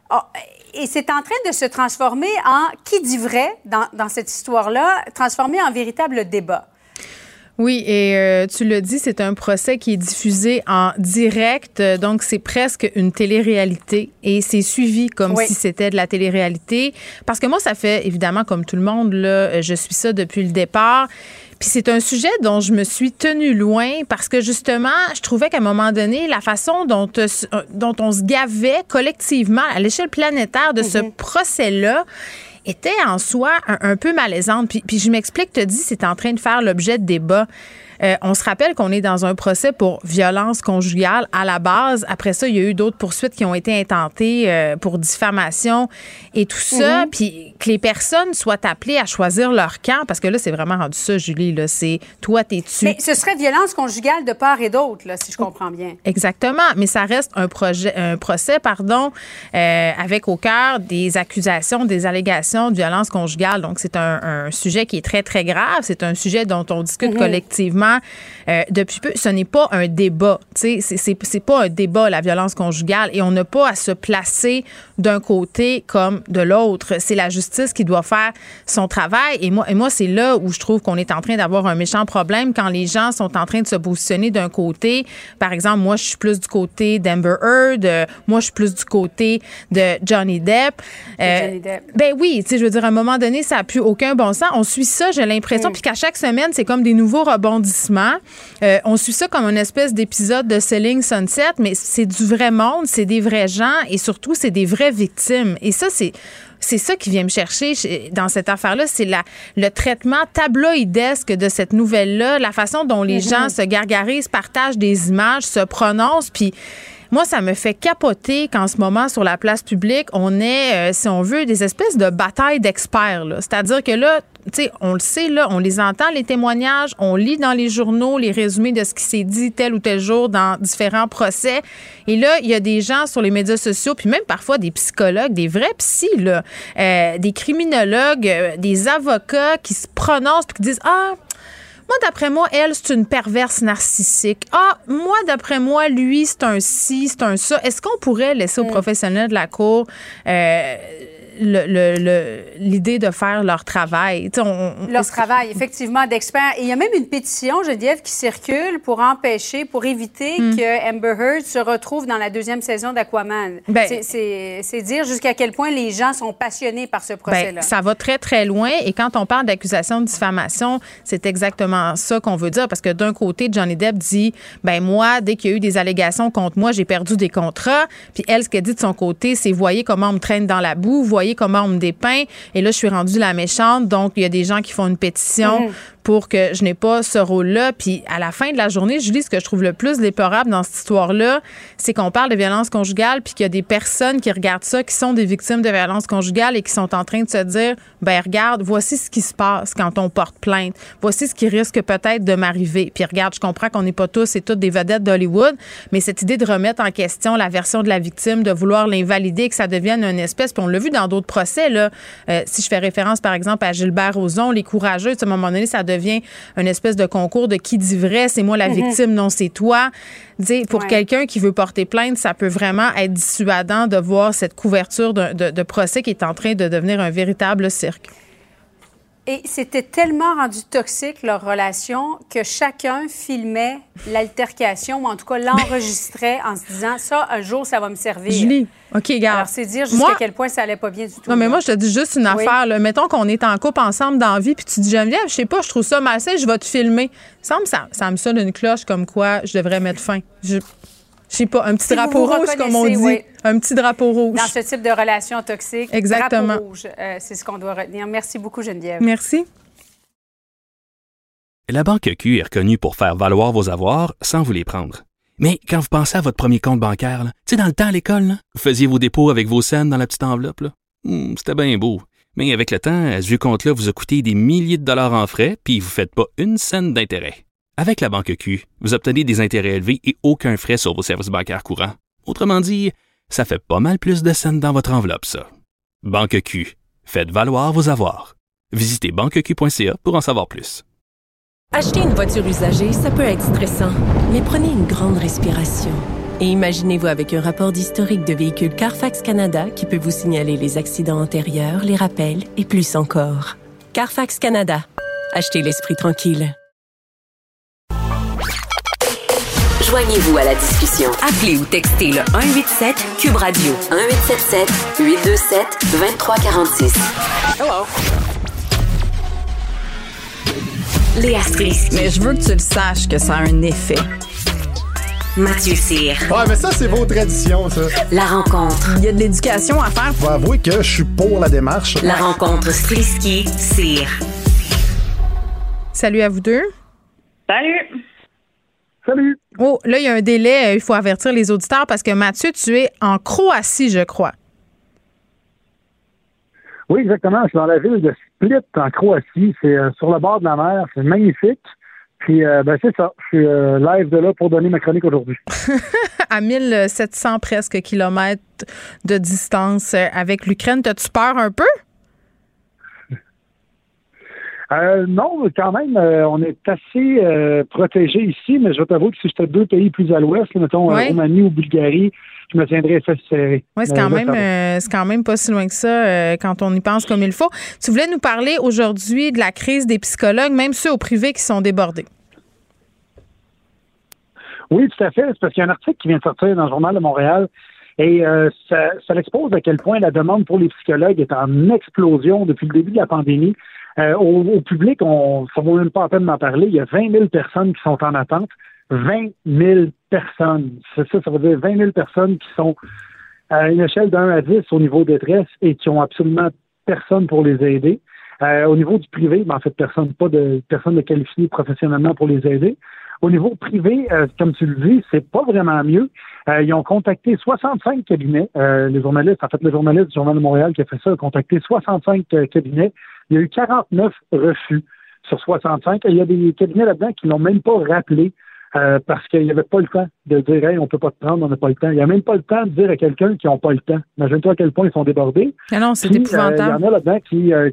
Ah, et c'est en train de se transformer en, qui dit vrai dans, dans cette histoire-là, transformer en véritable débat. Oui, et euh, tu le dis, c'est un procès qui est diffusé en direct, donc c'est presque une télé-réalité et c'est suivi comme si c'était de la télé-réalité. Parce que moi, ça fait évidemment comme tout le monde, là, je suis ça depuis le départ. Puis c'est un sujet dont je me suis tenue loin parce que justement, je trouvais qu'à un moment donné, la façon dont, euh, dont on se gavait collectivement à l'échelle planétaire de ce mm-hmm. procès-là, était en soi un, peu malaisante. Puis, puis je m'explique, te dis, c'est en train de faire l'objet de débats. Euh, on se rappelle qu'on est dans un procès pour violence conjugale à la base. Après ça, il y a eu d'autres poursuites qui ont été intentées euh, pour diffamation et tout ça. Mhm. Puis que les personnes soient appelées à choisir leur camp, parce que là, c'est vraiment rendu ça, Julie. Là, c'est toi, t'es-tu? Mais ce serait violence conjugale de part et d'autre, là, si je comprends bien. Exactement, mais ça reste un projet, un procès, pardon, euh, avec au cœur des accusations, des allégations de violence conjugale. Donc c'est un, un sujet qui est très très grave. C'est un sujet dont on discute Mhm. collectivement euh, depuis peu. Ce n'est pas un débat, c'est- c'est c'est pas un débat la violence conjugale et on n'a pas à se placer d'un côté comme de l'autre. C'est la justice qui doit faire son travail et moi et moi c'est là où je trouve qu'on est en train d'avoir un méchant problème quand les gens sont en train de se positionner d'un côté. Par exemple, moi je suis plus du côté d'Amber Heard, euh, moi je suis plus du côté de Johnny Depp. Euh, Johnny Depp. ben oui, je veux dire, à un moment donné, ça n'a plus aucun bon sens. On suit ça, j'ai l'impression, Mm. puis qu'à chaque semaine, c'est comme des nouveaux rebondissements. Euh, on suit ça comme une espèce d'épisode de Selling Sunset, mais c'est du vrai monde, c'est des vrais gens et surtout, c'est des vraies victimes. Et ça, c'est. C'est ça qui vient me chercher dans cette affaire-là, c'est la, le traitement tabloïdesque de cette nouvelle-là, la façon dont les Mhm. gens se gargarisent, partagent des images, se prononcent, puis moi, ça me fait capoter qu'en ce moment, sur la place publique, on ait, euh, si on veut, des espèces de batailles d'experts. C'est-à-dire que là, tu sais, on le sait, là, on les entend, les témoignages, on lit dans les journaux les résumés de ce qui s'est dit tel ou tel jour dans différents procès. Et là, il y a des gens sur les médias sociaux, puis même parfois des psychologues, des vrais psys, là, euh, des criminologues, euh, des avocats qui se prononcent puis qui disent Ah, moi, d'après moi, elle, c'est une perverse narcissique. Ah, moi, d'après moi, lui, c'est un ci, c'est un ça. Est-ce qu'on pourrait laisser aux professionnels de la Cour euh, l'idée de faire leur travail? On- Leur travail, effectivement, d'experts. Et il y a même une pétition, Geneviève, qui circule pour empêcher, pour éviter Hmm. que Amber Heard se retrouve dans la deuxième saison d'Aquaman. Ben- c'est dire jusqu'à quel point les gens sont passionnés par ce Ben, procès-là. ça va très, très loin. Et quand on parle d'accusation de diffamation, c'est exactement ça qu'on veut dire. Parce que d'un côté, Johnny Depp dit ben moi, dès qu'il y a eu des allégations contre moi, j'ai perdu des contrats. Puis elle, ce qu'elle dit de son côté, c'est voyez comment on me traîne dans la boue, voyez comment on me dépeint. Et là, je suis rendue la méchante. Donc, il y a des gens qui font une pétition Mhm. pour que je n'ai pas ce rôle-là. Puis à la fin de la journée, Julie, ce que je trouve le plus déplorable dans cette histoire-là, c'est qu'on parle de violence conjugale, puis qu'il y a des personnes qui regardent ça, qui sont des victimes de violence conjugale et qui sont en train de se dire, ben regarde, voici ce qui se passe quand on porte plainte. Voici ce qui risque peut-être de m'arriver. Puis regarde, je comprends qu'on n'est pas tous et toutes des vedettes d'Hollywood, mais cette idée de remettre en question la version de la victime, de vouloir l'invalider, que ça devienne une espèce, puis on l'a vu dans d'autres procès, là. Euh, si je fais référence, par exemple, à Gilbert Rozon, les courageux, à un moment donné, ça devient une espèce de concours de qui dit vrai, c'est moi la Mhm. victime, non c'est toi. Pour Ouais. quelqu'un qui veut porter plainte, ça peut vraiment être dissuadant de voir cette couverture de, de- de procès qui est en train de devenir un véritable cirque. Et c'était tellement rendu toxique, leur relation, que chacun filmait l'altercation, ou en tout cas l'enregistrait en se disant ça, un jour, ça va me servir. Julie, OK, regarde. Alors, c'est dire jusqu'à quel point ça allait pas bien du tout. Non, mais là. moi, je te dis juste une Oui. affaire. Là. Mettons qu'on est en couple ensemble dans la vie, puis tu dis, Geneviève, je sais pas, je trouve ça malsain, je vais te filmer. Il me ça, ça me sonne une cloche comme quoi je devrais mettre fin. Je, je sais pas, un petit Si drapeau vous rouge, comme on dit. oui. Un petit drapeau rouge. Dans ce type de relation toxique, Exactement. drapeau rouge, euh, c'est ce qu'on doit retenir. Merci beaucoup, Geneviève. Merci. La Banque Q est reconnue pour faire valoir vos avoirs sans vous les prendre. Mais quand vous pensez à votre premier compte bancaire, tu sais, dans le temps à l'école, vous faisiez vos dépôts avec vos scènes dans la petite enveloppe. là. Hmm, C'était bien beau. Mais avec le temps, ce vieux compte-là vous a coûté des milliers de dollars en frais, puis vous ne faites pas une scène d'intérêt. Avec la Banque Q, vous obtenez des intérêts élevés et aucun frais sur vos services bancaires courants. Autrement dit, ça fait pas mal plus de scènes dans votre enveloppe, ça. Banque Q. Faites valoir vos avoirs. Visitez banqueq.ca pour en savoir plus. Acheter une voiture usagée, ça peut être stressant, mais prenez une grande respiration. Et imaginez-vous avec un rapport d'historique de véhicule Carfax Canada qui peut vous signaler les accidents antérieurs, les rappels et plus encore. Carfax Canada. Achetez l'esprit tranquille. Joignez-vous à la discussion. Appelez ou textez le 187 Cube Radio 1877 827 2346. Hello. Léa Strisky. Mais je veux que tu le saches que ça a un effet. Mathieu Cyr. Ouais, mais ça, c'est vos traditions, ça. La rencontre. Il y a de l'éducation à faire. Faut avouer que je suis pour la démarche. La rencontre Strisky-Cyr. Salut à vous deux. Salut! Salut! Oh, là, il y a un délai. Il faut avertir les auditeurs parce que Mathieu, tu es en Croatie, je crois. Oui, exactement. Je suis dans la ville de Split, en Croatie. C'est euh, sur le bord de la mer. C'est magnifique. Puis, euh, ben, c'est ça. Je suis euh, live de là pour donner ma chronique aujourd'hui. à 1700 presque kilomètres de distance avec l'Ukraine. T'as-tu peur un peu? Euh, non, quand même, euh, on est assez euh, protégé ici, mais je vais t'avouer que si j'étais deux pays plus à l'ouest, mettons Roumanie ou Bulgarie, je me tiendrais assez serré. Oui, c'est quand, même, c'est quand même pas si loin que ça quand on y pense comme il faut. Tu voulais nous parler aujourd'hui de la crise des psychologues, même ceux au privé qui sont débordés. Oui, tout à fait. C'est parce qu'il y a un article qui vient de sortir dans le Journal de Montréal et ça, ça expose à quel point la demande pour les psychologues est en explosion depuis le début de la pandémie. Euh, au, public, on, ça vaut même pas la peine d'en parler. Il y a 20 000 personnes qui sont en attente. 20 000 personnes. C'est ça, ça veut dire 20 000 personnes qui sont à une échelle 1 à 10 au niveau détresse et qui ont absolument personne pour les aider. Euh, au niveau du privé, ben, en fait, personne, pas de personne de qualifié professionnellement pour les aider. Au niveau privé, euh, comme tu le dis, c'est pas vraiment mieux. ils ont contacté 65 cabinets. les journalistes, en fait, le journaliste du Journal de Montréal qui a fait ça a contacté 65 cabinets il y a eu 49 refus sur 65 et il y a des cabinets là-dedans qui l'ont même pas rappelé euh, parce qu'il n'y avait pas le temps de dire hey, on peut pas te prendre, on n'a pas le temps. Il n'y a même pas le temps de dire à quelqu'un qui n'ont pas le temps. Imagine-toi à quel point ils sont débordés. Ah non, c'est épouvantable. Euh, il y en a là-dedans qui, euh,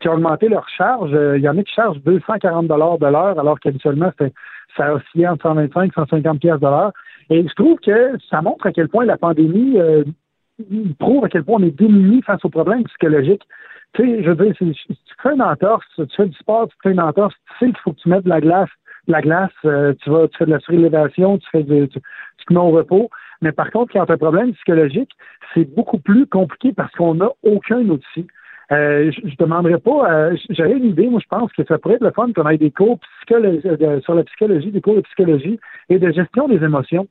qui, ont augmenté leur charge. Il y en a qui chargent 240 dollars de l'heure alors qu'habituellement ça oscillait entre 125 et 150 pièces de l'heure. Et je trouve que ça montre à quel point la pandémie prouve à quel point on est démunis face aux problèmes psychologiques tu sais, je veux dire, si, tu fais une entorse, tu fais du sport, tu fais une entorse, tu sais qu'il faut que tu mettes de la glace, de la glace, euh, tu vas, tu fais de la surélévation, tu fais de, tu, te mets au repos. Mais par contre, quand tu as un problème psychologique, c'est beaucoup plus compliqué parce qu'on n'a aucun outil. Euh, je, ne demanderais pas, euh, j'aurais une idée, moi je pense que ça pourrait être le fun qu'on ait des cours euh, sur la psychologie, des cours de psychologie et de gestion des émotions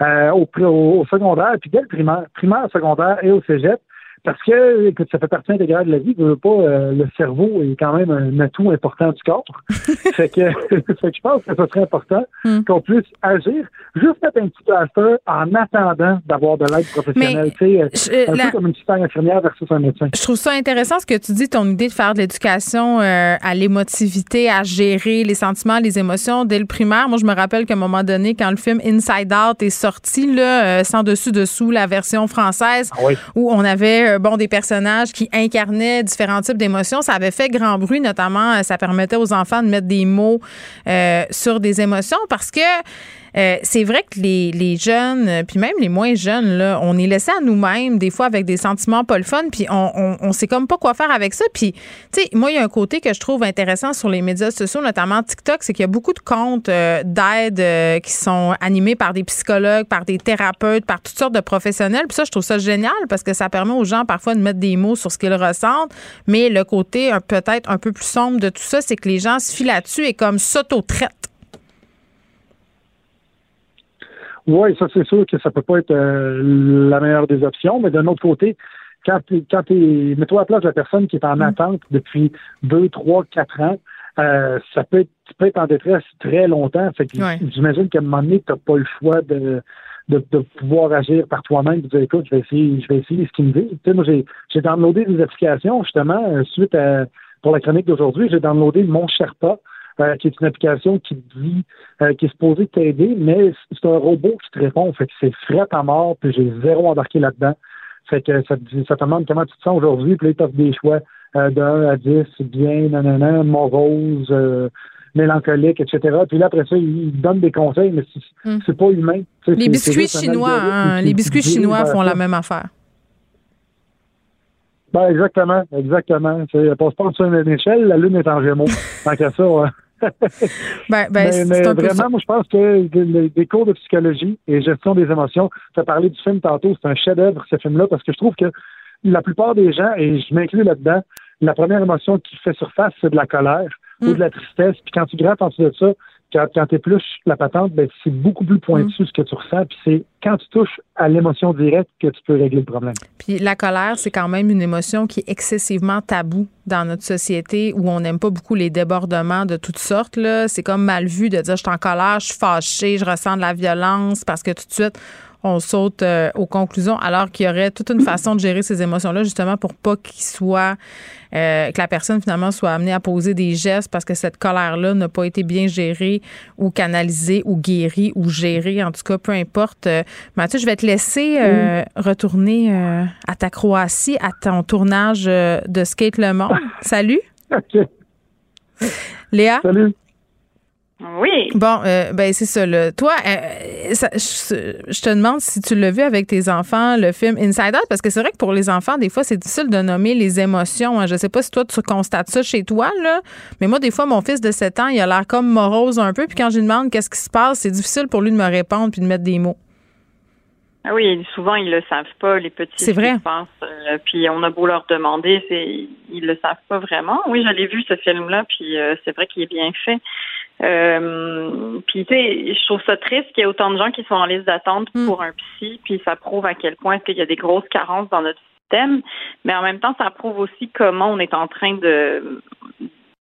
au, au, secondaire, puis dès le primaire, primaire, secondaire et au cégep, parce que, écoute, ça fait partie intégrale de la vie. Veux pas, euh, le cerveau est quand même un atout important du corps. fait, que, fait que je pense que ce serait important hmm. qu'on puisse agir, juste mettre un petit plaster en attendant d'avoir de l'aide professionnelle. tu sais, euh, un peu comme une super infirmière versus un médecin. Je trouve ça intéressant ce que tu dis, ton idée de faire de l'éducation euh, à l'émotivité, à gérer les sentiments, les émotions dès le primaire. Moi, je me rappelle qu'à un moment donné, quand le film Inside Out est sorti, là, sans dessus-dessous, la version française, ah où on avait euh, bon, des personnages qui incarnaient différents types d'émotions. Ça avait fait grand bruit, notamment, euh, ça permettait aux enfants de mettre des mots euh, sur des émotions parce que euh, c'est vrai que les, jeunes, euh, puis même les moins jeunes, on est laissé à nous-mêmes, des fois avec des sentiments pas le puis on, on, on, sait comme pas quoi faire avec ça. Puis, tu sais, moi, il y a un côté que je trouve intéressant sur les médias sociaux, notamment TikTok, c'est qu'il y a beaucoup de comptes euh, d'aide qui sont animés par des psychologues, par des thérapeutes, par toutes sortes de professionnels. Puis ça, je trouve ça génial parce que ça permet aux gens parfois de mettre des mots sur ce qu'ils ressentent. Mais le côté peut-être un peu plus sombre de tout ça, c'est que les gens se filent là-dessus et comme s'auto-traitent Oui, ça c'est sûr que ça peut pas être euh, la meilleure des options, mais d'un autre côté, quand tu quand t'es mets-toi à la place de la personne qui est en mm. attente depuis deux, trois, quatre ans, euh, ça peut être, tu peux être en détresse très longtemps. Fait que j'imagine qu'à un moment donné, tu n'as pas le choix de, de, de, pouvoir agir par toi-même, de dire écoute, je vais essayer, je vais essayer ce qu'il me dit. Tu sais, moi, j'ai, j'ai downloadé des applications, justement, euh, suite à pour la chronique d'aujourd'hui, j'ai downloadé mon Sherpa. Euh, qui est une application qui dit, euh, qui est supposée t'aider, mais c'est un robot qui te répond. Fait que c'est fret à mort, puis j'ai zéro embarqué là-dedans. Fait que ça te, ça te demande comment tu te sens aujourd'hui, puis là, tu des choix euh, de 1 à 10, bien, nanana, morose, mélancolique, etc. Puis là, après ça, il donne des conseils, mais c'est, hmm. pas humain. les biscuits chinois, hein, les biscuits chinois font la même affaire. Ben, exactement, exactement. Ça passe pas sur une échelle, la lune est en gémeaux. Tant qu'à ça, ouais. ben, ben, mais, vraiment, moi, je pense que des cours de psychologie et gestion des émotions, tu as parlé du film tantôt, c'est un chef-d'œuvre, ce film-là, parce que je trouve que la plupart des gens, et je m'inclus là-dedans, la première émotion qui fait surface, c'est de la colère ou de la tristesse. Puis quand tu grattes en dessous de ça, quand, quand tu épluches la patente, ben, c'est beaucoup plus pointu ce que tu ressens. Puis c'est quand tu touches à l'émotion directe que tu peux régler le problème. Puis la colère, c'est quand même une émotion qui est excessivement taboue dans notre société où on n'aime pas beaucoup les débordements de toutes sortes. Là. C'est comme mal vu de dire je suis en colère, je suis fâchée, je ressens de la violence parce que tout de suite, on saute euh, aux conclusions, alors qu'il y aurait toute une façon de gérer ces émotions-là, justement, pour pas qu'il soit euh, que la personne finalement soit amenée à poser des gestes parce que cette colère-là n'a pas été bien gérée ou canalisée ou guérie ou gérée, en tout cas, peu importe. Euh, Mathieu, je vais te laisser retourner à ta Croatie, à ton tournage de Skate Le Monde. Salut. OK. Léa? Salut. Oui. Bon, euh, ben c'est ça. Là. Toi, euh, ça, je, je te demande si tu l'as vu avec tes enfants, le film Inside Out, parce que c'est vrai que pour les enfants, des fois, c'est difficile de nommer les émotions. Hein. Je sais pas si toi, tu constates ça chez toi, là, mais moi, des fois, mon fils de 7 ans, il a l'air comme morose un peu, puis quand je lui demande qu'est-ce qui se passe, c'est difficile pour lui de me répondre puis de mettre des mots. Ah oui, souvent ils le savent pas, les petits. C'est vrai. Euh, puis on a beau leur demander, c'est ils le savent pas vraiment. Oui, je l'ai vu ce film-là, puis c'est vrai qu'il est bien fait. Euh, puis tu sais, je trouve ça triste qu'il y ait autant de gens qui sont en liste d'attente Mm. pour un psy, puis ça prouve à quel point il y a des grosses carences dans notre système, mais en même temps, ça prouve aussi comment on est en train de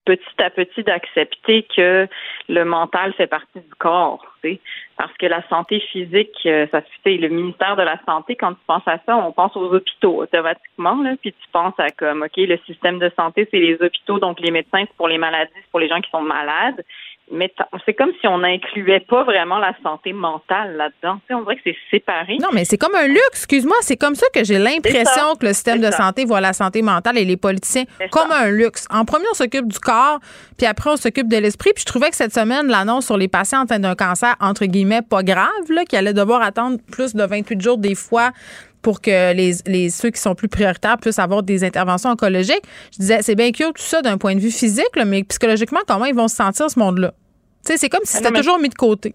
petit à petit d'accepter que le mental fait partie du corps, tu sais, parce que la santé physique, euh, ça fait le ministère de la santé quand tu penses à ça, on pense aux hôpitaux automatiquement là, puis tu penses à comme OK, le système de santé c'est les hôpitaux donc les médecins c'est pour les maladies, c'est pour les gens qui sont malades. Mais c'est comme si on n'incluait pas vraiment la santé mentale là-dedans. On dirait que c'est séparé. Non, mais c'est comme un luxe, excuse-moi. C'est comme ça que j'ai l'impression que le système de ça. santé voit la santé mentale et les politiciens comme un luxe. En premier, on s'occupe du corps, puis après, on s'occupe de l'esprit. Puis je trouvais que cette semaine, l'annonce sur les patients atteints d'un cancer, entre guillemets, pas grave, là, qui allaient devoir attendre plus de 28 jours des fois pour que les, les ceux qui sont plus prioritaires puissent avoir des interventions oncologiques. Je disais, c'est bien cute tout ça d'un point de vue physique, là, mais psychologiquement, comment ils vont se sentir ce monde-là? Tu sais, c'est comme si Ah c'était mais- toujours mis de côté.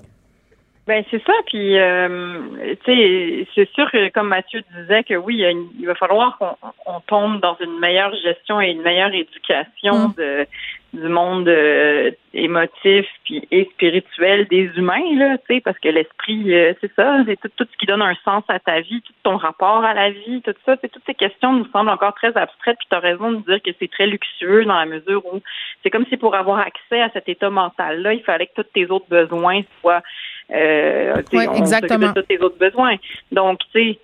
Ben c'est ça. Puis, euh, tu sais, c'est sûr que comme Mathieu disait que oui, il, une- va falloir qu'on on tombe dans une meilleure gestion et une meilleure éducation Mm. de, du monde euh, émotif puis et spirituel des humains là, tu sais, parce que l'esprit, euh, c'est ça, c'est tout, tout ce qui donne un sens à ta vie, tout ton rapport à la vie, tout ça, c'est toutes ces questions nous semblent encore très abstraites. Puis tu as raison de dire que c'est très luxueux dans la mesure où c'est comme si pour avoir accès à cet état mental là, il fallait que tous tes autres besoins soient euh, Oui, on exactement. de tous tes autres besoins. Donc, tu sais,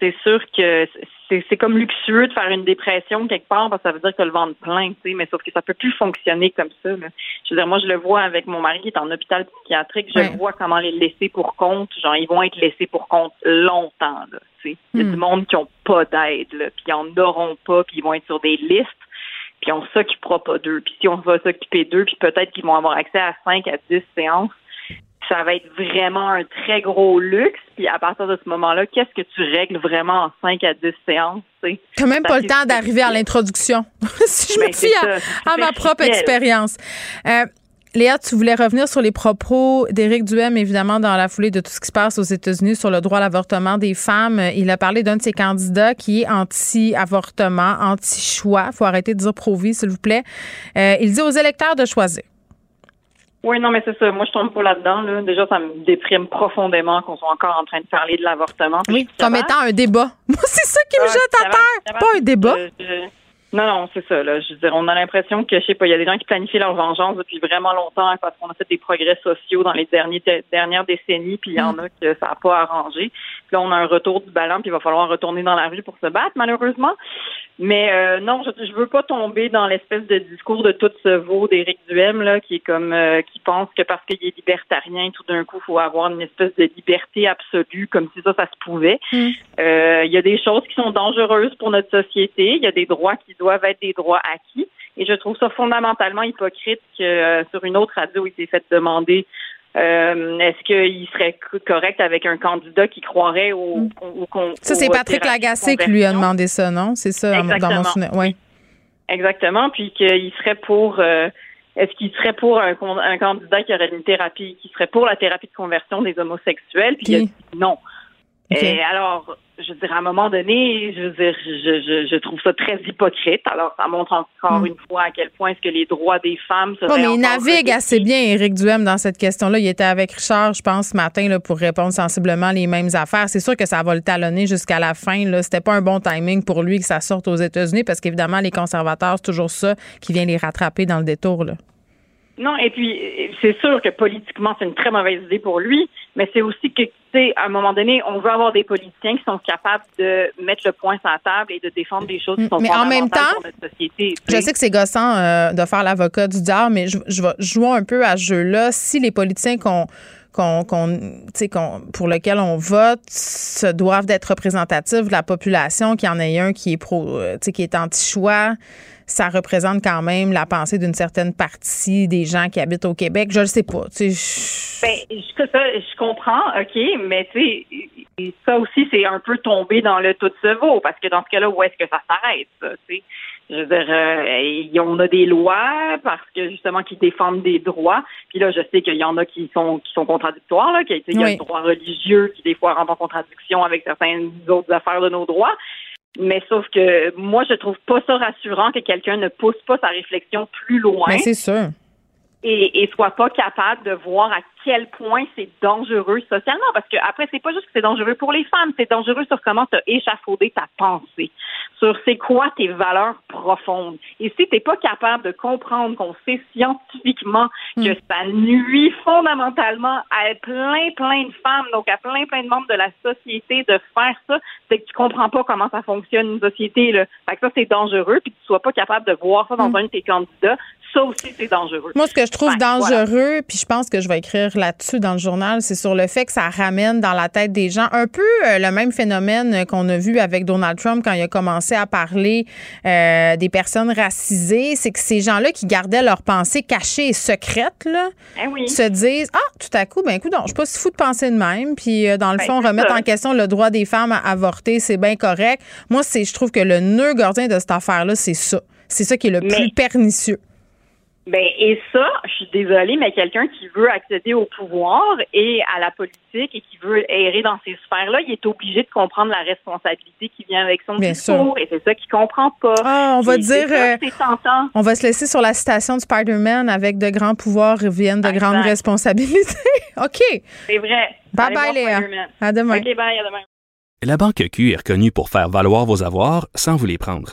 c'est sûr que c'est c'est comme luxueux de faire une dépression quelque part parce que ça veut dire que le ventre plein, tu sais, mais sauf que ça peut plus fonctionner comme ça. là. Je veux dire, moi, je le vois avec mon mari qui est en hôpital psychiatrique, je Ouais. vois comment les laisser pour compte, genre, ils vont être laissés pour compte longtemps, là, tu sais. Il y a Hmm. du monde qui ont pas d'aide, là, puis ils en auront pas, puis ils vont être sur des listes, puis on s'occupera pas d'eux. Puis si on va s'occuper d'eux, puis peut-être qu'ils vont avoir accès à 5 à 10 séances, ça va être vraiment un très gros luxe. Puis à partir de ce moment-là, qu'est-ce que tu règles vraiment en 5 à 10 séances? tu sais? T'as même Ça, pas le temps d'arriver à l'introduction. si je me Ben, fie c'est à, ma propre expérience. Euh, Léa, tu voulais revenir sur les propos d'Éric Duhem, évidemment, dans la foulée de tout ce qui se passe aux États-Unis sur le droit à l'avortement des femmes. Il a parlé d'un de ses candidats qui est anti-avortement, anti-choix. faut arrêter de dire pro-vie, s'il vous plaît. Euh, il dit aux électeurs de choisir. Oui, non, mais c'est ça. Moi, je tombe pas là-dedans. Là. Déjà, ça me déprime profondément qu'on soit encore en train de parler de l'avortement. Oui, comme étant un débat. Moi, c'est ça qui me jette à terre, pas un débat. Je- je- Non, non, c'est ça. Là. Je veux dire, on a l'impression que, je sais pas, il y a des gens qui planifient leur vengeance depuis vraiment longtemps parce qu'on a fait des progrès sociaux dans les derniers, dernières décennies, puis il y en a que ça n'a pas arrangé. Puis là, on a un retour du ballon, puis il va falloir retourner dans la rue pour se battre, malheureusement. Mais euh, non, je, je veux pas tomber dans l'espèce de discours de tout ce veau d'Éric Duhem, là, qui est comme euh, qui pense que parce qu'il est libertarien, tout d'un coup, il faut avoir une espèce de liberté absolue, comme si ça, ça se pouvait. Euh, Il y a des choses qui sont dangereuses pour notre société. Il y a des droits qui doivent être des droits acquis. Et je trouve ça fondamentalement hypocrite que euh, sur une autre radio, il s'est fait demander euh, est-ce qu'il serait co- correct avec un candidat qui croirait au, au, au- Ça, c'est Patrick Lagacé qui lui a demandé ça, non? C'est ça, dans mon Exactement. souvenir. Oui. Exactement. Puis qu'il serait pour. euh, est-ce qu'il serait pour un, un candidat qui aurait une thérapie, qui serait pour la thérapie de conversion des homosexuels? Puis il a dit non. Et alors, je veux dire, à un moment donné, je veux dire, je, je, je trouve ça très hypocrite. Alors, ça montre encore Hmm. une fois à quel point est-ce que les droits des femmes seraient Bon, mais il navigue assez bien, Éric Duhem, dans cette question-là. Il était avec Richard, je pense, ce matin, là, pour répondre sensiblement les mêmes affaires. C'est sûr que ça va le talonner jusqu'à la fin. Là. C'était pas un bon timing pour lui que ça sorte aux États-Unis parce qu'évidemment, les conservateurs, c'est toujours ça qui vient les rattraper dans le détour. Là. Non, et puis c'est sûr que politiquement c'est une très mauvaise idée pour lui, mais c'est aussi que tu sais à un moment donné, on veut avoir des politiciens qui sont capables de mettre le point sur la table et de défendre des choses qui sont Mais en même temps, pour notre société. Je sais. que c'est gossant euh, de faire l'avocat du diable, mais je, je vais jouer un peu à ce jeu-là. Si les politiciens qu'on qu'on, qu'on, tu sais, qu'on- pour lesquels on vote se doivent d'être représentatifs de la population, qu'il y en ait un qui est pro, euh, tu sais, qui est anti-choix, ça représente quand même la pensée d'une certaine partie des gens qui habitent au Québec. Je le sais pas. Tu sais, Ben, je, ça, je comprends, OK, mais tu sais, ça aussi, c'est un peu tomber dans le tout se vaut, parce que dans ce cas-là, où est-ce que ça s'arrête, ça, tu sais? Je veux dire, euh, on a des lois parce que justement qui défendent des droits. Puis là, je sais qu'il y en a qui sont qui sont contradictoires, là, qu'il y a Oui. le droit religieux qui des fois rentre en contradiction avec certaines autres affaires de nos droits. Mais sauf que moi, je trouve pas ça rassurant que quelqu'un ne pousse pas sa réflexion plus loin mais c'est sûr. Et, et soit pas capable de voir à quel point c'est dangereux socialement. Parce que après, c'est pas juste que c'est dangereux pour les femmes, c'est dangereux sur comment tu as échafaudé ta pensée, sur c'est quoi tes valeurs profondes. Et si t'es pas capable de comprendre qu'on sait scientifiquement que ça nuit fondamentalement à plein, plein de femmes, donc à plein, plein de membres de la société de faire ça, c'est que tu comprends pas comment ça fonctionne une société. Là. Fait que ça, c'est dangereux, puis que tu sois pas capable de voir ça dans un de tes candidats, ça aussi, c'est dangereux. Moi, ce que je trouve Ben, voilà. dangereux, puis je pense que je vais écrire là-dessus dans le journal, c'est sur le fait que ça ramène dans la tête des gens un peu euh, le même phénomène euh, qu'on a vu avec Donald Trump quand il a commencé à parler euh, des personnes racisées. C'est que ces gens-là qui gardaient leurs pensées cachées et secrètes, là, Eh oui. se disent Ah, tout à coup, ben écoute, je suis pas si fou de penser de même. Puis, euh, dans le Ben, fond, remettre en question le droit des femmes à avorter, c'est bien correct. Moi, c'est, je trouve que le nœud gardien de cette affaire-là, c'est ça. C'est ça qui est le Mais- plus pernicieux. Ben, et ça, je suis désolée, mais quelqu'un qui veut accéder au pouvoir et à la politique et qui veut errer dans ces sphères-là, il est obligé de comprendre la responsabilité qui vient avec son Bien discours. sûr. Et c'est ça qu'il comprend pas. Ah, on va Et dire, ça euh. On va se laisser sur la citation de Spider-Man avec de grands pouvoirs viennent de grandes responsabilités. OK. C'est vrai. Bye Allez bye, Léa. Spider-Man. À demain. OK, bye, à demain. La Banque Q est reconnue pour faire valoir vos avoirs sans vous les prendre.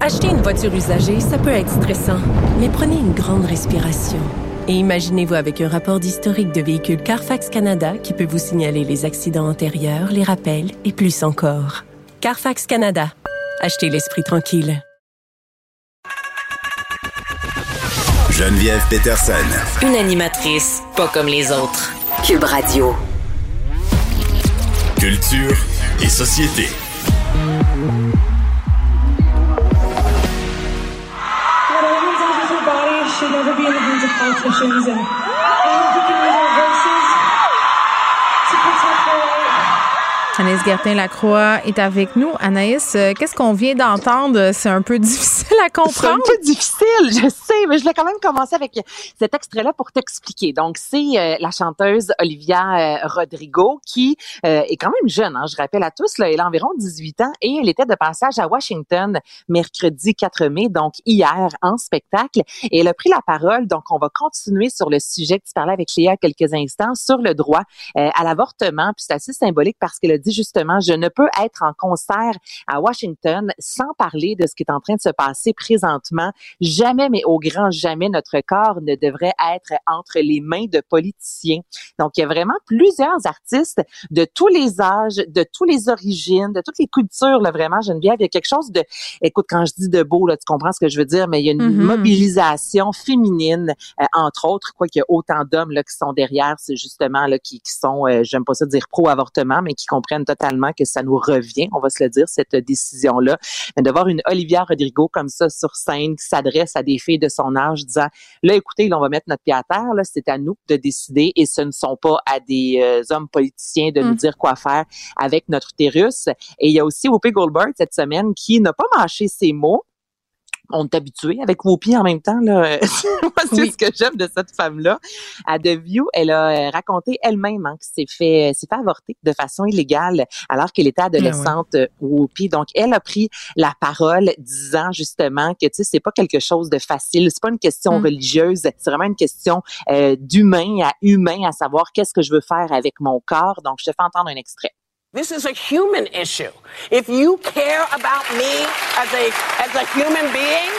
Acheter une voiture usagée, ça peut être stressant, mais prenez une grande respiration. Et imaginez-vous avec un rapport d'historique de véhicule Carfax Canada qui peut vous signaler les accidents antérieurs, les rappels et plus encore. Carfax Canada. Achetez l'esprit tranquille. Geneviève Peterson. Une animatrice pas comme les autres. Cube Radio. Culture et société. Never be in the hands of politicians, and Anaïs Gertin-Lacroix est avec nous. Anaïs, euh, qu'est-ce qu'on vient d'entendre? C'est un peu difficile à C'est un comprendre. peu difficile, je sais, mais je voulais quand même commencer avec cet extrait-là pour t'expliquer. Donc, c'est euh, la chanteuse Olivia euh, Rodrigo qui est quand même jeune, hein, je rappelle à tous, là, elle a environ 18 ans et elle était de passage à Washington mercredi 4 mai, donc hier, en spectacle. Et elle a pris la parole, donc on va continuer sur le sujet que tu parlais avec Léa quelques instants, sur le droit à l'avortement. Puis c'est assez symbolique parce qu'elle a dit justement, je ne peux être en concert à Washington sans parler de ce qui est en train de se passer présentement. Jamais, mais au grand jamais, notre corps ne devrait être entre les mains de politiciens. Donc, il y a vraiment plusieurs artistes de tous les âges, de toutes les origines, de toutes les cultures, là, vraiment, Geneviève. Il y a quelque chose de, écoute, quand je dis de beau, là, tu comprends ce que je veux dire, mais il y a une Mhm. mobilisation féminine, euh, entre autres, quoi qu'il y a autant d'hommes, là, qui sont derrière, c'est justement, là, qui, qui sont, euh, j'aime pas ça dire pro-avortement, mais qui comprennent comprennent totalement que ça nous revient, on va se le dire, cette décision-là. Mais de voir une Olivia Rodrigo comme ça sur scène qui s'adresse à des filles de son âge disant, là, écoutez, là, on va mettre notre pied à terre, là, c'est à nous de décider et ce ne sont pas à des euh, hommes politiciens de nous Mm. dire quoi faire avec notre utérus. Et il y a aussi Whoopi Goldberg cette semaine qui n'a pas mâché ses mots. On est habitué avec Whoopi en même temps. Là. Moi, c'est ce que j'aime de cette femme-là. À The View, elle a euh, raconté elle-même hein, qu'elle s'est fait, s'est fait avorter de façon illégale alors qu'elle était adolescente, euh, Whoopi. Donc, elle a pris la parole disant justement que tu sais, c'est pas quelque chose de facile. C'est pas une question Mm. religieuse. C'est vraiment une question euh, d'humain à humain, à savoir qu'est-ce que je veux faire avec mon corps. Donc, je te fais entendre un extrait. This is a human issue. If you care about me as a as a human being,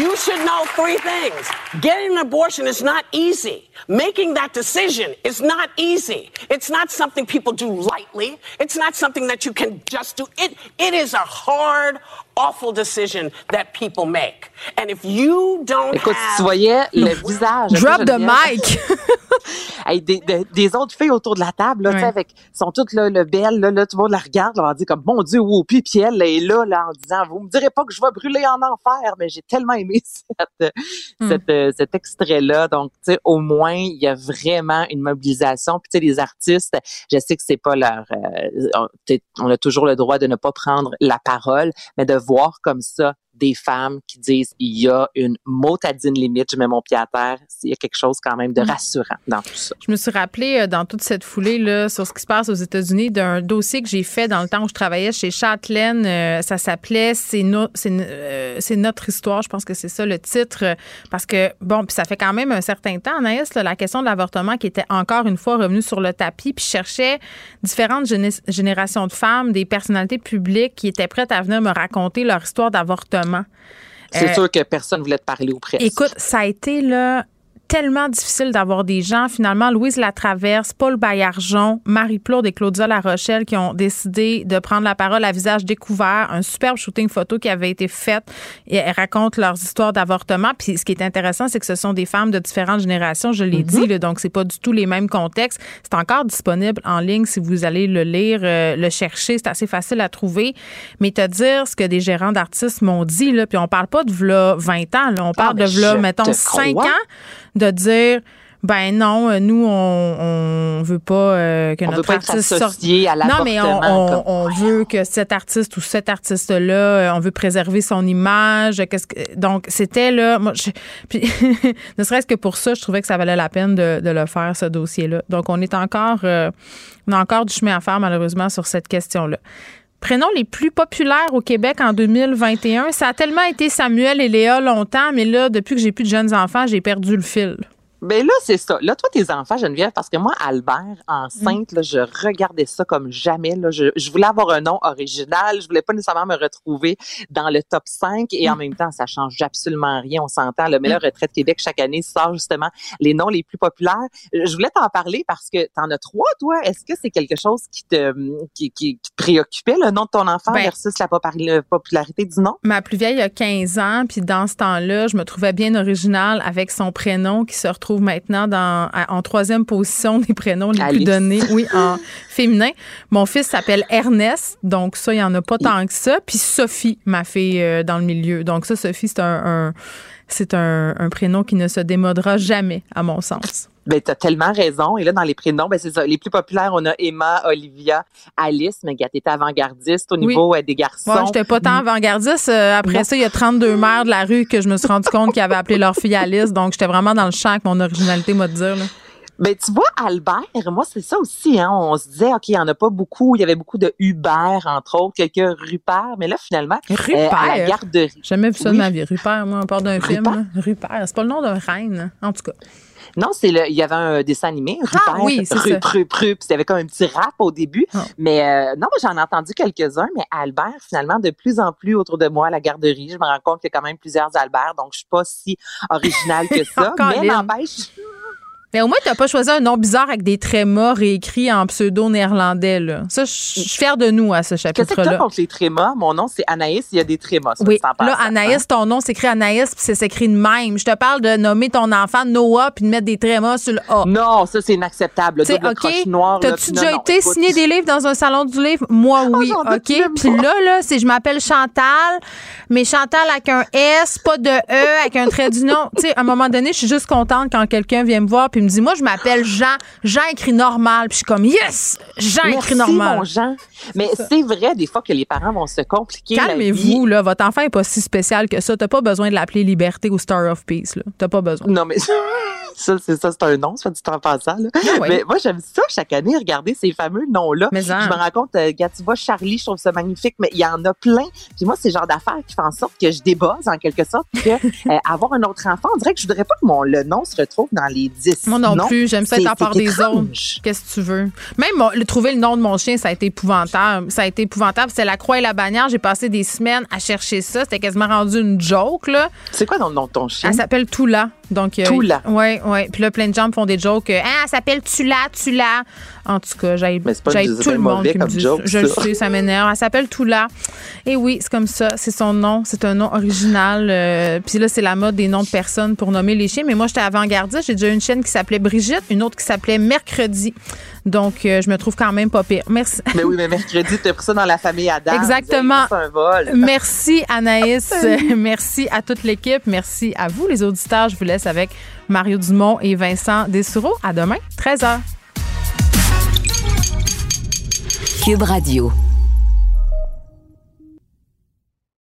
you should know three things. Getting an abortion is not easy. Making that decision is not easy. It's not something people do lightly. It's not something that you can just do. It it is a hard, awful decision that people make. And if you don't Écoute, have tu voyais le visage. Drop the mic. Hey, des, des- des autres filles autour de la table, là, tu sais, Ouais. avec, sont toutes là, le belles, là, là, tout le monde la regarde, là, on dit comme, mon Dieu, Whoopi, puis elle est là, là, en disant, vous me direz pas que je vais brûler en enfer, mais j'ai tellement aimé cette, Hmm. cette, cet extrait-là. Donc, tu sais, au moins, il y a vraiment une mobilisation. Puis, tu sais, les artistes, je sais que c'est pas leur, euh, on a toujours le droit de ne pas prendre la parole, mais de voir comme ça des femmes qui disent il y a une motadine limite, je mets mon pied à terre, il y a quelque chose quand même de Mm. rassurant dans tout ça. Je me suis rappelé euh, dans toute cette foulée là sur ce qui se passe aux États-Unis d'un dossier que j'ai fait dans le temps où je travaillais chez Châtelaine. Euh, ça s'appelait c'est no- c'est euh, c'est notre histoire. Je pense que c'est ça le titre parce que bon puis ça fait quand même un certain temps Anaïs là, la question de l'avortement qui était encore une fois revenue sur le tapis puis je cherchais différentes géné- générations de femmes, des personnalités publiques qui étaient prêtes à venir me raconter leur histoire d'avortement. C'est Euh, sûr que personne voulait te parler ou presque. Écoute, ça a été là tellement difficile d'avoir des gens. Finalement, Louise Latraverse, Paul Baillargeon, Marie Plourde et Claudia La Rochelle qui ont décidé de prendre la parole à visage découvert. Un superbe shooting photo qui avait été fait. Et elles racontent leurs histoires d'avortement. Puis ce qui est intéressant, c'est que ce sont des femmes de différentes générations. Je l'ai dit, là, donc c'est pas du tout les mêmes contextes. C'est encore disponible en ligne si vous allez le lire, euh, le chercher. C'est assez facile à trouver. Mais te dire ce que des gérants d'artistes m'ont dit, là, puis on parle pas de v'là 20 ans, là, on parle mais de v'là, mettons, te 5 crois. ans de dire ben non, euh, nous on, on veut pas euh, que On notre artiste sorte. à Non, mais on, veut que cet artiste ou cet artiste là, on veut préserver son image. Qu'est-ce que donc c'était là, moi, je- puis, ne serait-ce que pour ça, je trouvais que ça valait la peine de, de le faire ce dossier-là. Donc on est encore, euh, on a encore du chemin à faire malheureusement sur cette question-là. Prénoms les plus populaires au Québec en 2021, ça a tellement été Samuel et Léa longtemps, mais là, depuis que j'ai plus de jeunes enfants, j'ai perdu le fil. Ben là, c'est ça. Là, toi, tes enfants, Geneviève, parce que moi, Albert, enceinte, là, je regardais ça comme jamais. Là. Je, je voulais avoir un nom original. Je voulais pas nécessairement me retrouver dans le top 5. Et en même temps, ça change absolument rien. On s'entend. là. Mais là, Retraite Québec, chaque année, sort justement les noms les plus populaires. Je voulais t'en parler parce que t'en as trois, toi. Est-ce que c'est quelque chose qui te, qui, qui- qui te préoccupait, le nom de ton enfant Ben, versus la popularité du nom? Ma plus vieille a 15 ans, puis dans ce temps-là, je me trouvais bien originale avec son prénom qui se retrouve maintenant dans, en troisième position des prénoms les plus donnés, oui, en féminin. Mon fils s'appelle Ernest, donc ça, il n'y en a pas tant que ça. Puis Sophie, ma fille euh, dans le milieu. Donc ça, Sophie, c'est un, un- c'est un, un prénom qui ne se démodera jamais, à mon sens. Ben, t'as tellement raison. Et là, dans les prénoms, ben, c'est ça. Les plus populaires, on a Emma, Olivia, Alice, mais gars, t'étais avant-gardiste au niveau euh, des garçons. Ouais, j'étais pas tant avant-gardiste. Euh, après Non. ça, il y a 32 mères de la rue que je me suis rendu compte qu'ils avaient appelé leur fille Alice. Donc, j'étais vraiment dans le champ avec mon originalité, moi, de dire. là. Ben, tu vois, Albert, moi, c'est ça aussi, hein. On se disait, OK, il y en a pas beaucoup. Il y avait beaucoup de Hubert, entre autres, quelques Rupert. Mais là, finalement, euh, à la Rupert? garderie. J'ai jamais vu ça Oui. de ma vie. Rupert, moi, on part d'un film. Rupert? là. Rupert. C'est pas le nom d'un reine, hein, en tout cas. Non, c'est le, il y avait un dessin animé, Rupert, oui, c'est Rup, ça. Rup, Rup. Puis il y avait comme un petit rap au début. Ah. Mais euh, non, moi, j'en ai entendu quelques-uns. Mais Albert, finalement, de plus en plus autour de moi à la garderie, je me rends compte qu'il y a quand même plusieurs Albert. Donc, je suis pas si originale que ça. Encore mais n'empêche... Mais au moins, tu n'as pas choisi un nom bizarre avec des trémas réécrits en pseudo-néerlandais. Ça, je suis fière de nous à ce Qu'est-ce que chapitre-là. contre les trémas? Mon nom, c'est Anaïs. Il y a des trémas. soit Oui, là, Anaïs, ton nom s'écrit Anaïs, puis c'est s'écrit de même. Je te parle de nommer ton enfant Noah, puis de mettre des trémas sur le A. Non, ça, c'est inacceptable. Le Tu OK, t'as-tu déjà non, été signer des livres dans un salon du livre? Moi, oui, j'en doute OK. Puis là, là, c'est je m'appelle Chantal, mais Chantal avec un S, pas de E, avec un trait d'union. tu sais, à un moment donné, je suis juste contente quand quelqu'un vient me voir puis me dit, moi, je m'appelle Jean. Jean écrit normal. Puis je suis comme, yes! Jean écrit normal. mon Jean. Mais c'est vrai, des fois, que les parents vont se compliquer. Calmez-vous, là. Votre enfant est pas si spécial que ça. T'as pas besoin de l'appeler Liberté ou Star of Peace, là. T'as pas besoin. Non, mais ça, c'est ça, c'est un nom, soit dit en passant. Là. Ah. Mais moi, j'aime ça chaque année, regarder ces fameux noms-là. Hein. Je me rends compte, euh, gars, tu vois, Charlie, je trouve ça magnifique, mais il y en a plein. Puis moi, c'est le genre d'affaires qui fait en sorte que je débuzz, en quelque sorte, que euh, avoir un autre enfant, on dirait que je voudrais pas que mon, le nom se retrouve dans les 10 Moi non plus, j'aime ça C'est- être à part c'est des étrange. autres. Qu'est-ce que tu veux? Même mon- le, trouver le nom de mon chien, ça a été épouvantable. Ça a été épouvantable. C'était la croix et la bannière. J'ai passé des semaines à chercher ça. C'était quasiment rendu une joke, là. C'est quoi le nom de ton chien? Elle s'appelle Tula. Donc, euh, Tula. Ouais, ouais. Puis là, plein de gens me font des jokes. euh, ah, elle s'appelle Tula, Tula. En tout cas, j'ai tout le monde qui me dit joke. Je le sais, ça m'énerve. Elle s'appelle Tula. Et oui, c'est comme ça. C'est son nom. C'est un nom original. euh, Puis là, c'est la mode des noms de personnes pour nommer les chiens. Mais moi, j'étais avant-gardiste. J'ai déjà une chaîne qui s'appelait Brigitte, une autre qui s'appelait Mercredi. Donc, euh, je me trouve quand même pas pire. Merci. Mais oui, mais mercredi, t'as pris ça dans la famille Adam. Exactement. Un vol. Merci Anaïs. Merci à toute l'équipe. Merci à vous, les auditeurs. Je vous laisse avec Mario Dumont et Vincent Dessoureau. À demain, 13h. Cube Radio.